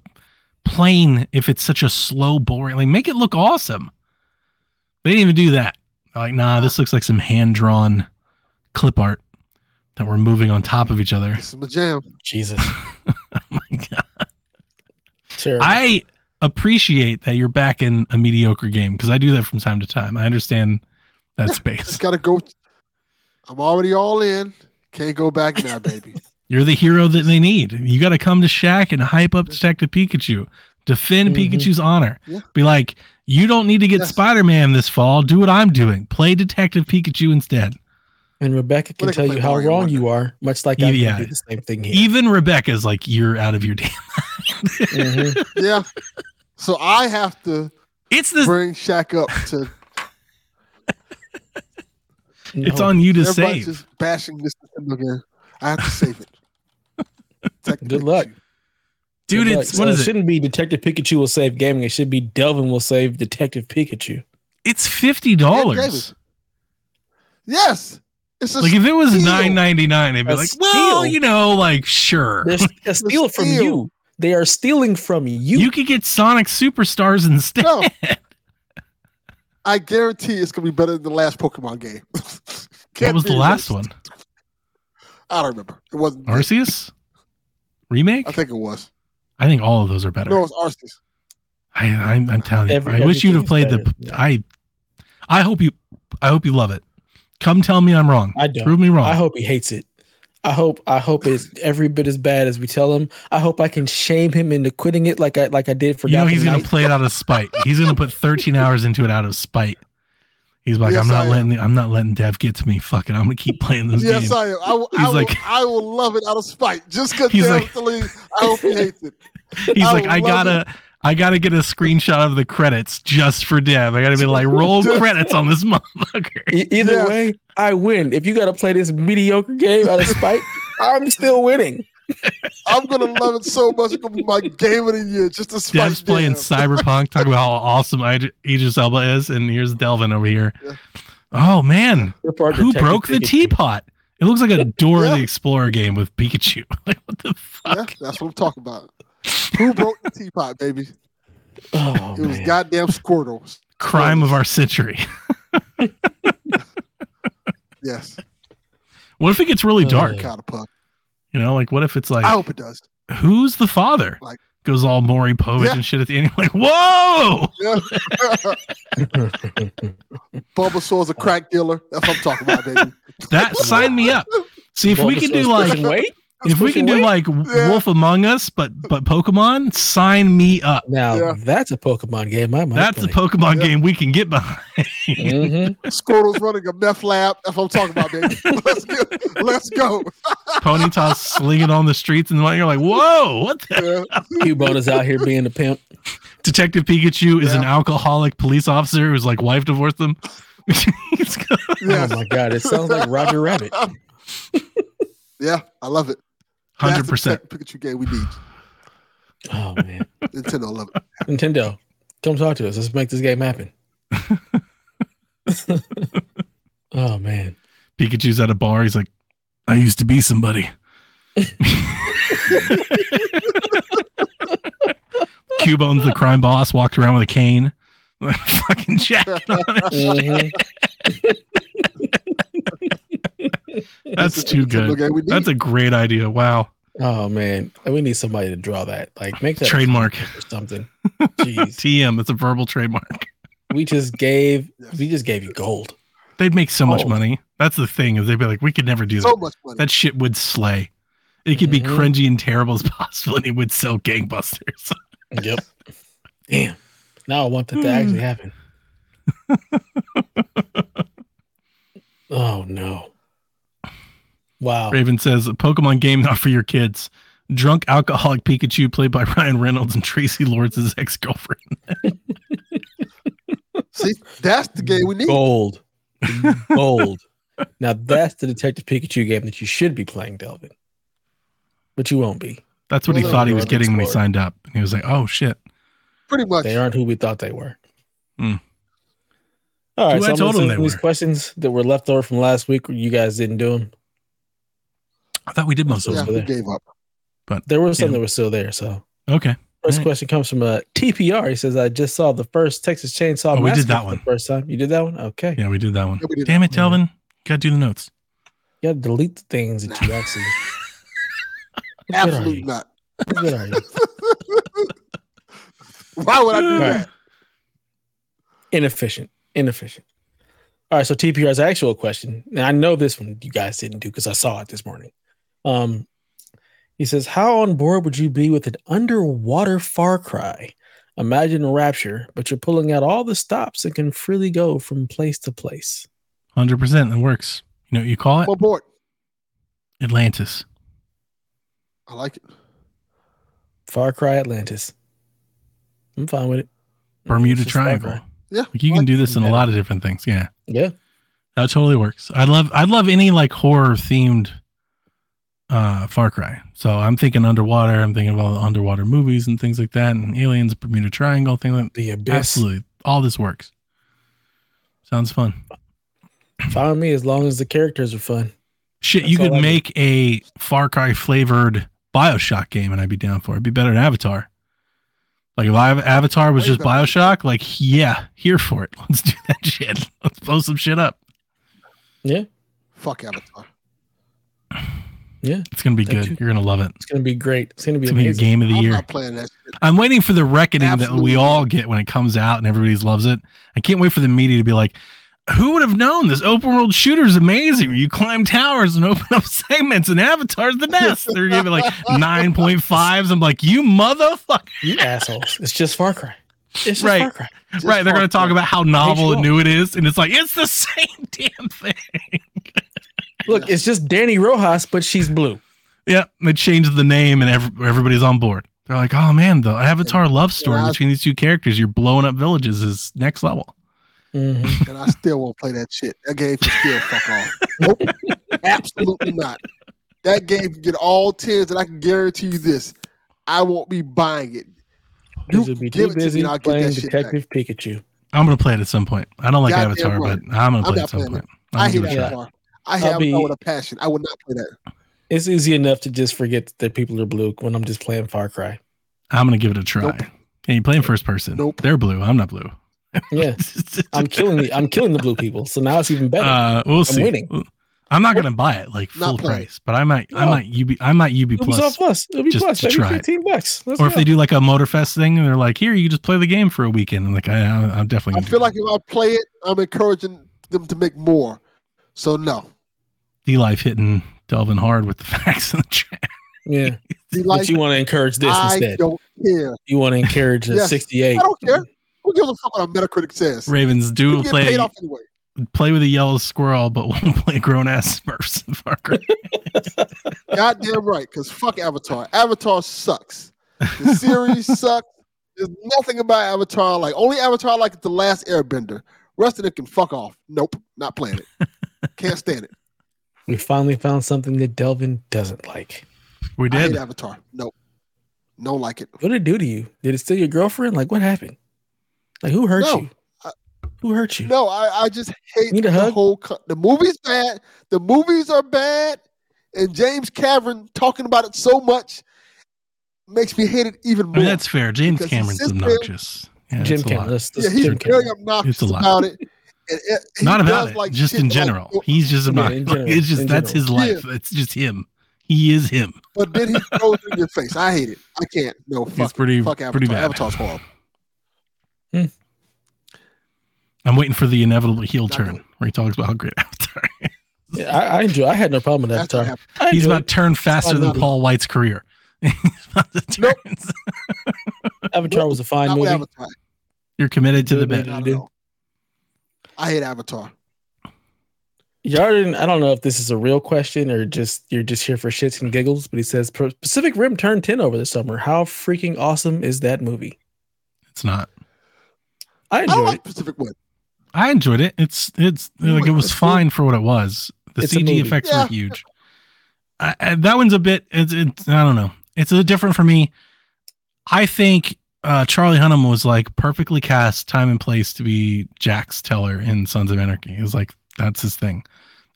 plain if it's such a slow, boring? Like make it look awesome. They didn't even do that. Like, nah, this looks like some hand drawn clip art that we're moving on top of each other. This is my jam. Jesus. (laughs) Terrible. I appreciate that you're back in a mediocre game because I do that from time to time. I understand that (laughs) space. Gotta go. I'm already all in. Can't go back now, baby. (laughs) You're the hero that they need. You got to come to Shaq and hype up Detective Pikachu, defend Mhm. Pikachu's honor. Yeah. Be like, you don't need to get Yes. Spider Man this fall. Do what I'm doing. Play Detective Pikachu instead. and Rebecca can Well, tell you how Mario wrong Wonder. you are, much like I yeah. do the same thing here. Even Rebecca's like, you're out of your damn. (laughs) Mhm. yeah. So I have to It's the. bring Shaq up to. It's No. on you to Everybody's save. just bashing this Nintendo game. I have to save it. Good luck. Dude, Good it's luck. what So is it it? shouldn't be Detective Pikachu will save gaming. It should be Delvin will save Detective Pikachu. It's fifty dollars. David. Yes. It's a Like if it was steal. nine ninety nine, I'd be A like, well, you know, like sure. They're a steal from steal. you. They are stealing from you. You could get Sonic Superstars instead. No. (laughs) I guarantee it's gonna be better than the last Pokemon game. (laughs) what was the last one? I don't remember. It wasn't. Arceus remake. I think it was. I think all of those are better. No, it was Arceus. I, I'm, I'm telling you, Every- I wish you'd have played everything's the. better, I, I hope you, I hope you love it. Come tell me I'm wrong. I don't. Prove me wrong. I hope he hates it. I hope I hope it's every bit as bad as we tell him. I hope I can shame him into quitting it like I like I did for you know Gotham he's gonna Knights. play it out of spite. He's gonna put 13 hours into it out of spite. He's like, Yes, I'm not I am. letting, I'm not letting Dev get to me. Fuck it, I'm gonna keep playing this Yes, game. I am. I will, I, He's will, like- I will love it out of spite. Just because (laughs) He's Dev like- Salim, I hope he hates it. (laughs) He's I like, I gotta, I gotta get a screenshot of the credits just for Dev. I gotta be like, roll (laughs) credits on this motherfucker. E- either Yeah. way, I win. If you got to play this mediocre game out of spite, (laughs) I'm still winning. I'm gonna love it so much. It's gonna be my game of the year. Just to spite Dev's playing Cyberpunk, (laughs) talking about how awesome Id- Idris Elba is, and here's Delvin over here. Yeah. Oh man, who broke the teapot? It looks like a Dora Yeah. the Explorer game with Pikachu. like what the fuck? Yeah, that's what I'm talking about. Who broke the teapot, baby? Oh, It was goddamn Squirtle. Crime of our century. (laughs) Yes, What if it gets really Uh, dark? kind of puck. You know, like what if it's like, I hope it does. who's the father? Like- Goes all Maury Povich Yeah. and shit at the end. You're like, whoa! Yeah. (laughs) Bulbasaur's a crack dealer. That's what I'm talking about, baby. That sign me up. See if we can do like pushing weight. If we can do like Yeah. Wolf Among Us, but but Pokemon, sign me up. Now Yeah. that's a Pokemon game. I might That's the play. Pokemon Yeah. game we can get behind. Mhm. (laughs) Squirtle's running a meth lab. That's what I'm talking about, baby. (laughs) Let's go. Let's go. (laughs) Ponyta slinging on the streets, and you're like, "Whoa, what the?" Yeah. Cubone is out here being a pimp. Detective Pikachu is an alcoholic police officer whose like wife divorced him. He's got- Yes. Oh my god, it sounds like Roger Rabbit. Yeah, I love it. That's the 100%. Pikachu game we need. Oh man, Nintendo, love it. Nintendo, come talk to us. Let's make this game happen. (laughs) oh man, Pikachu's at a bar. He's like, "I used to be somebody." (laughs) Cubone's the crime boss. Walked around with a cane, (laughs) fucking jacket on. And shit. That's too good. game we need. That's a great idea. Wow. oh man, we need somebody to draw that. Like make that Trademark. (laughs) or something. (laughs) Jeez, TM. It's a verbal trademark. we just gave we just gave you gold. They'd make so much Oh. money. That's the thing is they'd be like, we could never do so that. much money. That shit would slay. It could be Mhm. cringy and terrible as (laughs) possible, and it would sell gangbusters. Yep. Damn. Now I want that to actually happen. oh no. Wow. Raven says, a Pokemon game not for your kids. Drunk alcoholic Pikachu played by (laughs) Ryan Reynolds and Traci Lords' ex girlfriend. (laughs) See, that's the game we need. Gold. (laughs) Gold. now that's the Detective Pikachu game that you should be playing, Delvin. But you won't be. That's what he thought he was Lord getting when he signed up. And he was like, oh shit. Pretty much. They aren't who we thought they were. Hmm. All right, Who so I I'm told gonna them they these were. questions that were left over from last week. You guys didn't do them. I thought we did most of those. Yeah, them. we gave up. But there were some Yeah. that were still there. So Okay. first Alright. question comes from uh, TPR. He says, "I just saw the first Texas Chainsaw Oh, we did Massacre that for one. the first time. You did that one? Okay. Yeah, we did that one. Yeah, did. Damn it, Delvin. Gotta do the notes. You gotta delete the things that you actually. (laughs) How good are Absolutely not. Good are you? (laughs) Why would I do that? Inefficient. Inefficient. All right. So TPR's actual question. And I know this one you guys didn't do because I saw it this morning. Um, he says, How on board would you be with an underwater Far Cry? Imagine a rapture, but you're pulling out all the stops and can freely go from place to place. 100%. It works. You know what you call it? I'm board. Atlantis. I like it. Far Cry Atlantis. I'm fine with it. Bermuda It's just Far Triangle. Yeah. Like you I can like do this in a lot of different things. Yeah. Yeah. That totally works. I love I love any like horror themed uh Far Cry. So I'm thinking underwater, I'm thinking of all the underwater movies and things like that, and aliens, Bermuda Triangle, thing like The Abyss. Absolutely. All this works. Sounds fun. Fine with me as long as the characters are fun. Shit, That's you could I do. make a Far Cry flavored Bioshock game and I'd be down for it. It'd be better than Avatar. Like if Avatar was just. Bioshock, like yeah, here for it. (laughs) Let's do that shit. Let's blow some shit up. Yeah. Fuck Avatar. Yeah, It's gonna be Thank good. you. You're gonna love it. it's gonna be great. It's gonna be It's gonna be your game of the I'm year. not playing that shit. I'm waiting for the reckoning that we all get when it comes out and everybody loves it. I can't wait for the media to be like, who would have known this open world shooter is amazing? You climb towers and (laughs) open up segments and avatars the best. They're giving like (laughs) 9.5s. I'm like, you motherfucker. You assholes! It's just Far Cry. It's just Right. Far Cry. Just Right. They're going to talk about how novel and new it is. And it's like, it's the (laughs) same damn thing. Look, it's just Dani Rojas, but she's blue. Yeah. They changed the name and every, everybody's on board. They're like, oh man, the Avatar love story I- between these two characters, you're blowing up villages is next level. Mhm. and I still won't play that shit. That game can still fuck off. Nope, absolutely not. That game can get all tens, and I can guarantee you this: I won't be buying it. You Because would be give too it to me, busy I'll get playing that shit back. Detective Pikachu. I'm gonna play it at some point. I don't like Goddamn Avatar, right. but I'm gonna I'm play it at some point. I I'm hate gonna give it a shot. Avatar. I have be- Avatar with a passion. I would not play that. It's easy enough to just forget that people are blue when I'm just playing Far Cry. I'm gonna give it a try. Nope. Hey, you playing first person? Nope. They're blue. I'm not blue. Yeah, (laughs) I'm killing the I'm killing the blue people. So now it's even better. uh, we'll see. winning. I'm not gonna buy it like Not full playing. price, but I might. I No. might. Ubi. I might Ubi It'll be plus. Plus, plus. It'll be just plus. to Maybe try 15 bucks. Let's Or if they do like a Motorfest thing, and they're like, "Here, you can just play the game for a weekend." I'm like, I, I- I'm definitely. I feel like if I play it, I'm encouraging them to make more. So no, D Life hitting Delvin hard with the (laughs) facts in the chat. yeah. (laughs) Be But you want to encourage this I instead. don't care. You want to encourage a (laughs) Yes. 68. I don't care. Who gives a fuck what a Metacritic says? Ravens You do get play paid off anyway. play with a yellow squirrel, but won't play grown ass Smurfs. in Far Cry. Goddamn right, because fuck Avatar. Avatar sucks. The series sucks. There's nothing about Avatar. Like only Avatar like the last Airbender. Rest of it can fuck off. Nope, not playing it. Can't stand it. We finally found something that Delvin doesn't like. We I hate did. Avatar. Nope, don't like it. What did it do to you? Did it steal your girlfriend? Like what happened? Like who hurt No. you? Who hurt you? No, I, I just hate Need a the hug? whole. Co- the movie's bad. The movies are bad, and James Cameron talking about it so much makes me hate it even I more. mean, that's fair. James Cameron's sits there- obnoxious. Yeah, Jim it's a lot. Cameron. Let's, yeah, he's Jim very Cameron. obnoxious It's a lot. about it. (laughs) And it- Not about it. like just shit in like- general. Oh. He's just Yeah, in obnoxious. it's just in that's his general. life. It's just him. He is him. but then he throws in your face. I hate it. I can't. No, fuck. It's pretty- fuck Avatar. pretty bad. Avatar's horrible. Hmm. I'm waiting for the inevitable heel Not turn doing where he talks about how great (laughs) Avatar. is. Yeah, I, I enjoy. I had no problem with That's what Avatar. (laughs) He's about to turn faster than Paul Wight's career. He's about to turn. it. Avatar was a fine Not movie. You're committed to the Good bit. movie. Not do. at all. I hate Avatar. Yarden, I don't know if this is a real question or just you're just here for shits and giggles, but he says Pacific Rim turned 10 over the summer. How freaking awesome is that movie? It's not. I I enjoyed like it. Pacific Rim. I enjoyed it. It's it's like it was It's fine for what it was. The It's CG effects Yeah. were huge. I, I- that one's a bit. It's, it's I don't know. It's a different for me. I think uh, Charlie Hunnam was like perfectly cast, time and place to be Jax Teller in Sons of Anarchy. It was like that's his thing.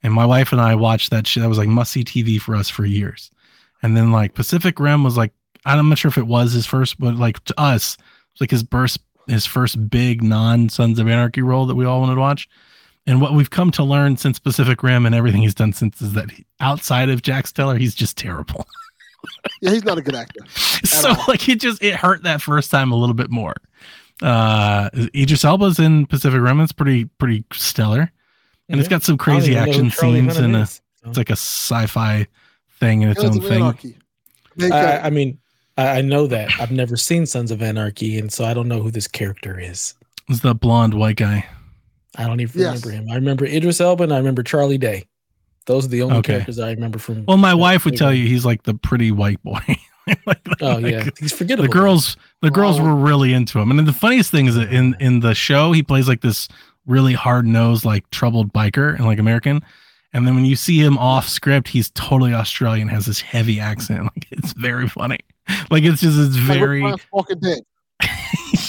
And my wife and I watched that shit. That was like must see TV for us for years. And then like Pacific Rim was like I'm not sure if it was his first, but like to us, it's like his first his first big non Sons of Anarchy role that we all wanted to watch. And what we've come to learn since Pacific Rim and everything he's done since is that he, outside of Jax Teller, he's just terrible. (laughs) Yeah, he's not a good actor. (laughs) so all. like it just it hurt that first time a little bit more. Uh Idris Elba's in Pacific Rim. It's pretty pretty stellar, and it's got some crazy even action scenes and a, is. it's like a sci-fi thing in its Sons own thing. Anarchy. Make I, I mean, I, I know that. I've never seen Sons of Anarchy, and so I don't know who this character is. It's the blonde white guy. I don't even Yes. remember him. I remember Idris Elba and I remember Charlie Day. Those are the only Okay. characters I remember from. Well, my uh, wife would tell Rim. you he's like the pretty white boy. (laughs) like, Oh like, yeah, he's forgettable. the girls the girls Wow. were really into him and then the funniest thing is that in in the show he plays like this really hard-nosed like troubled biker and like american and then when you see him off script he's totally australian has this heavy accent (laughs) like it's very funny like it's just it's very Rick Grimes Walking Dead.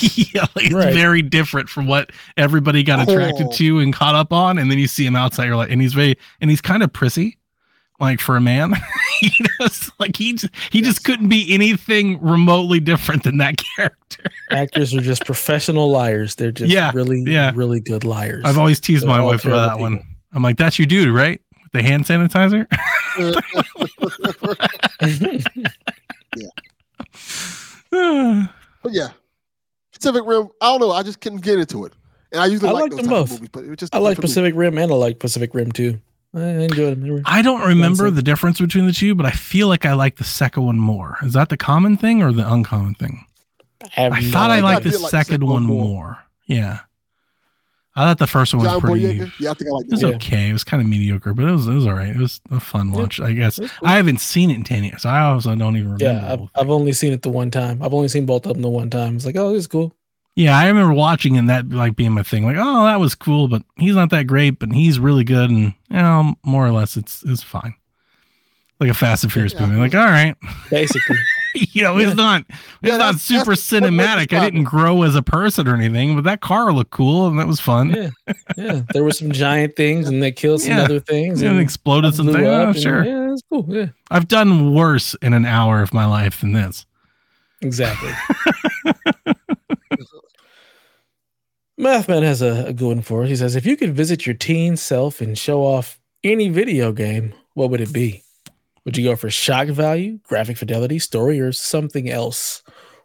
(laughs) yeah like it's Right. very different from what everybody got attracted Oh. to and caught up on and then you see him outside you're like and he's very and he's kind of prissy like for a man (laughs) he does like he just, he Yes. just couldn't be anything remotely different than that (laughs) character actors are just professional liars. They're just Yeah, really, yeah. really good liars. I've always teased They're my wife about terrible that one. I'm like, that's your dude, right? With the hand sanitizer. (sighs) But yeah, Pacific Rim. I don't know. I just couldn't get into it, and I usually I like like those them type of both. movies. But it was just I like. Pacific Rim and I like Pacific Rim too. I enjoyed them. I don't remember the difference between the two, but I feel like I like the second one more. Is that the common thing or the uncommon thing? have I no thought I liked the did like the second second one one more. more. Yeah. I thought the first one was John pretty. Boyega. Yeah, I think I like It was that. Yeah. okay. It was kind of mediocre, but it was it was all right. It was a fun Yeah. watch, I guess. Cool. I haven't seen it in ten years. I also don't even remember. Yeah, I've, I've only seen it the one time. I've only seen both of them the one time. It's like, oh, this is cool. Yeah, I remember watching and that like being my thing. Like, oh, that was cool, but he's not that great, but he's really good, and you know, more or less, it's it's fine. Like a Fast and Furious Yeah. movie. Like, all right, Basically, (laughs) (laughs) you know, Yeah. it's not it's Yeah, not super that's what makes cinematic. I didn't grow as a person or anything, but that car looked cool and that was fun. yeah, yeah. There were some (laughs) giant things, and they killed some Yeah. other things. Yeah, and it exploded blew something. up, Oh, sure. Yeah, that's cool. Yeah, I've done worse in an hour of my life than this. exactly. (laughs) Mathman has a, a good one for us. He says, if you could visit your teen self and show off any video game, what would it be? Would you go for shock value, graphic fidelity, story, or something else?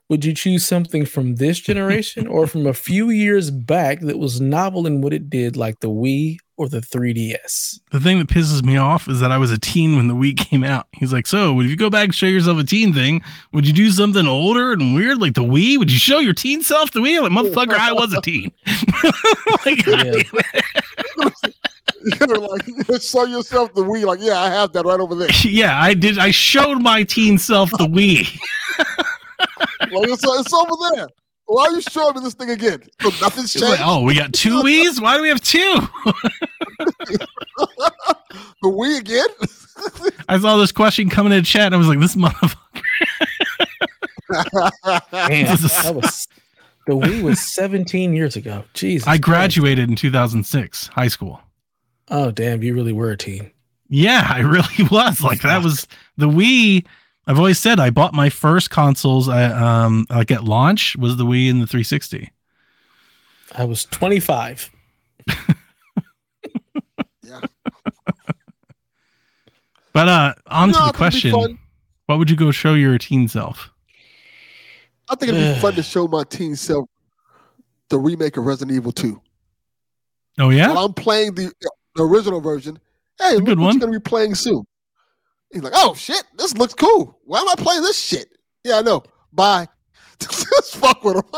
Would you choose something from this generation or (laughs) from a few years back that was novel in what it did, like the Wii or the 3DS? The thing that pisses me off is that I was a teen when the Wii came out. He's like, so if you go back and show yourself a teen thing, would you do something older and weird like the Wii? Would you show your teen self the Wii? Like, motherfucker, I was a teen. (laughs) like. (laughs) (laughs) You're like, show yourself the Wii. Like, yeah, I have that right over there. (laughs) yeah, I did. I showed my teen self the Wii. (laughs) Like, it's, it's over there. Why are you showing me this thing again? So nothing's It's like, changed. oh, we got two Wii's? Why do we have two? The Wii again? I saw this question coming in chat and I was like, this motherfucker. Man, This is- that was the Wii was 17 years ago. Jesus. I Christ. graduated in 2006, high school. Oh, damn. You really were a teen. Yeah, I really (laughs) was. Like that was the Wii. I've always said I bought my first consoles I, um like at launch was the Wii and the 360. I was 25. yeah. (laughs) But uh on You to the think it'd be question. fun. What would you go show your teen self? I think it'd be fun to (sighs) show my teen self the remake of Resident Evil 2. Oh yeah? While I'm playing the, the original version, hey, look good one. going to be playing soon. He's like, oh, shit, this looks cool. Why am I playing this shit? Yeah, I know. Bye. (laughs) Just fuck with him. (laughs)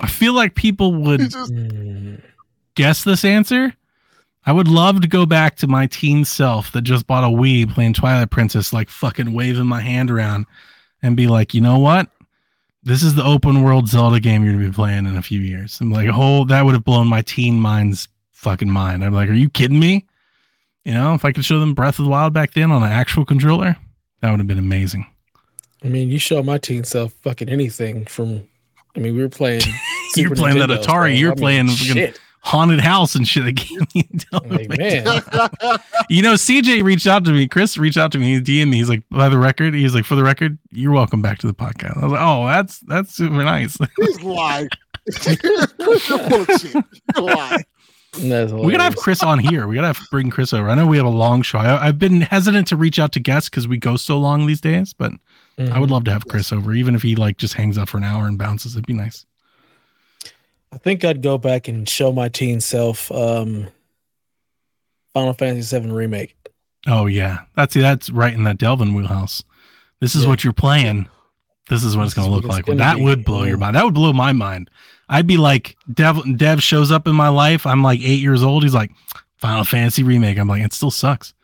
I feel like people would just, guess this answer. I would love to go back to my teen self that just bought a Wii playing Twilight Princess, like fucking waving my hand around and be like, you know what? This is the open world Zelda game you're gonna be playing in a few years. I'm like, oh, that would have blown my teen mind's fucking mind. I'm like, are you kidding me? You know, if I could show them Breath of the Wild back then on an actual controller, that would have been amazing. I mean, you show my teen self fucking anything from. I mean, we were playing. (laughs) You're Super playing that Atari, so, you're I mean, playing fucking- shit. Haunted house and shit. That game you don't Like, man, (laughs) You know, CJ reached out to me. Chris reached out to me. He DM'd me. He's like, by the record, he's like, for the record, you're welcome back to the podcast. I was like, oh, that's that's super nice. he's lying. you're full of shit. You're lying. We gotta have. Chris on here. We gotta have bring Chris over. I know we have a long show. I, I've been hesitant to reach out to guests because we go so long these days, but Mhm. I would love to have Chris over, even if he like just hangs out for an hour and bounces. It'd be nice. I think I'd go back and show my teen self um, Final Fantasy VII remake. Oh yeah, that's that's right in that Delvin wheelhouse. This is Yeah. what you're playing. This is what it's gonna look like. Well, that be. would blow your mind. That would blow my mind. I'd be like, Dev Dev shows up in my life. I'm like eight years old. He's like, Final Fantasy remake. I'm like, it still sucks,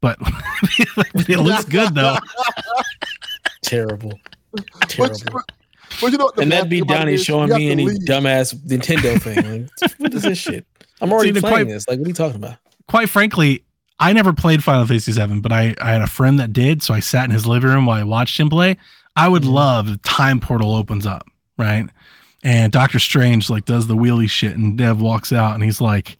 but (laughs) it looks good though. Terrible. (laughs) Terrible. but, but you know and bad that'd be thing about Donnie showing me any leave. dumbass Nintendo thing. Like, (laughs) what is this shit? I'm already See, playing quite- this. Like, what are you talking about? Quite frankly, I never played Final Fantasy VII, but I I had a friend that did, so I sat in his living room while I watched him play. I would Mhm. love if time portal opens up, right? And Doctor Strange like does the wheelie shit, and Dev walks out, and he's like,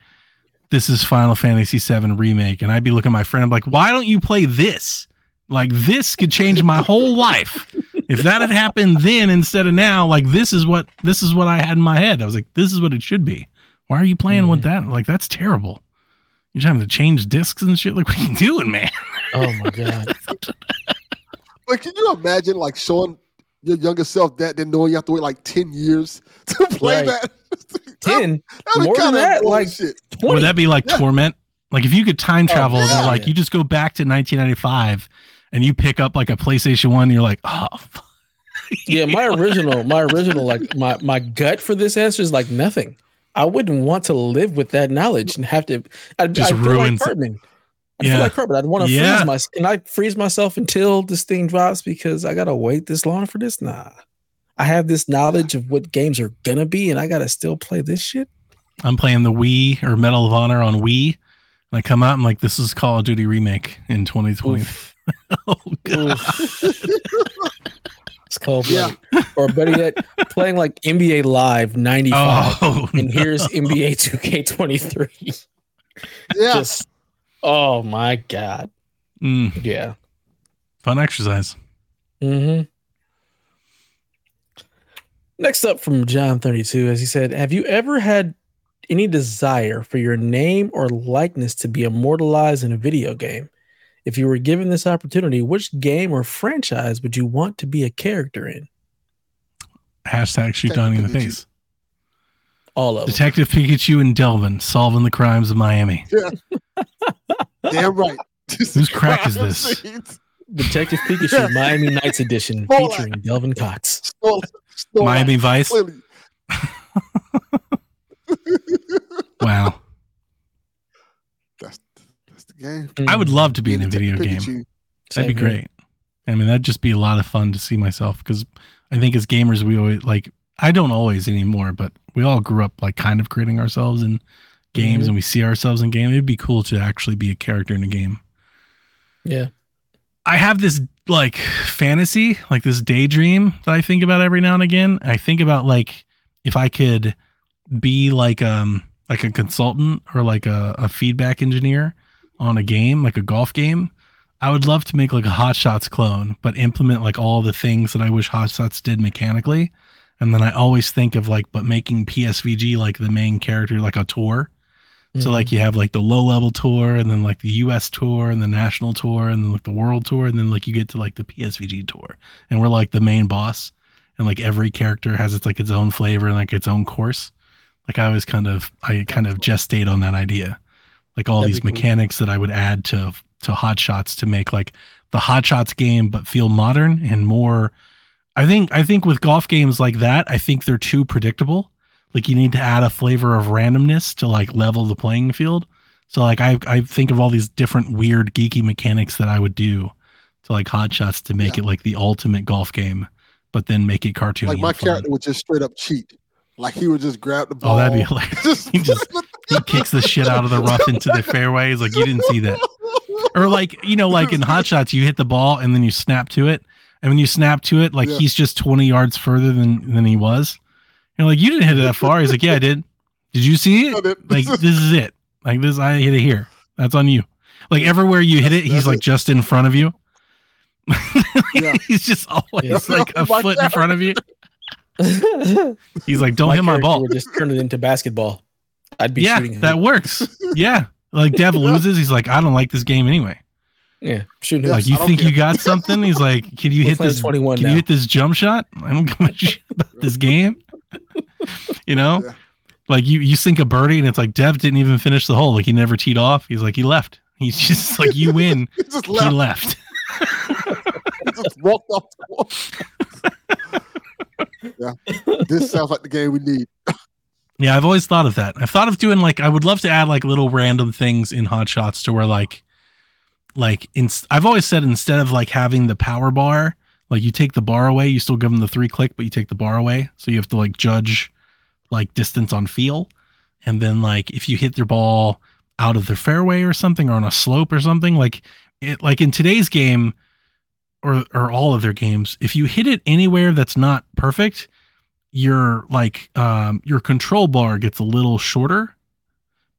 "This is Final Fantasy VII remake," and I'd be looking at my friend, I'm like, "Why don't you play this? Like this could change my whole life." If that had happened then instead of now, like this is what this is what I had in my head. I was like, this is what it should be. Why are you playing with that? Like that's terrible. You're having to change discs and shit. Like what are you doing, man? Oh my god. (laughs) But can you imagine like showing your younger self that, then knowing you have to wait like ten years (laughs) to play Right. that? (laughs) Ten. That'd More than that, like bullshit. twenty. Would that be like Yeah. torment? Like if you could time oh, travel, and yeah. like you just go back to 1995 and you pick up like a PlayStation One, and you're like, oh, fuck. (laughs) yeah, my original, my original, like my my gut for this answer is like nothing. I wouldn't want to live with that knowledge and have to. I'd, Just I'd feel like ruins it. Cartman. I Yeah. feel like Cartman. I'd want to Yeah. freeze my. Can I freeze myself until this thing drops because I gotta wait this long for this? Nah. I have this knowledge of what games are gonna be, and I gotta still play this shit. I'm playing the Wii or Medal of Honor on Wii. And I come out and like this is Call of Duty remake in 2020. (laughs) Oh god. (laughs) It's cold Yeah. blooded. Or better yet, playing like NBA Live 95. Oh, and no. here's NBA 2K23. Yeah, Just oh my god. Mm, Yeah. fun exercise. Mm-hmm. Next up from John 32, as he said, Have you ever had any desire for your name or likeness to be immortalized in a video game? If you were given this opportunity, which game or franchise would you want to be a character in? Hashtag shoot Donnie in the face. All of them. Detective Pikachu and Delvin solving the crimes of Miami. Damn right. (laughs) Whose crack is this? Detective Pikachu Miami Nights Edition Fallout. featuring Delvin Cox. Stole- stole Miami that. Vice. (laughs) Wow. That's that's the game. Mm. I would love to be in a Detective video game. That'd be Same here. great. I mean, that'd just be a lot of fun to see myself because I think as gamers, we always like, I don't always anymore, but we all grew up like kind of creating ourselves in games Mhm. and we see ourselves in game. It'd be cool to actually be a character in a game. Yeah. I have this like fantasy, like this daydream that I think about every now and again. I think about like if I could be like um like a consultant or like a, a feedback engineer on a game, like a golf game. I would love to make like a Hot Shots clone, but implement like all the things that I wish Hot Shots did mechanically. And then I always think of like, but making PSVG like the main character, like a tour. So like mm-hmm. you have like the low level tour and then like the US tour and the national tour and then like the world tour and then like you get to like the PSVG tour and we're like the main boss and like every character has its like its own flavor and like its own course. Like I was kind of I kind of gestate on that idea. Like all That'd these be cool. mechanics that I would add to to Hot Shots to make like the Hot Shots game but feel modern and more I think I think with golf games like that, I think they're too predictable like you need to add a flavor of randomness to like level the playing field so like i i think of all these different weird geeky mechanics that i would do to like hot shots to make Yeah. it like the ultimate golf game but then make it cartoony Like my character would just straight up cheat. Like he would just grab the ball. oh that'd be hilarious just, (laughs) he just (laughs) he kicks the shit out of the rough into the fairway He's like you didn't see that or like you know like in hot shots you hit the ball and then you snap to it and when you snap to it like Yeah. he's just 20 yards further than than he was you're like you didn't hit it that far he's like yeah i did did you see it like this is it like this i hit it here that's on you like everywhere you hit it he's like just in front of you (laughs) Yeah. he's just always Yeah. like a (laughs) foot in front of you (laughs) he's like don't My hit my ball Would just turn it into basketball. I'd be yeah shooting. him. that works yeah like dev loses he's like i don't like this game anyway yeah, shooting. him. Like you I don't think you got something he's like can you We're hit this 21 can now. you hit this jump shot i don't give a shit about this game you know Yeah. like you you sink a birdie and it's like dev didn't even finish the hole like he never teed off he's like he left he's (laughs) just like you win (laughs) he just he left. left (laughs) He just walked off the wall. yeah. This sounds like the game we need. Yeah, I've always thought of that. I've thought of doing like I would love to add like little random things in hot shots to where like like in, I've always said instead of like having the power bar, like you take the bar away, you still give them the three click, but you take the bar away. So you have to like judge like distance on feel. And then like if you hit their ball out of their fairway or something or on a slope or something, like it like in today's game or or all of their games, if you hit it anywhere that's not perfect, your like um your control bar gets a little shorter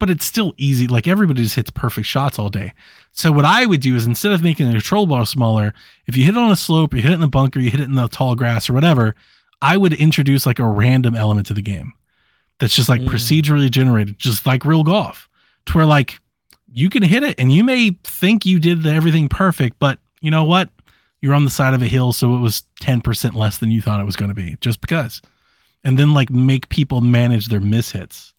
but it's still easy like everybody just hits perfect shots all day so what i would do is instead of making the control bar smaller if you hit it on a slope you hit it in the bunker you hit it in the tall grass or whatever i would introduce like a random element to the game that's just like Mm. procedurally generated just like real golf to where like you can hit it and you may think you did the, everything perfect, but you know what? You're on the side of a hill, so it was 10% less than you thought it was going to be, just because. And then like make people manage their mishits.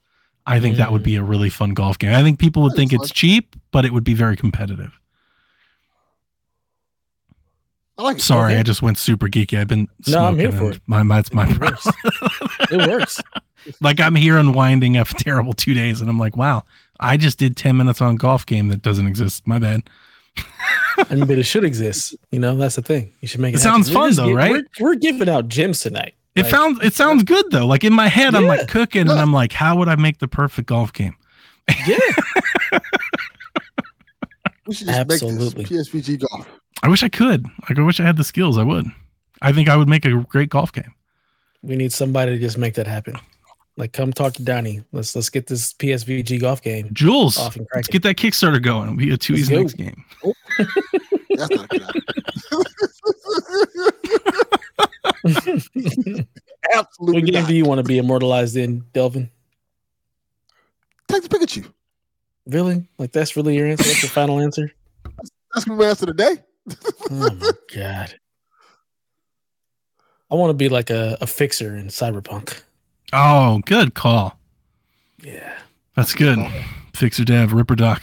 I think that would be mm. a really fun golf game. I think people would think it's cheap, but it would be very competitive. I like it. Sorry, I just went super geeky. I've been No, I'm here smoking for and My that's my It works. it works. (laughs) like I'm here unwinding after (laughs) terrible two days, and I'm like, wow, I just did 10 minutes on a golf game that doesn't exist. My bad. (laughs) I mean, but it should exist. You know, that's the thing. You should make it. It sounds happen. We're fun, just though, gi- right? We're, we're giving out gems tonight. It Like, sounds it sounds good though. Like in my head, I'm like cooking, and I'm like, how would I make the perfect golf game? Yeah, (laughs) We should just Absolutely. make this PSVG golf. I wish I could. Like I wish I had the skills. I would. I think I would make a great golf game. we need somebody to just make that happen. Like, come talk to Donnie. Let's let's get this PSVG golf game Jules, off and let's get that Kickstarter going. It'll be a two easy go. next game. Oh. (laughs) That's not good idea. (laughs) (laughs) Absolutely. what game not. do you want to be immortalized in, Delvin? Take the Pikachu. Really? Like that's really your answer? That's your final answer? That's my answer today. Oh my god. I want to be like a, a fixer in Cyberpunk. Oh, good call. Yeah. That's good. Fixer Dev, Ripperdoc.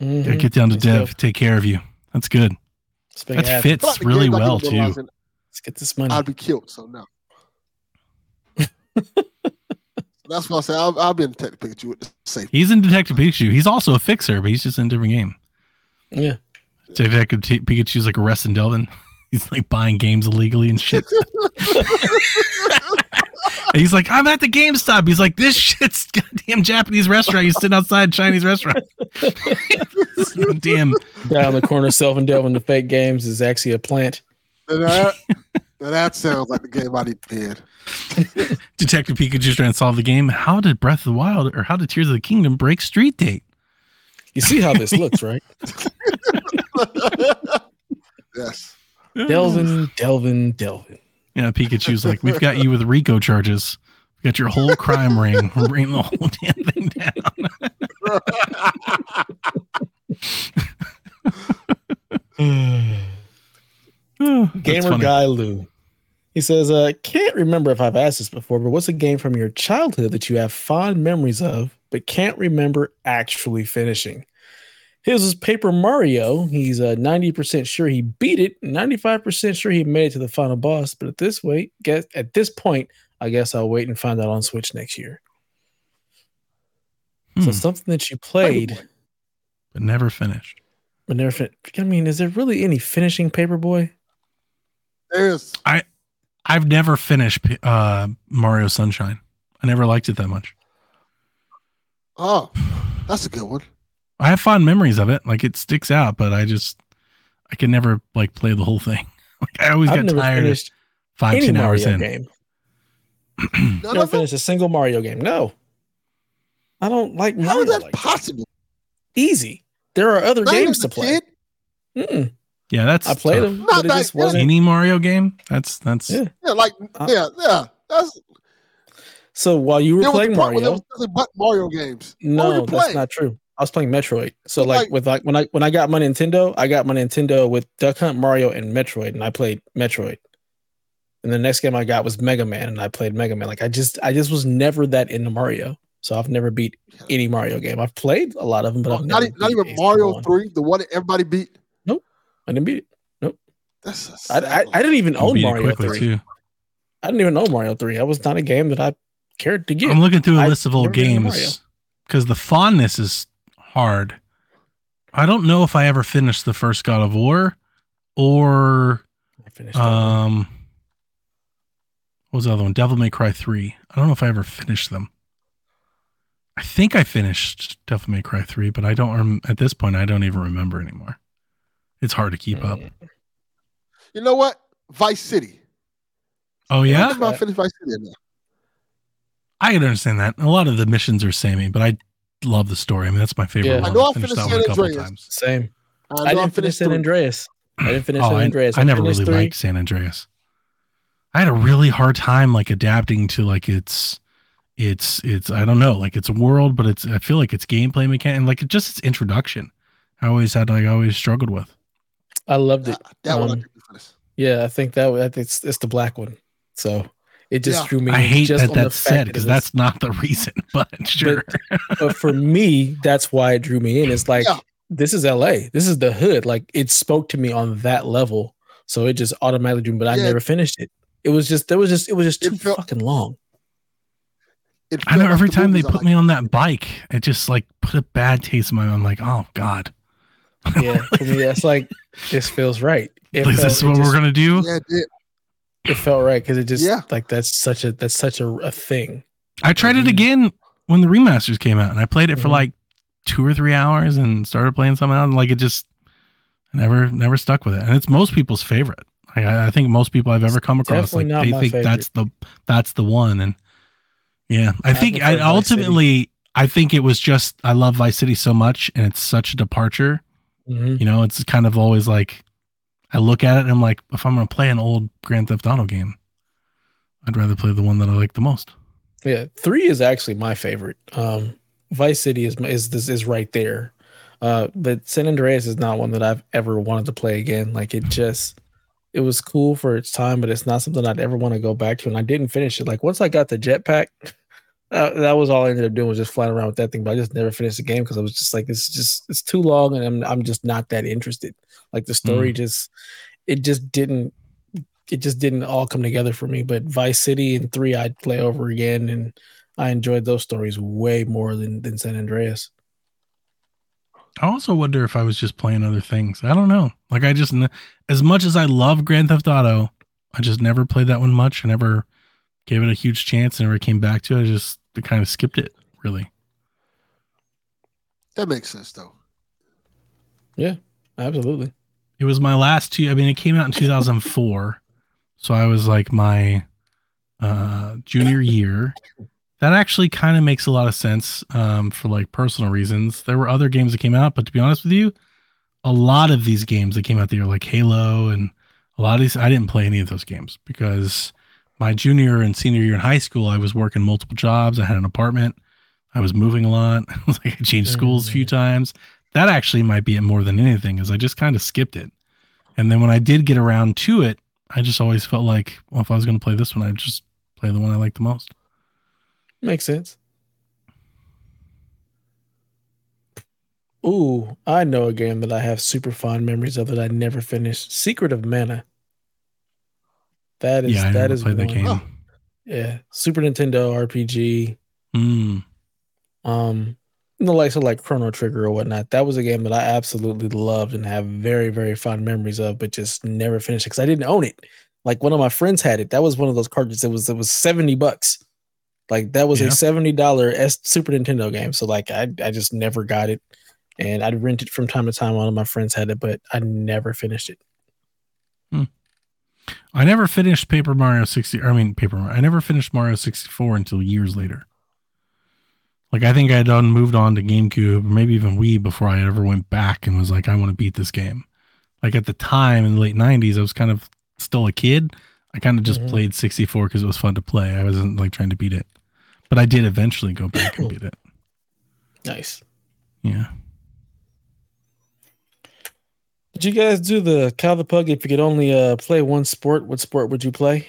Mhm. Yeah, get down to Let's Dev, go. take care of you. That's good. Let's make it That fits I like really well too. Realize and Let's get this money. I'd be killed. So no. (laughs) That's why I say I'll, I'll be in Detective Pikachu with the safe. He's in Detective Pikachu. He's also a fixer, but he's just in a different game. yeah. Detective T- Pikachu's like arresting Delvin. (laughs) He's like buying games illegally and shit. And (laughs) he's like, I'm at the GameStop. He's like, this shit's goddamn Japanese restaurant. He's sitting outside Chinese restaurant. Damn. Down the corner, self and delving the fake games is actually a plant. (laughs) Now that, that sounds like the game I need to be in. (laughs) Detective Pikachu's trying to solve the game. How did Breath of the Wild or how did Tears of the Kingdom break Street Date? You see how this looks, right? (laughs) yes. Delvin, Delvin, Delvin. Yeah, Pikachu's like, we've got you with RICO charges. We got your whole crime ring. We're bringing the whole damn thing down. (sighs) Oh, Gamer funny. guy Lou. He says, uh, can't remember if I've asked this before, but what's a game from your childhood that you have fond memories of, but can't remember actually finishing? His was Paper Mario. He's uh, 90% sure he beat it, 95% sure he made it to the final boss. But at this wait, guess at this point, I guess I'll wait and find out on Switch next year. So Hmm, something that you played, but never finished. but never fin- I mean, is there really any finishing Paperboy? There's I've never finished uh, Mario Sunshine. I never liked it that much. oh, that's a good one. I have fond memories of it. Like it sticks out, but I just I can never like play the whole thing. (laughs) Like I always I've get tired finished five, any ten hours Mario in. game. None Never finished a single Mario game. No. I don't like How Mario. is that like possible? Easy. There are other Not games to play. Mm-mm. Yeah, that's I played tough. them, Not but it that- just wasn't. Any Mario game? That's that's Yeah. Yeah, like Uh, yeah, yeah. That's So while you were there was playing a there Mario, was nothing but Mario games. No, you that's not true. I was playing Metroid. So like, like- with like when I when I got my Nintendo, I got my Nintendo with Duck Hunt, Mario, and Metroid, and I played Metroid. And the next game I got was Mega Man, and I played Mega Man. Like I just I just was never that into Mario. So I've never beat any Mario game. I've played a lot of them, but I've not, never e- not beat even Mario one. Three, the one that everybody beat. I didn't beat it. That's a I, sad I, I didn't even own Mario 3. too. I didn't even own Mario 3. That was not a game that I cared to get. I'm looking through a list of old never did Mario. games because the fondness is hard. I don't know if I ever finished the first God of War or I finished um what was the other one? Devil May Cry 3. I don't know if I ever finished them. I think I finished Devil May Cry 3, but I don't rem- at this point I don't even remember anymore. It's hard to keep up. You know what? Vice City. Oh yeah? think I finished Vice City. in there. I can understand that. A lot of the missions are samey, but I love the story. I mean, that's my favorite Yeah. one. I know I finished finished that one a San couple Andreas. times. Same. I, I, know I didn't finish finished San. Andreas. I didn't finish Oh, San I, Andreas. I never really three. liked San Andreas. I had a really hard time like adapting to like its it's it's I don't know, like it's a world, but it's I feel like it's gameplay mechanic and like it just its introduction. I always had like I always struggled with. I loved it. That, that one I Um, could do for this. Yeah, I think that I think it's it's the black one. So it just Yeah. drew me. I hate just that that's said because it was- that's not the (laughs) reason, but sure. but for me, that's why it drew me in. It's like Yeah. this is LA. This is the hood. Like it spoke to me on that level. So it just automatically drew me, but I Yeah. never finished it. It was just there was just it was just too felt- fucking long. I know every the time they put like. me on that bike, it just like put a bad taste in my mouth. I'm like, oh God. Yeah, for me, that's like this feels right. It Is felt, this it what just- we're gonna do? Yeah, it. It felt right because it just Yeah. like that's such a that's such a, a thing. I tried it Mhm. again when the remasters came out, and I played it for Mhm. like two or three hours, and started playing something else. And like it just never never stuck with it, and it's most people's favorite. Like, I, I think most people I've ever come across like they think favorite. that's the that's the one, and yeah, I, I think I ultimately I think it was just I love Vice City so much, and it's such a departure. Mhm. You know, it's kind of always like I look at it and I'm like, if I'm gonna play an old Grand Theft Auto game, I'd rather play the one that I like the most. Yeah, three is actually my favorite. Um, Vice City is is this is right there. Uh, but San Andreas is not one that I've ever wanted to play again. Like it just, it was cool for its time, but it's not something I'd ever want to go back to. And I didn't finish it. Like once I got the jetpack, (laughs) uh, that was all I ended up doing was just flying around with that thing. But I just never finished the game because I was just like, it's just it's too long, and I'm I'm just not that interested. Like the story just, it just didn't it just didn't all come together for me. But Vice City and three, I'd play over again, and I enjoyed those stories way more than than San Andreas. I also wonder if I was just playing other things. I don't know. Like I just, as much as I love Grand Theft Auto, I just never played that one much. I never gave it a huge chance. And never came back to it. I just kind of skipped it. Really. That makes sense though. Yeah, absolutely. It was my last two. I mean, it came out in 2004, so I was like my uh, junior year. That actually kind of makes a lot of sense um, for like personal reasons. There were other games that came out, but to be honest with you, a lot of these games that came out the year, like Halo and a lot of these, I didn't play any of those games because my junior and senior year in high school, I was working multiple jobs. I had an apartment. I was moving a lot. (laughs) like I changed schools a few times. That actually might be it more than anything, is I just kind of skipped it. And then when I did get around to it, I just always felt like, well, if I was going to play this one, I'd just play the one I like the most. Makes sense. Ooh, I know a game that I have super fond memories of that I never finished. Secret of Mana. That is yeah, I that is played that game. Oh. Yeah, Super Nintendo RPG. Mm. Um, the likes of like Chrono Trigger or whatnot. That was a game that I absolutely loved and have very very fond memories of, but just never finished because I didn't own it. Like one of my friends had it. That was one of those cartridges. It was it was seventy bucks. Like that was Yeah. a seventy dollar S Super Nintendo game. So like I I just never got it, and I'd rent it from time to time. One of my friends had it, but I never finished it. I never finished Paper Mario 60. I mean, Paper Mario. I never finished Mario 64 until years later. Like, I think I had done moved on to GameCube, or maybe even Wii before I ever went back and was like, I want to beat this game. Like, at the time in the late 90s, I was kind of still a kid. I kind of just Mhm. played 64 because it was fun to play. I wasn't like trying to beat it. But I did eventually go back and (clears throat) beat it. Nice. Yeah. Did you guys do the Cow the Pug? If you could only uh play one sport, what sport would you play?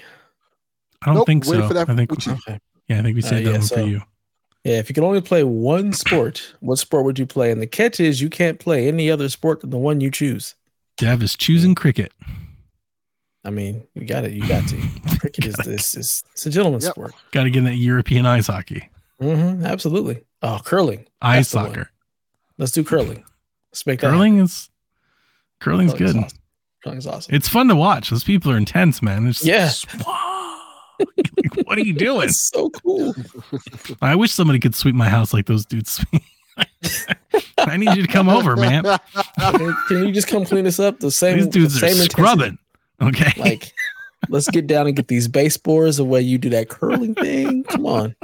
I don't Nope, think so. that I think, with you. Okay. yeah, I think we Uh, that yeah, one so- for you. Yeah, if you could only play one sport, what sport would you play? And the catch is you can't play any other sport than the one you choose. Dev is choosing cricket. I mean, you got it. You got to. (laughs) Cricket is this is it's a gentleman's Yep. sport. Got to get in that European ice hockey, hmm absolutely. Oh, curling. ice That's soccer. Let's do curling. Let's make. Curling is curling's Curling's good. awesome. Curling's awesome. It's fun to watch. Those people are intense, man. It's Yeah. (laughs) like, what are you (laughs) doing? It's so cool. (laughs) I wish somebody could sweep my house like those dudes sweep. I need you to come over, man. can, you just come clean us up? The same. These dudes the are same intensity. scrubbing. Okay. Like, let's get down and get these baseboards the way you do that curling thing. Come on.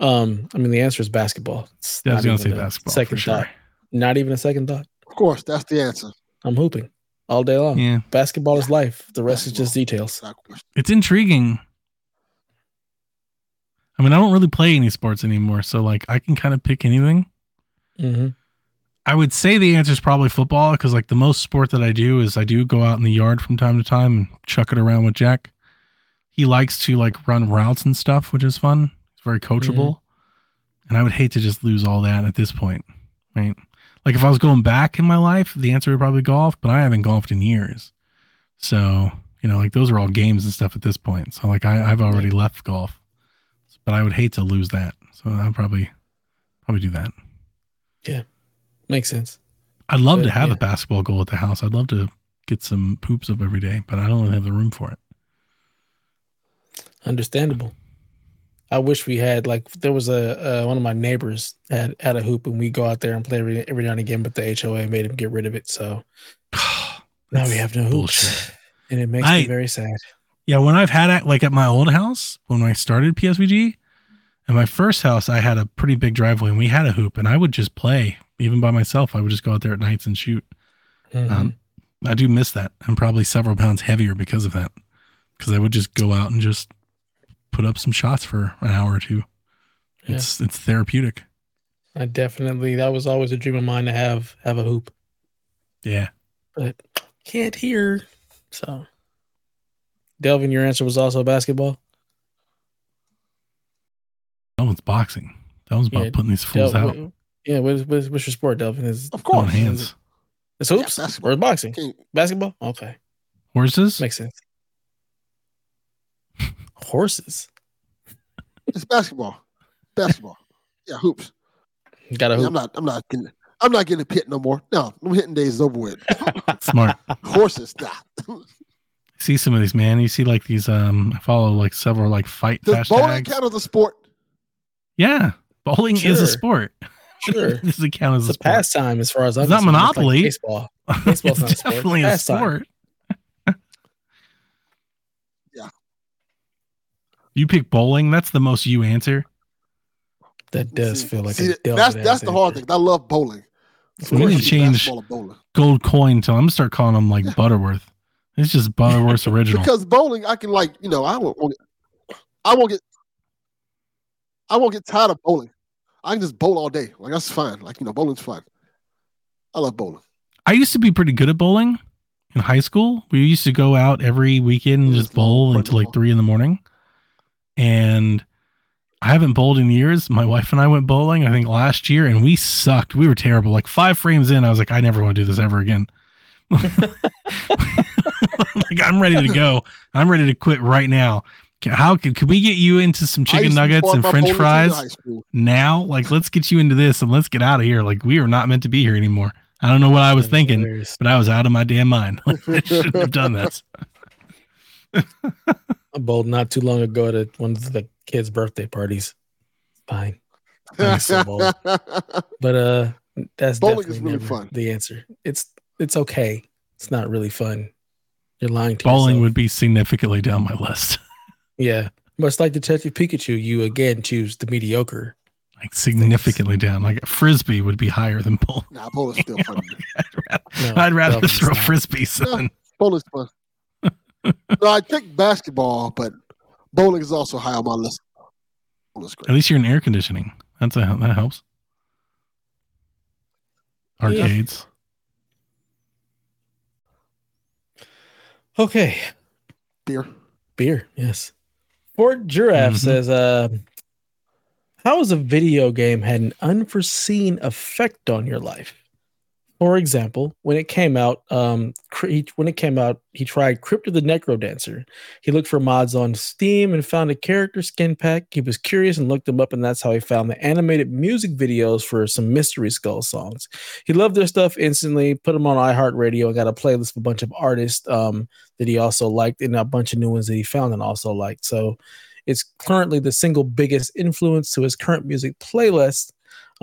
Um, I mean, the answer is basketball. It's Yeah, I was gonna say basketball Second sure. thought. Not even a second thought. Of course, that's the answer. I'm hooping all day long. Yeah. Basketball is life. The rest is just details. Not a question. It's intriguing. I mean, I don't really play any sports anymore, so like I can kind of pick anything. hmm I would say the answer is probably football because like the most sport that I do is I do go out in the yard from time to time and chuck it around with Jack. He likes to like run routes and stuff, which is fun. It's very coachable. And I would hate to just lose all that at this point, right? Like if I was going back in my life, the answer would probably golf, but I haven't golfed in years. So, you know, like those are all games and stuff at this point. So like I, I've already left golf. But I would hate to lose that. So I'll probably probably do that. Yeah. Makes sense. I'd love to have yeah. a basketball goal at the house. I'd love to get some poops up every day, but I don't have the room for it. Understandable. I wish we had like there was a uh, one of my neighbors had had a hoop and we go out there and play every, every now and again, but the HOA made him get rid of it. So (sighs) now we have no hoops, bullshit. and it makes I- me very sad. Yeah, when I've had it, like at my old house, when I started PSVG, at my first house, I had a pretty big driveway and we had a hoop, and I would just play even by myself. I would just go out there at nights and shoot. Mhm. Um, I do miss that. I'm probably several pounds heavier because of that. Because I would just go out and just put up some shots for an hour or two. Yeah. It's it's therapeutic. I definitely that was always a dream of mine to have have a hoop, Yeah. but can't hear. So, Delvin, your answer was also basketball. That one's boxing. That one's about Yeah, putting these fools Del- out. what- yeah, what's, what's, what's your sport, Delvin? Is Of course. hands. it's hoops Yeah, or boxing? Basketball? Okay, Horses? makes sense. Horses. It's basketball. Basketball. Yeah, hoops. Got a Yeah, hoop. I'm not. I'm not getting. I'm not getting a pit no more. No, them hitting days over with. (laughs) Smart. Horses, nah. (laughs) see some of these, man. You see like these. Um, I follow like several like fight Does bowling hashtags. count as a sport? Yeah, bowling is a sport. Sure. Does (laughs) it count as It's a a sport? pastime as far as I'm It's not concerned. It's like Monopoly. baseball. Baseball's not a it's sport. definitely a sport. Yeah. You pick bowling. That's the most you answer. That does See- feel like see, a Delvin that's ass that's the hard thing. I love bowling. Of We need to change- basketball or bowling. Gold coin. Till I'm gonna start calling them like (laughs) Butterworth. It's just Butterworth's original. Because bowling, I can like you know I won't, won't get, I won't get I won't get tired of bowling. I can just bowl all day. Like that's fine. Like you know bowling's fun. I love bowling. I used to be pretty good at bowling in high school. We used to go out every weekend and just bowl until like three in the morning. And I haven't bowled in years. My wife and I went bowling, I think last year, and we sucked. We were terrible. Like five frames in, I was like, I never want to do this ever again. (laughs) like I'm ready to go. I'm ready to quit right now. How could could we get you into some chicken used to be nuggets and French bowling team in fries now? Like, let's get you into this and let's get out of here. Like, we are not meant to be here anymore. I don't know what I was thinking but I was out of my damn mind. (laughs) I shouldn't have done this. (laughs) I bowled not too long ago at a- one of the kids' birthday parties. Fine, I still bowl. but uh, that's Bowling definitely is really fun. The answer. It's it's okay. It's not really fun. You're lying to me. Bowling yourself. would be significantly down my list. (laughs) Yeah, much like Detective Pikachu, you again choose the mediocre. Like significantly down. Like frisbee would be higher than bowling. nah, bowling's still (laughs) fun. I'd rather, No, I'd rather Delvin's throw not. frisbees than bowling's fun. (laughs) no, I pick basketball, but bowling is also high on my list. Great. at least you're in air conditioning. That's a, that helps. Arcades. Okay, Beer. beer. Yes. Fort Giraffe Mhm. says, uh, "How has a video game had an unforeseen effect on your life? For example, when it came out, um, he, when it came out, he tried Crypt of the NecroDancer. He looked for mods on Steam and found a character skin pack. He was curious and looked them up, and that's how he found the animated music videos for some Mystery Skull songs. He loved their stuff instantly. Put them on iHeartRadio and got a playlist of a bunch of artists um, that he also liked, and a bunch of new ones that he found and also liked. So." It's currently the single biggest influence to his current music playlist.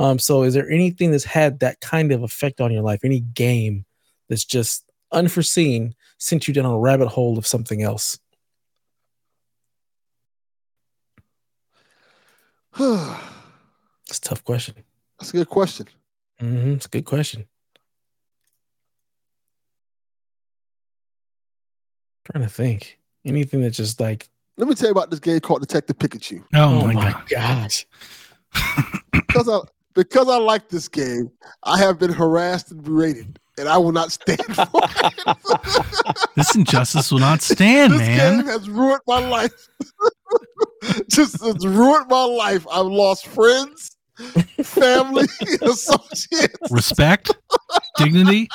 Um, so, is there anything that's had that kind of effect on your life? Any game that's just unforeseen sent you down a rabbit hole of something else? (sighs) That's It's a tough question. That's a good question. hmm It's a good question. trying to think anything that just like Let me tell you about this game called Detective Pikachu. Oh, my, god. gosh. Because I because I like this game, I have been harassed and berated, and I will not stand (laughs) for it. This injustice will not stand, man. this man. game has ruined my life. (laughs) Just it's ruined my life. I've lost friends, family, (laughs) associates, Respect, dignity.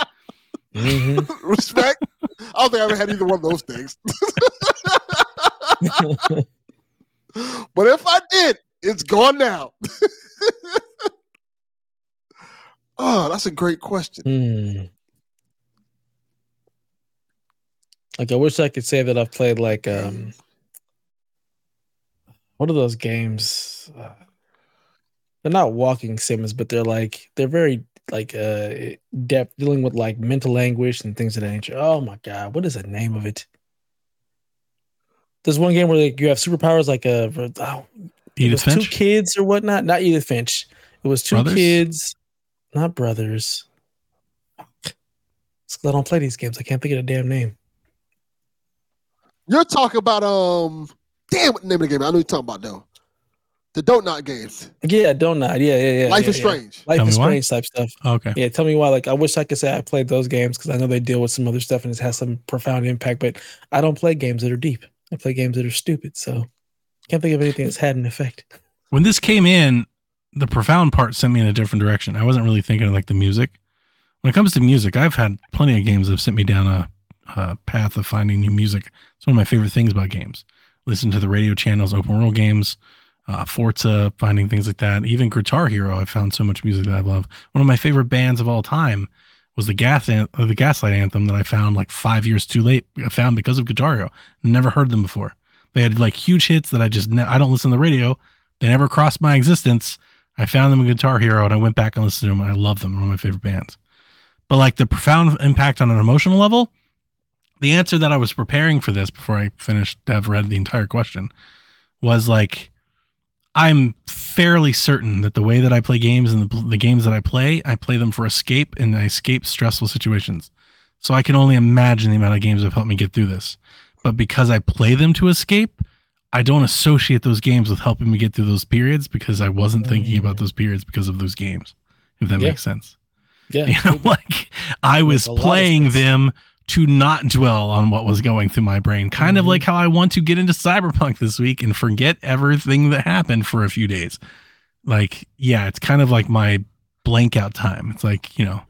Mhm. respect. I don't think I ever had either one of those things. but if I did, it's gone now. Oh, that's a great question. Hmm. Like I wish I could say that I've played like um what are those games? Uh, they're not walking sims, but they're like they're very like uh depth dealing with like mental anguish and things of that nature. Oh my god, what is the name of it? There's one game where like, you have superpowers like a oh, it was Finch. two kids or whatnot. Not Edith Finch. It was two Brothers? kids, not brothers. It's 'cause I don't play these games. I can't think of the damn name. You're talking about um damn what the name of the game. I know you're talking about though. The Don't Nod games. Yeah, don't nod. Yeah, yeah, yeah. Life yeah, is yeah. Strange. Life Tell is me why. strange type stuff. Okay. Yeah, tell me why. Like, I wish I could say I played those games because I know they deal with some other stuff and it has some profound impact. But I don't play games that are deep. I play games that are stupid. So can't think of anything that's had an effect. When this came in, the profound part sent me in a different direction. I wasn't really thinking of like the music. When it comes to music, I've had plenty of games that have sent me down a, a path of finding new music. It's one of my favorite things about games. Listen to the radio channels, open world games, uh, Forza, finding things like that. Even Guitar Hero, I found so much music that I love. One of my favorite bands of all time was the Gas An- uh, the Gaslight Anthem that I found like five years too late. I found because of Guitar Hero. Never heard them before. They had like huge hits that I just ne- I don't listen to the radio. They never crossed my existence. I found them in Guitar Hero and I went back and listened to them I love them. One of my favorite bands. But like the profound impact on an emotional level, the answer that I was preparing for this before I finished to have read the entire question was like I'm fairly certain that the way that I play games and the, the games that I play, I play them for escape and I escape stressful situations. So I can only imagine the amount of games that have helped me get through this. But because I play them to escape, I don't associate those games with helping me get through those periods because I wasn't thinking about those periods because of those games. If that Yeah. makes sense. Yeah. (laughs) You know, like I was of playing them to not dwell on what was going through my brain. Kind of Mhm. like how I want to get into cyberpunk this week and forget everything that happened for a few days. Like, yeah, it's kind of like my blank out time. It's like, you know,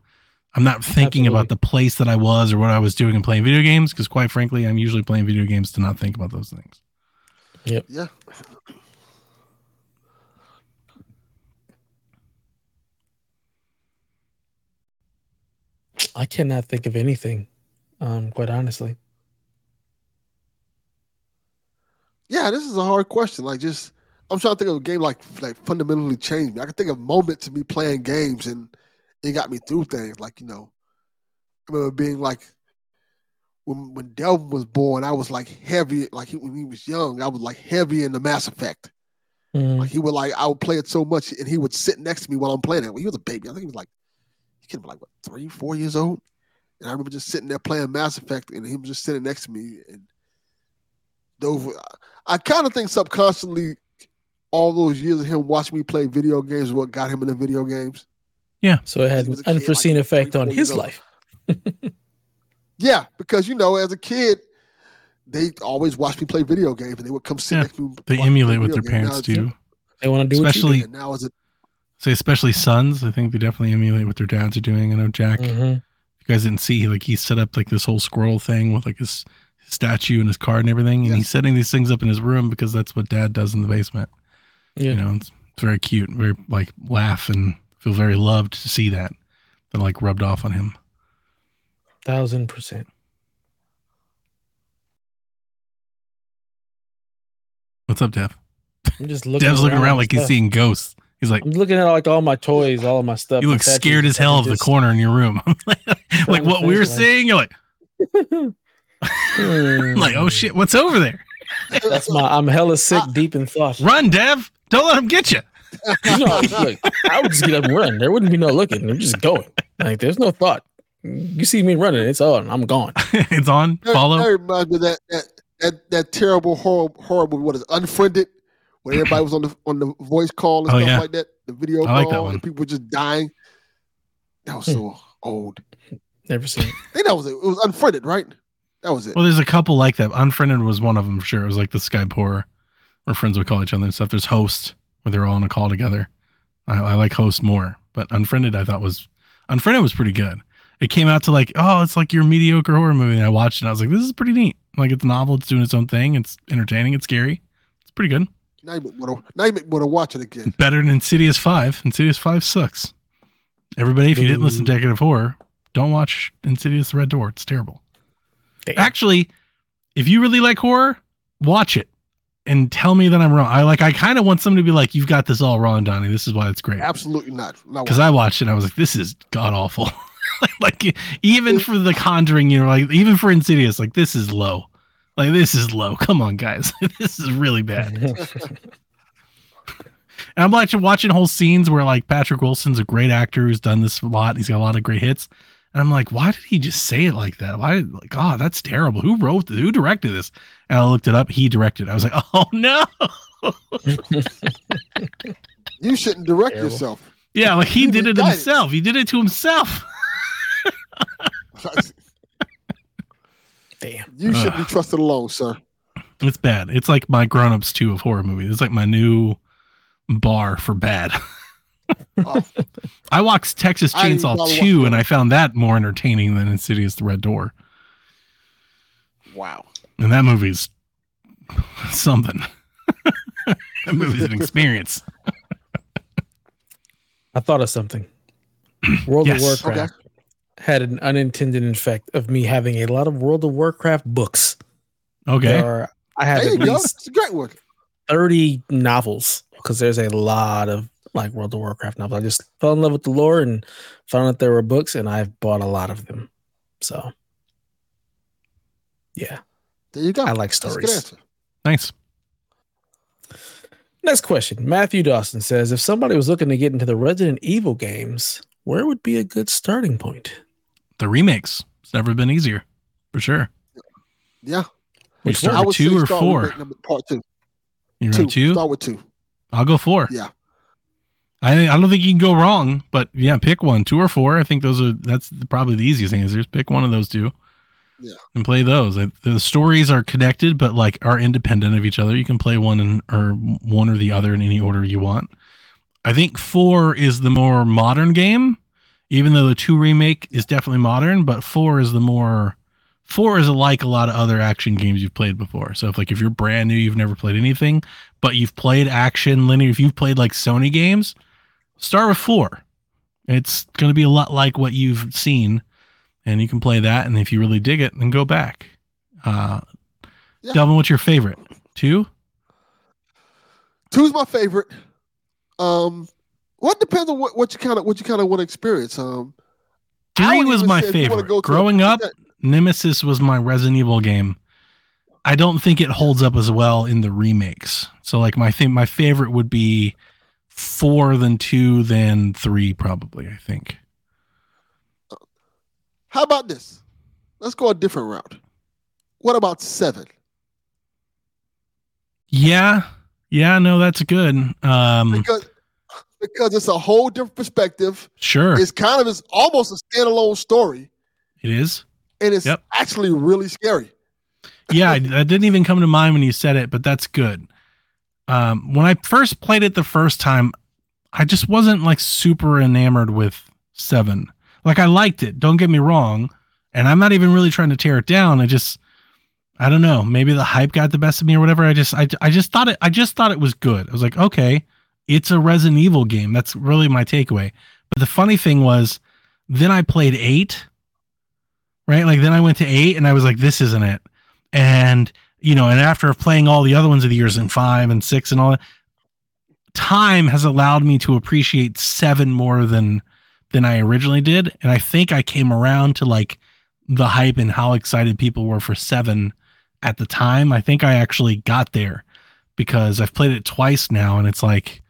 I'm not thinking about the place that I was or what I was doing and playing video games because quite frankly, I'm usually playing video games to not think about those things. Yeah. I cannot think of anything, um, quite honestly. Yeah, this is a hard question. Like, just I'm trying to think of a game like like fundamentally changed me. I can think of moments of me playing games and it got me through things. Like, you know, I remember being like when when Delvin was born, I was like heavy. Like he, when he was young, I was like heavy in the Mass Effect. Mm, Like he would like I would play it so much, and he would sit next to me while I'm playing it. When he was a baby, I think he was like he could be like what three, four years old. And I remember just sitting there playing Mass Effect, and him just sitting next to me. And those, I kind of think subconsciously, all those years of him watching me play video games is what got him into video games. Yeah, so it had an was a kid, like, unforeseen effect three, on his years life. (laughs) Yeah, because you know, as a kid, they always watched me play video games, and they would come sit Yeah, next to me. They watch me play emulate what their parents do. They want to do Especially- now is it? Say especially sons. I think they definitely emulate what their dads are doing. I know Jack what you guys didn't see like he set up like this whole scroll thing with like his, his statue and his card and everything and Yes. he's setting these things up in his room because that's what dad does in the basement Yeah. you know it's, it's very cute very like laugh and feel very loved to see that that like rubbed off on him Thousand percent. what's up dev I'm just (laughs) looking. dev's looking around at like he's stuff. seeing ghosts he's like I'm looking at like all my toys, all of my stuff. you look statues scared as hell and of the corner in your room (laughs) like what we were Like- seeing you're like Hmm. (laughs) like oh shit what's over there That's my. I'm hella sick, deep in thought. run dev don't let him get you You know, look, I would just get up and run. There wouldn't be no looking. I'm just going. Like there's no thought. You see me running, it's on. I'm gone. (laughs) it's on follow that reminds me of that, that that that terrible horrible horror movie. What is it, Unfriended? Where everybody was on the on the voice call and Oh, stuff yeah. like that. The video I like that call one. and people were just dying. That was hmm. so old. Never seen it. (laughs) I think that was it. It was Unfriended, right? That was it. Well, there's a couple like that. Unfriended was one of them for sure. It was like the Skype horror where friends would call each other and stuff. There's Host where they're all on a call together. I, I like Host more, but Unfriended I thought was Unfriended was pretty good. It came out to like, oh, it's like your mediocre horror movie. And I watched it and I was like, this is pretty neat. Like it's novel, it's doing its own thing, it's entertaining, it's scary. It's pretty good. now you want to now you want to watch it again. Better than Insidious 5. Insidious 5 sucks. Everybody, if you didn't listen to Decade of Horror, don't watch Insidious the Red Door. It's terrible. Damn. Actually, if you really like horror, watch it and tell me that I'm wrong. I like I kind of want somebody to be like, You've got this all wrong, Donnie. This is why it's great. Absolutely not. not Because I watched it and I was like, This is god awful. (laughs) (laughs) like even for the conjuring, you know, like even for Insidious, like this is low. Like this is low. Come on, guys. (laughs) this is really bad. (laughs) And I'm watching watching whole scenes where like Patrick Wilson's a great actor who's done this a lot. He's got a lot of great hits. And I'm like, why did he just say it like that? Why like, God, that's terrible. Who wrote this? Who directed this? And I looked it up. He directed. it. I was like, oh no. You shouldn't direct Terrible. yourself. Yeah, like he You did it got it. himself. He did it to himself. Damn. you shouldn't be trusted alone, sir. It's bad. It's like my grown-ups two of horror movies. It's like my new bar for bad. Oh, I watched Texas Chainsaw 2 and. I found that more entertaining than Insidious the Red Door. wow. And that movie's (laughs) something. that movie's an experience. I thought of something. World Yes. of Warcraft had an unintended effect of me having a lot of World of Warcraft books. Okay. There are, I have There at you go. least It's a great one. 30 novels because there's a lot of like World of Warcraft novels. I just fell in love with the lore and found out there were books, and I've bought a lot of them. So, yeah, There you go. I like That's a good stories. answer. Nice. Next question. Matthew Dawson says If somebody was looking to get into the Resident Evil games, where would be a good starting point? The remakes. It's never been easier. For sure. Yeah. We start with two or four. part two. You Two. two? Start with two. I'll go four. Yeah. I I don't think you can go wrong, but yeah, pick one, two or four. I think those are that's probably the easiest thing is just pick one of those two. Yeah. And play those. The stories are connected, but like are independent of each other. You can play one in, or one or the other in any order you want. I think four is the more modern game, even though the two remake is definitely modern, but four is the more four is like a lot of other action games you've played before. So if like if you're brand new, you've never played anything, but you've played action linear, if you've played like Sony games, start with four. It's going to be a lot like what you've seen, and you can play that. And if you really dig it, then go back. Uh, Yeah. Delvin, what's your favorite? Two? Two's my favorite. Um, what depends on what, what you kind of what you kind of want to experience. Um, Three was my say if you wanna favorite. go to a- Growing up, Nemesis was my Resident Evil game. I don't think it holds up as well in the remakes. So like my thing, my favorite would be four than two than three, probably. I think. How about this? Let's go a different route. What about seven? Yeah, yeah, no, that's good. Um, Because because it's a whole different perspective. sure, It's kind of it's almost a standalone story, it is. and it's Yep. actually really scary. yeah, that didn't even come to mind when you said it, but that's good. Um, when I first played it the first time, I just wasn't like super enamored with seven. Like I liked it, don't get me wrong, and I'm not even really trying to tear it down. I just, I don't know, maybe the hype got the best of me or whatever. I just, I, I just thought it, I just thought it was good. I was like, okay, it's a Resident Evil game. That's really my takeaway. But the funny thing was, then I played eight, right? Like then I went to eight, and I was like, this isn't it and you know and after playing all the other ones of the years in five and six and all that time has allowed me to appreciate seven more than than i originally did and i think i came around to like the hype and how excited people were for seven at the time i think i actually got there because i've played it twice now and it's like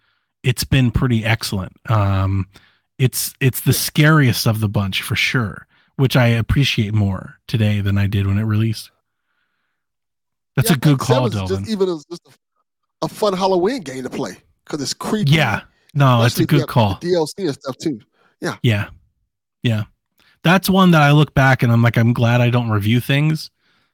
it's been pretty excellent um it's it's the scariest of the bunch for sure which i appreciate more today than i did when it released That's Yeah, a good call, Delvin. Just even just a, a fun Halloween game to play because it's creepy. Yeah. No, that's a good call. the DLC and stuff too. Yeah. Yeah. Yeah. That's one that I look back and I'm like, I'm glad I don't review things.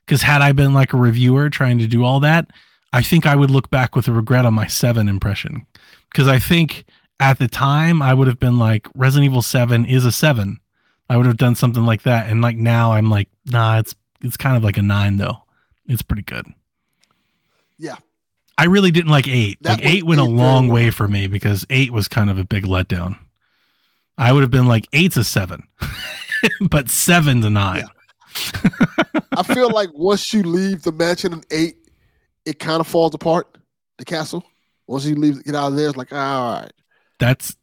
Because had I been like a reviewer trying to do all that, I think I would look back with a regret on my seven impression. Because I think at the time I would have been like, Resident Evil 7 is a seven. I would have done something like that. And like now I'm like, nah, it's it's kind of like a nine though. It's pretty good. Yeah. I really didn't like eight. That like eight went a long way for me because eight was kind of a big letdown. I would have been like eight's a seven, (laughs) but seven's a nine. I feel like once you leave the mansion in eight, it kind of falls apart. The castle. Once you leave, get out of there, it's like all right. That's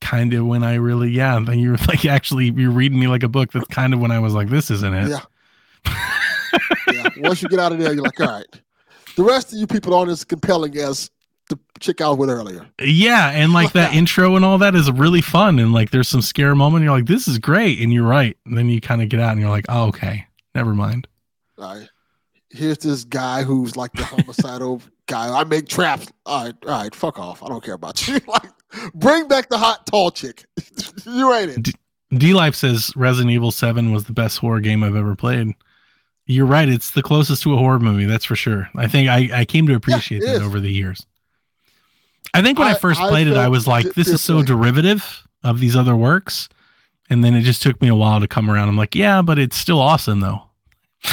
kind of when I really, yeah. Then you're (laughs) like, actually, you're reading me like a book. That's kind of when I was like, this isn't it. Yeah. Yeah. Once you get out of there, you're like, all right. The rest of you people aren't as compelling as the chick I was with earlier. Yeah, and like that (laughs) intro and all that is really fun, and like there's some scare moment. You're like, this is great, and you're right. And then you kind of get out, and you're like, oh, okay, never mind. All right. Here's this guy who's like the homicidal guy. I make traps. All right, all right, fuck off. I don't care about you. (laughs) like, bring back the hot tall chick. (laughs) you ain't it. D Life says Resident Evil 7 was the best horror game I've ever played. You're right. It's the closest to a horror movie, that's for sure. I think I, I came to appreciate that is. over the years. I think when I, I- first I played it, I was like, this is so derivative of these other works. And then it just took me a while to come around. I'm like, yeah, but it's still awesome though. (laughs)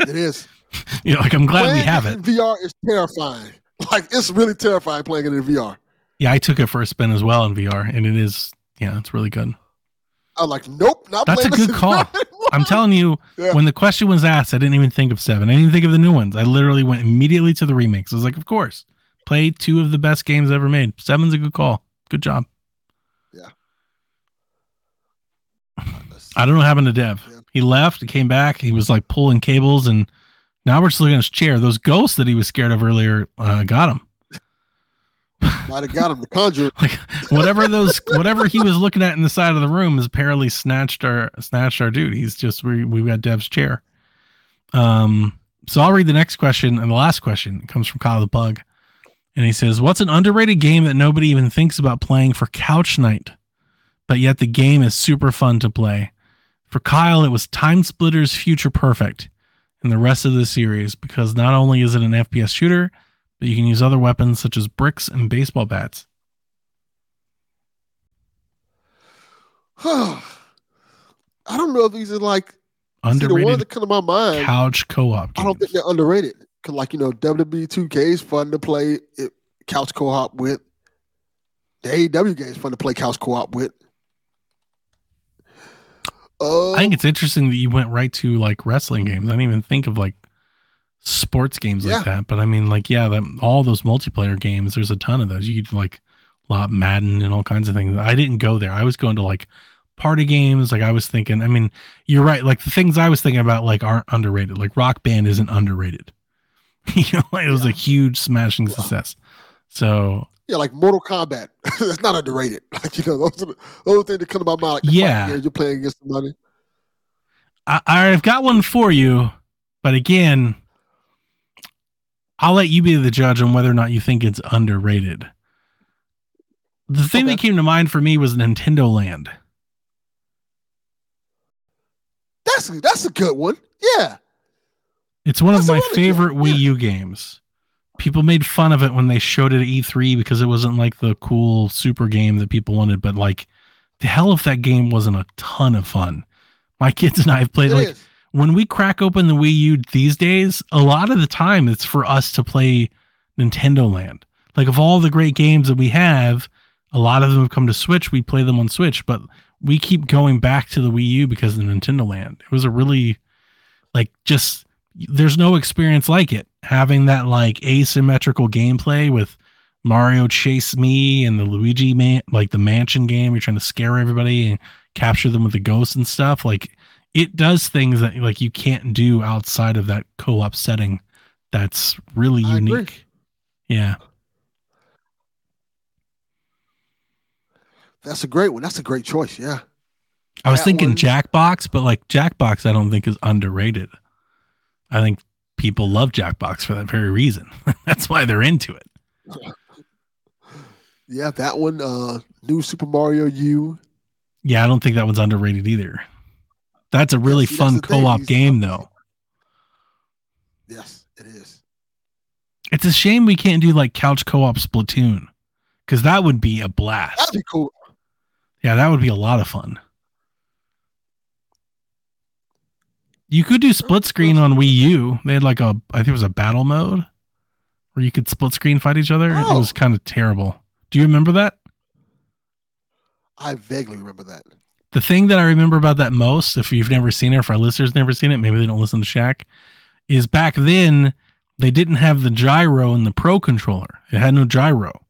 It is. (laughs) You know, like I'm glad we have it VR is terrifying. Like it's really terrifying playing it in VR. Yeah, I took it for a spin as well in VR, and it is, yeah, it's really good. I'm like, nope, not That's a playing good (laughs) call. I'm telling you, Yeah. when the question was asked, I didn't even think of seven. I didn't even think of the new ones. I literally went immediately to the remakes. I was like, of course, play two of the best games ever made. Seven's a good call. Good job. Yeah. I don't know what happened to Dev. Yeah. He left, he came back, he was like pulling cables, and now we're just looking at his chair. Those ghosts that he was scared of earlier uh, got him. Might have got him to conjure. (laughs) Like whatever those whatever he was looking at in the side of the room has apparently snatched our snatched our dude. He's just we we got Dev's chair. Um so I'll read the next question and the last question It comes from Kyle the Bug, And he says, What's an underrated game that nobody even thinks about playing for couch night? But yet the game is super fun to play. For Kyle, it was Time Splitters Future Perfect and the rest of the series because not only is it an FPS shooter, but you can use other weapons such as bricks and baseball bats. (sighs) I don't know if these are like see, the ones Underrated that come to my mind. couch co-op. I don't think they're underrated. Cause like you know, WWE 2K is fun to play it, couch co-op with. The AEW game is fun to play couch co-op with. Uh, I think it's interesting that you went right to like wrestling games. I didn't even think of like sports games like that. But I mean, like, yeah, that, all those multiplayer games. There's a ton of those. You could like lot Madden and all kinds of things. I didn't go there. I was going to like party games. Like I was thinking. I mean, you're right. Like the things I was thinking about like aren't underrated. Like Rock Band isn't underrated. (laughs) you know, it was a huge smashing success. So yeah, like Mortal Kombat. (laughs) That's not underrated. (laughs) Like you know, those are the, those things that come to my mind. Like Yeah. games you're playing against somebody. I, I've got one for you, but again, I'll let you be the judge on whether or not you think it's underrated. The thing that came to mind for me was Nintendo Land. That's that's a good one. Yeah, It's one of That's a my favorite Wii. U games. People made fun of it when they showed it at E3 because it wasn't like the cool super game that people wanted, but like the hell if that game wasn't a ton of fun. My (laughs) kids and I have played it like is. when we crack open the Wii U these days, a lot of the time it's for us to play Nintendo Land. Like of all the great games that we have, a lot of them have come to Switch. We play them on Switch, but we keep going back to the Wii U because of Nintendo Land. It was a really like just there's no experience like it. Having that like asymmetrical gameplay with Mario Chase Me and the Luigi man like the mansion game, you're trying to scare everybody and capture them with the ghosts and stuff. Like it does things that like you can't do outside of that co-op setting. That's really I agree. unique. Yeah. That's a great one. That's a great choice. Yeah. I was That thinking one- Jackbox, but like Jackbox, I don't think is underrated. I think people love Jackbox for that very reason. (laughs) That's why they're into it. (laughs) Yeah, that one. Uh, new Super Mario U. Yeah, I don't think that one's underrated either. That's a really fun co-op game though. Yes, it is. It's a shame we can't do like couch co-op Splatoon because that would be a blast. That'd be cool. Yeah, that would be a lot of fun. You could do split screen on Wii U. They had like a, I think it was a battle mode where you could split screen fight each other. It Oh. was kind of terrible. Do you remember that? I vaguely remember that. The thing that I remember about that most, if you've never seen it, if our listeners never seen it, maybe they don't listen to Shack, is back then they didn't have the gyro in the Pro controller. It had no gyro.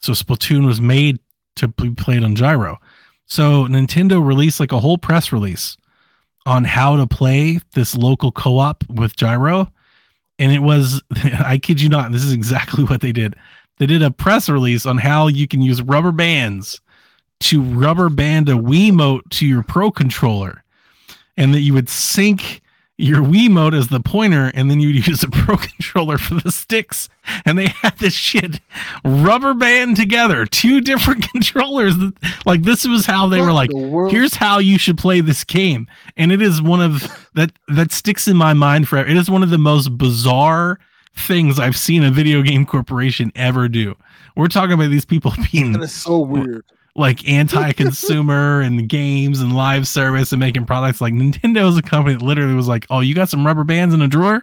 So Splatoon was made to be played on gyro. So Nintendo released like a whole press release on how to play this local co-op with gyro. And it was, (laughs) I kid you not, this is exactly what they did. They did a press release on how you can use rubber bands to rubber band a Wiimote to your Pro controller, and that you would sync your Wiimote as the pointer, and then you'd use a Pro (laughs) controller for the sticks. And they had this shit rubber band together, two different (laughs) controllers. Like this was how they What were like, the here's how you should play this game and it is one of that that sticks in my mind forever it is one of the most bizarre things i've seen a video game corporation ever do we're talking about these people (laughs) being That is so weird. Like anti-consumer (laughs) and games and live service and making products. Like nintendo is a company that literally was like oh you got some rubber bands in a drawer?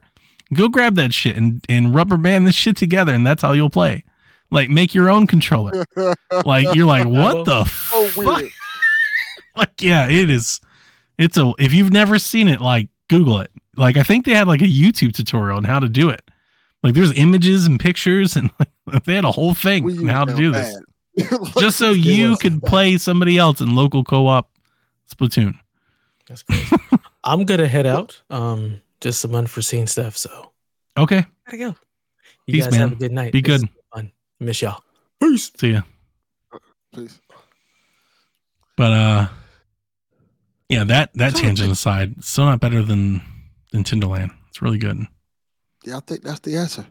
Go grab that shit and, and rubber band this shit together and that's how you'll play. Like make your own controller. Like you're like (laughs) what the So fuck? (laughs) like yeah it is. It's a if you've never seen it like google it. Like i think they had like a youtube tutorial on how to do it. Like there's images and pictures and like, they had a whole thing on how to do this. Just so you was could play somebody else in local co-op splatoon That's crazy. (laughs) I'm gonna head out. Um, just some unforeseen stuff. So okay gotta go. You Peace, guys have a good night. Be This good. is Fun. Miss y'all. Peace. see ya Please. but uh yeah that that tangent aside still not better than nintendo land it's really good Yeah, I think that's the answer.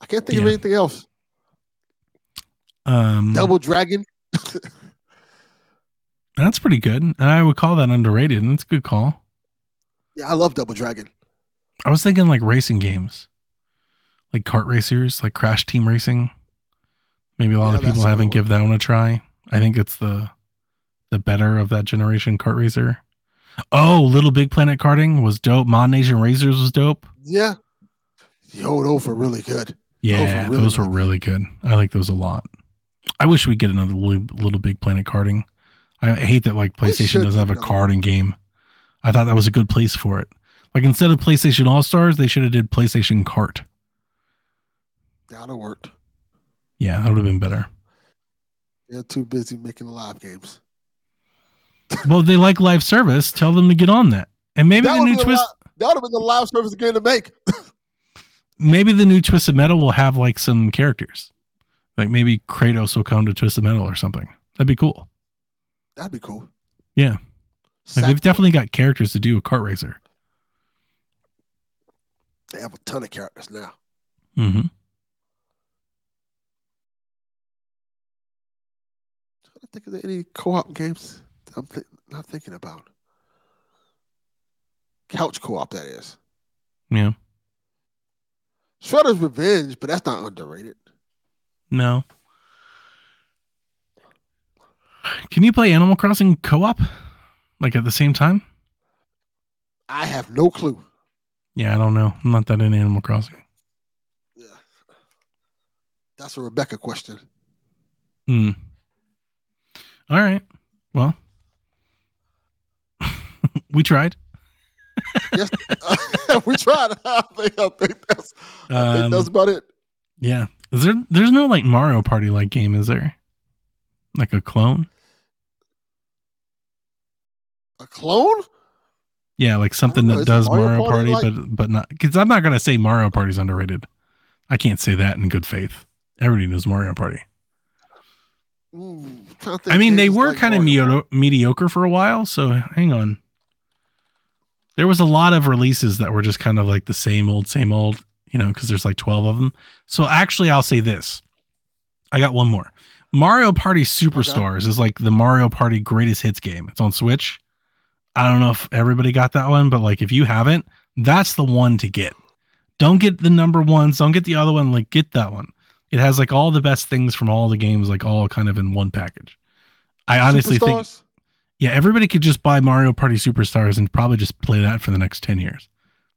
I can't think of anything else. Um Double Dragon. that's pretty good and i would call that underrated and it's a good call Yeah, I love Double Dragon. I was thinking like racing games, like kart racers, like Crash Team Racing. Maybe a lot Yeah, of people haven't one. give that one a try. I think it's the the better of that generation kart racer. Oh, Little Big Planet karting was dope. Mod Nation Racers was dope. Yeah. Yo, those were really good. Yeah, really, those were really good. I like those a lot. I wish we get another Little, Little Big Planet karting. I hate that like PlayStation doesn't have a karting game. I thought that was a good place for it. Like instead of PlayStation All Stars, they should have did PlayStation Kart. That would worked. Yeah, that would have been better. They're too busy making live games. (laughs) Well, they like live service. Tell them to get on that. And maybe That the new twist, li- that would have been the live service game to make. (laughs) maybe the new Twisted Metal will have like some characters. Like maybe Kratos will come to Twisted Metal or something. That'd be cool. That'd be cool. Yeah. Like they've definitely got characters to do a kart racer. they have a ton of characters now. Mm-hmm. I think of any co-op games that I'm thi- not thinking about. Couch co-op, that is. Yeah. Shredder's Revenge, but that's not underrated. No. Can you play Animal Crossing co-op? Like at the same time? I have no clue. Yeah, I don't know. I'm not that in Animal Crossing. Yeah. That's a Rebecca question. Hmm. All right. Well, (laughs) we tried. Yes, (laughs) we tried. (laughs) I think, I think that's, I think Um, that's about it. Yeah. Is there there's no like Mario Party like game, is there? Like a clone? A clone? Yeah, like something know, that does Mario Mario, Party Party, like- but but not because I'm not gonna say Mario Party's underrated. I can't say that in good faith. Everybody knows Mario Party. Think I mean, they were like kind of mediocre for a while. So hang on. there was a lot of releases that were just kind of like the same old, same old, you know, because there's like 12 of them. So actually, I'll say this. I got one more. Mario Party Superstars is like the Mario Party greatest hits game. It's on Switch. I don't know if everybody got that one, but like if you haven't, that's the one to get. Don't get the number ones. Don't get the other one. Like get that one. It has like all the best things from all the games, like all kind of in one package. I honestly think yeah, everybody could just buy Mario Party Superstars and probably just play that for the next 10 years.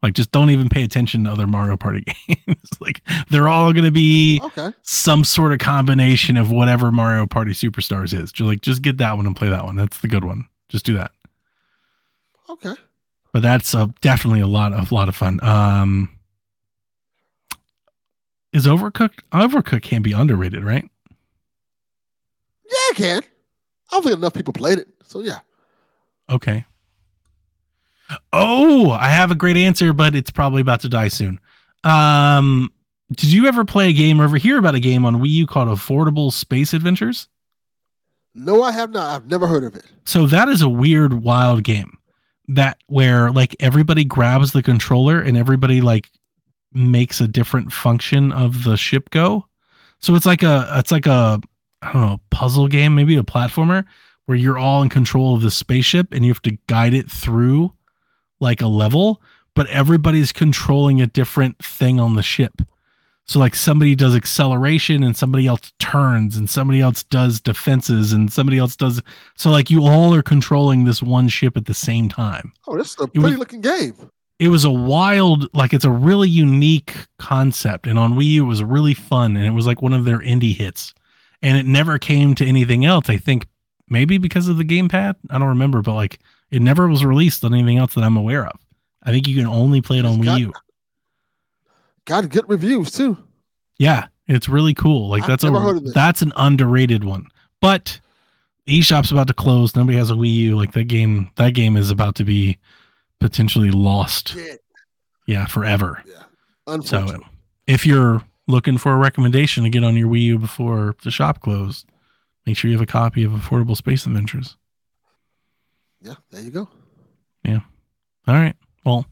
Like, just don't even pay attention to other Mario Party (laughs) games. like, they're all going to be Okay. some sort of combination of whatever Mario Party Superstars is. Just like, just get that one and play that one. That's the good one. Just do that. Okay. But that's uh, definitely a lot of lot of fun. Um, is Overcooked? Overcooked can be underrated, right? Yeah, I can. I don't think enough people played it. So yeah. Okay. Oh, I have a great answer, but it's probably about to die soon. Um, did you ever play a game or ever hear about a game on Wii U called Affordable Space Adventures? No, I have not. I've never heard of it. So that is a weird, wild game that where like everybody grabs the controller and everybody like makes a different function of the ship go. So it's like a it's like a I don't know puzzle game, maybe a platformer where you're all in control of the spaceship and you have to guide it through like a level, but everybody's controlling a different thing on the ship. So like somebody does acceleration and somebody else turns and somebody else does defenses and somebody else does so like you all are controlling this one ship at the same time. Oh, this is a was- pretty looking game. It was a wild like it's a really unique concept and on Wii U it was really fun and it was like one of their indie hits. And it never came to anything else. I think maybe because of the gamepad. I don't remember, but like it never was released on anything else that I'm aware of. I think you can only play it on It's Wii got- U. Got good reviews too. Yeah, it's really cool. Like I've that's a that's an underrated one. But eShop's about to close. Nobody has a Wii U. Like that game, that game is about to be potentially lost. Shit. Yeah, forever. Yeah. So if you're looking for a recommendation to get on your Wii U before the shop closed, make sure you have a copy of Affordable Space Adventures. Yeah, there you go. Yeah. All right. Well,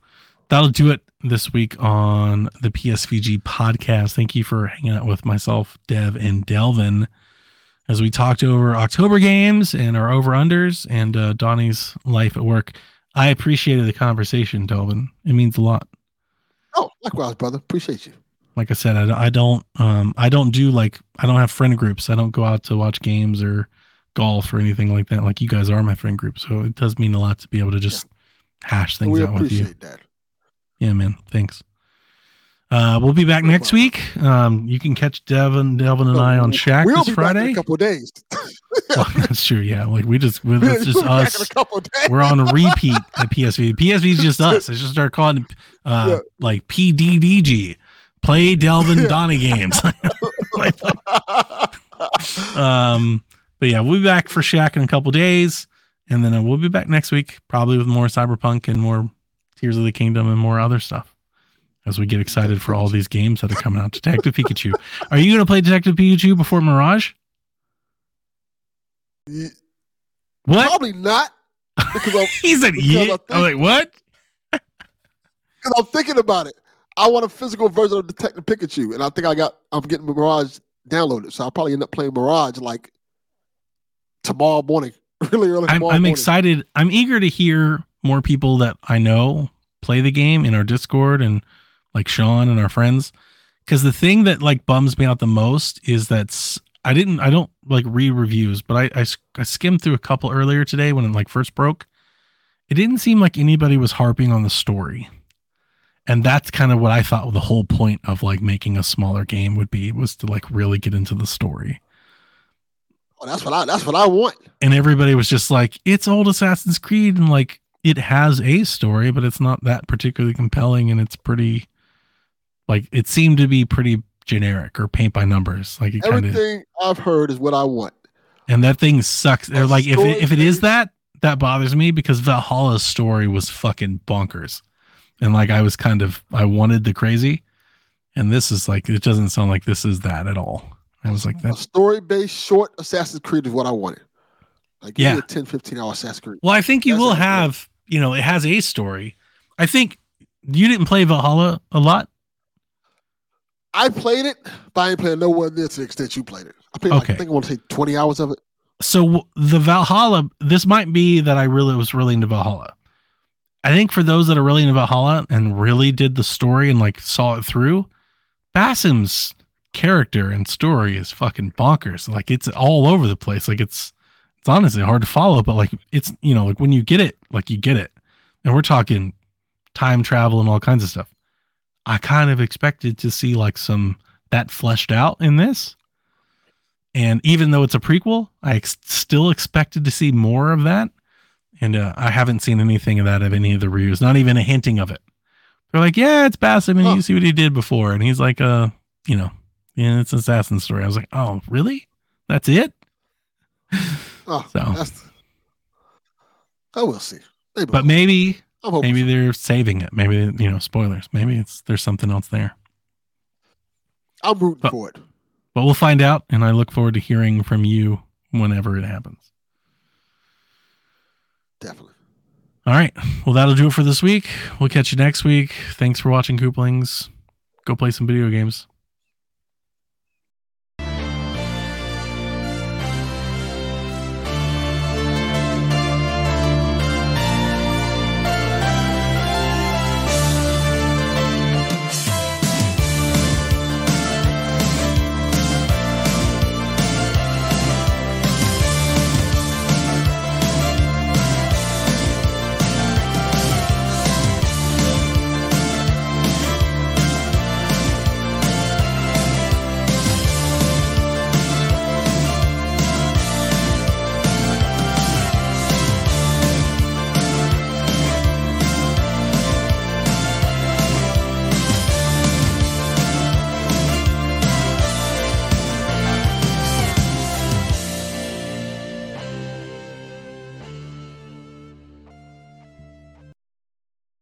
that'll do it this week on the PSVG podcast. Thank you for hanging out with myself, Dev, and Delvin as we talked over October games and our over unders and uh, Donnie's life at work. I appreciated the conversation, Delvin. It means a lot. Oh, likewise, brother. Appreciate you. Like I said, I, I don't, um, I don't do like, I don't have friend groups. I don't go out to watch games or golf or anything like that. Like you guys are my friend group, so it does mean a lot to be able to just hash things we out with you. that. Yeah, man. Thanks. Uh, we'll be back next week. Um, you can catch Devin, Delvin, and I on Shack we'll this be back in Friday. a couple days. (laughs) Well, that's true. Yeah, like we just, we, (laughs) We'll it's just in us. a couple of days. We're on a repeat (laughs) at PSV. PSV is just us. I just start calling uh, Yeah. like PDDG, play Delvin Yeah. Donnie games. um, but yeah, we'll be back for Shack in a couple days, and then uh, we'll be back next week, probably with more Cyberpunk and more Tears of the Kingdom and more other stuff. As we get excited for all these games that are coming out, Detective Pikachu. Are you going to play Detective Pikachu before Mirage? Yeah, What? Probably not. (laughs) He said, "Yeah." I'm like, "What?" (laughs) because I'm thinking about it. I want a physical version of Detective Pikachu, and I think I got. I'm getting Mirage downloaded, so I'll probably end up playing Mirage like tomorrow morning, (laughs) really early I'm, I'm excited. I'm eager to hear more people that I know play the game in our Discord and like Sean and our friends. Because the thing that like bums me out the most is that I didn't, I don't like read reviews, but I I skimmed through a couple earlier today when it like first broke. It didn't seem like anybody was harping on the story. And that's kind of what I thought the whole point of like making a smaller game would be was to like really get into the story. Oh, that's what I. That's what I want. and everybody was just like, "It's old Assassin's Creed," and like it has a story, but it's not that particularly compelling, and it's pretty, like it seemed to be pretty generic or paint by numbers, like it kind of. Everything I've heard is what I want. And that thing sucks. They're like, if it, if it is that, that bothers me because Valhalla's story was fucking bonkers, and like I was kind of I wanted the crazy, and this is like it doesn't sound like this is that at all. I was like A that. story-based short Assassin's Creed is what I wanted. Like Yeah. me a 10, 15 hour Assassin's Creed. Well, I think you That's will have, you know, it has a story, I think you didn't play Valhalla a lot. I played it, but I ain't playing nowhere near to the extent you played it. I played like, Okay. I think I want to say 20 hours of it. So the Valhalla, this might be that I really was really into Valhalla. I think for those that are really into Valhalla and really did the story and like saw it through, Basim's character and story is fucking bonkers. Like it's all over the place. Like it's it's honestly hard to follow, but like it's you know like when you get it, like you get it, and we're talking time travel and all kinds of stuff. I kind of expected to see like some that fleshed out in this. And even though it's a prequel, I ex- still expected to see more of that. And uh, I haven't seen anything of that of any of the reviews, not even a hinting of it. They're like, yeah, it's Basim, and you see what he did before. And he's like, uh, you know, yeah, it's an assassin story. I was like, oh, really? That's it? Oh, So. that's. I will see. Maybe. But maybe, maybe they're saving it. Maybe, you know, spoilers. Maybe it's there's something else there. I'm rooting but- for it. But we'll find out. And I look forward to hearing from you whenever it happens. Definitely. All right. Well, that'll do it for this week. We'll catch you next week. Thanks for watching, Cooplings. Go play some video games.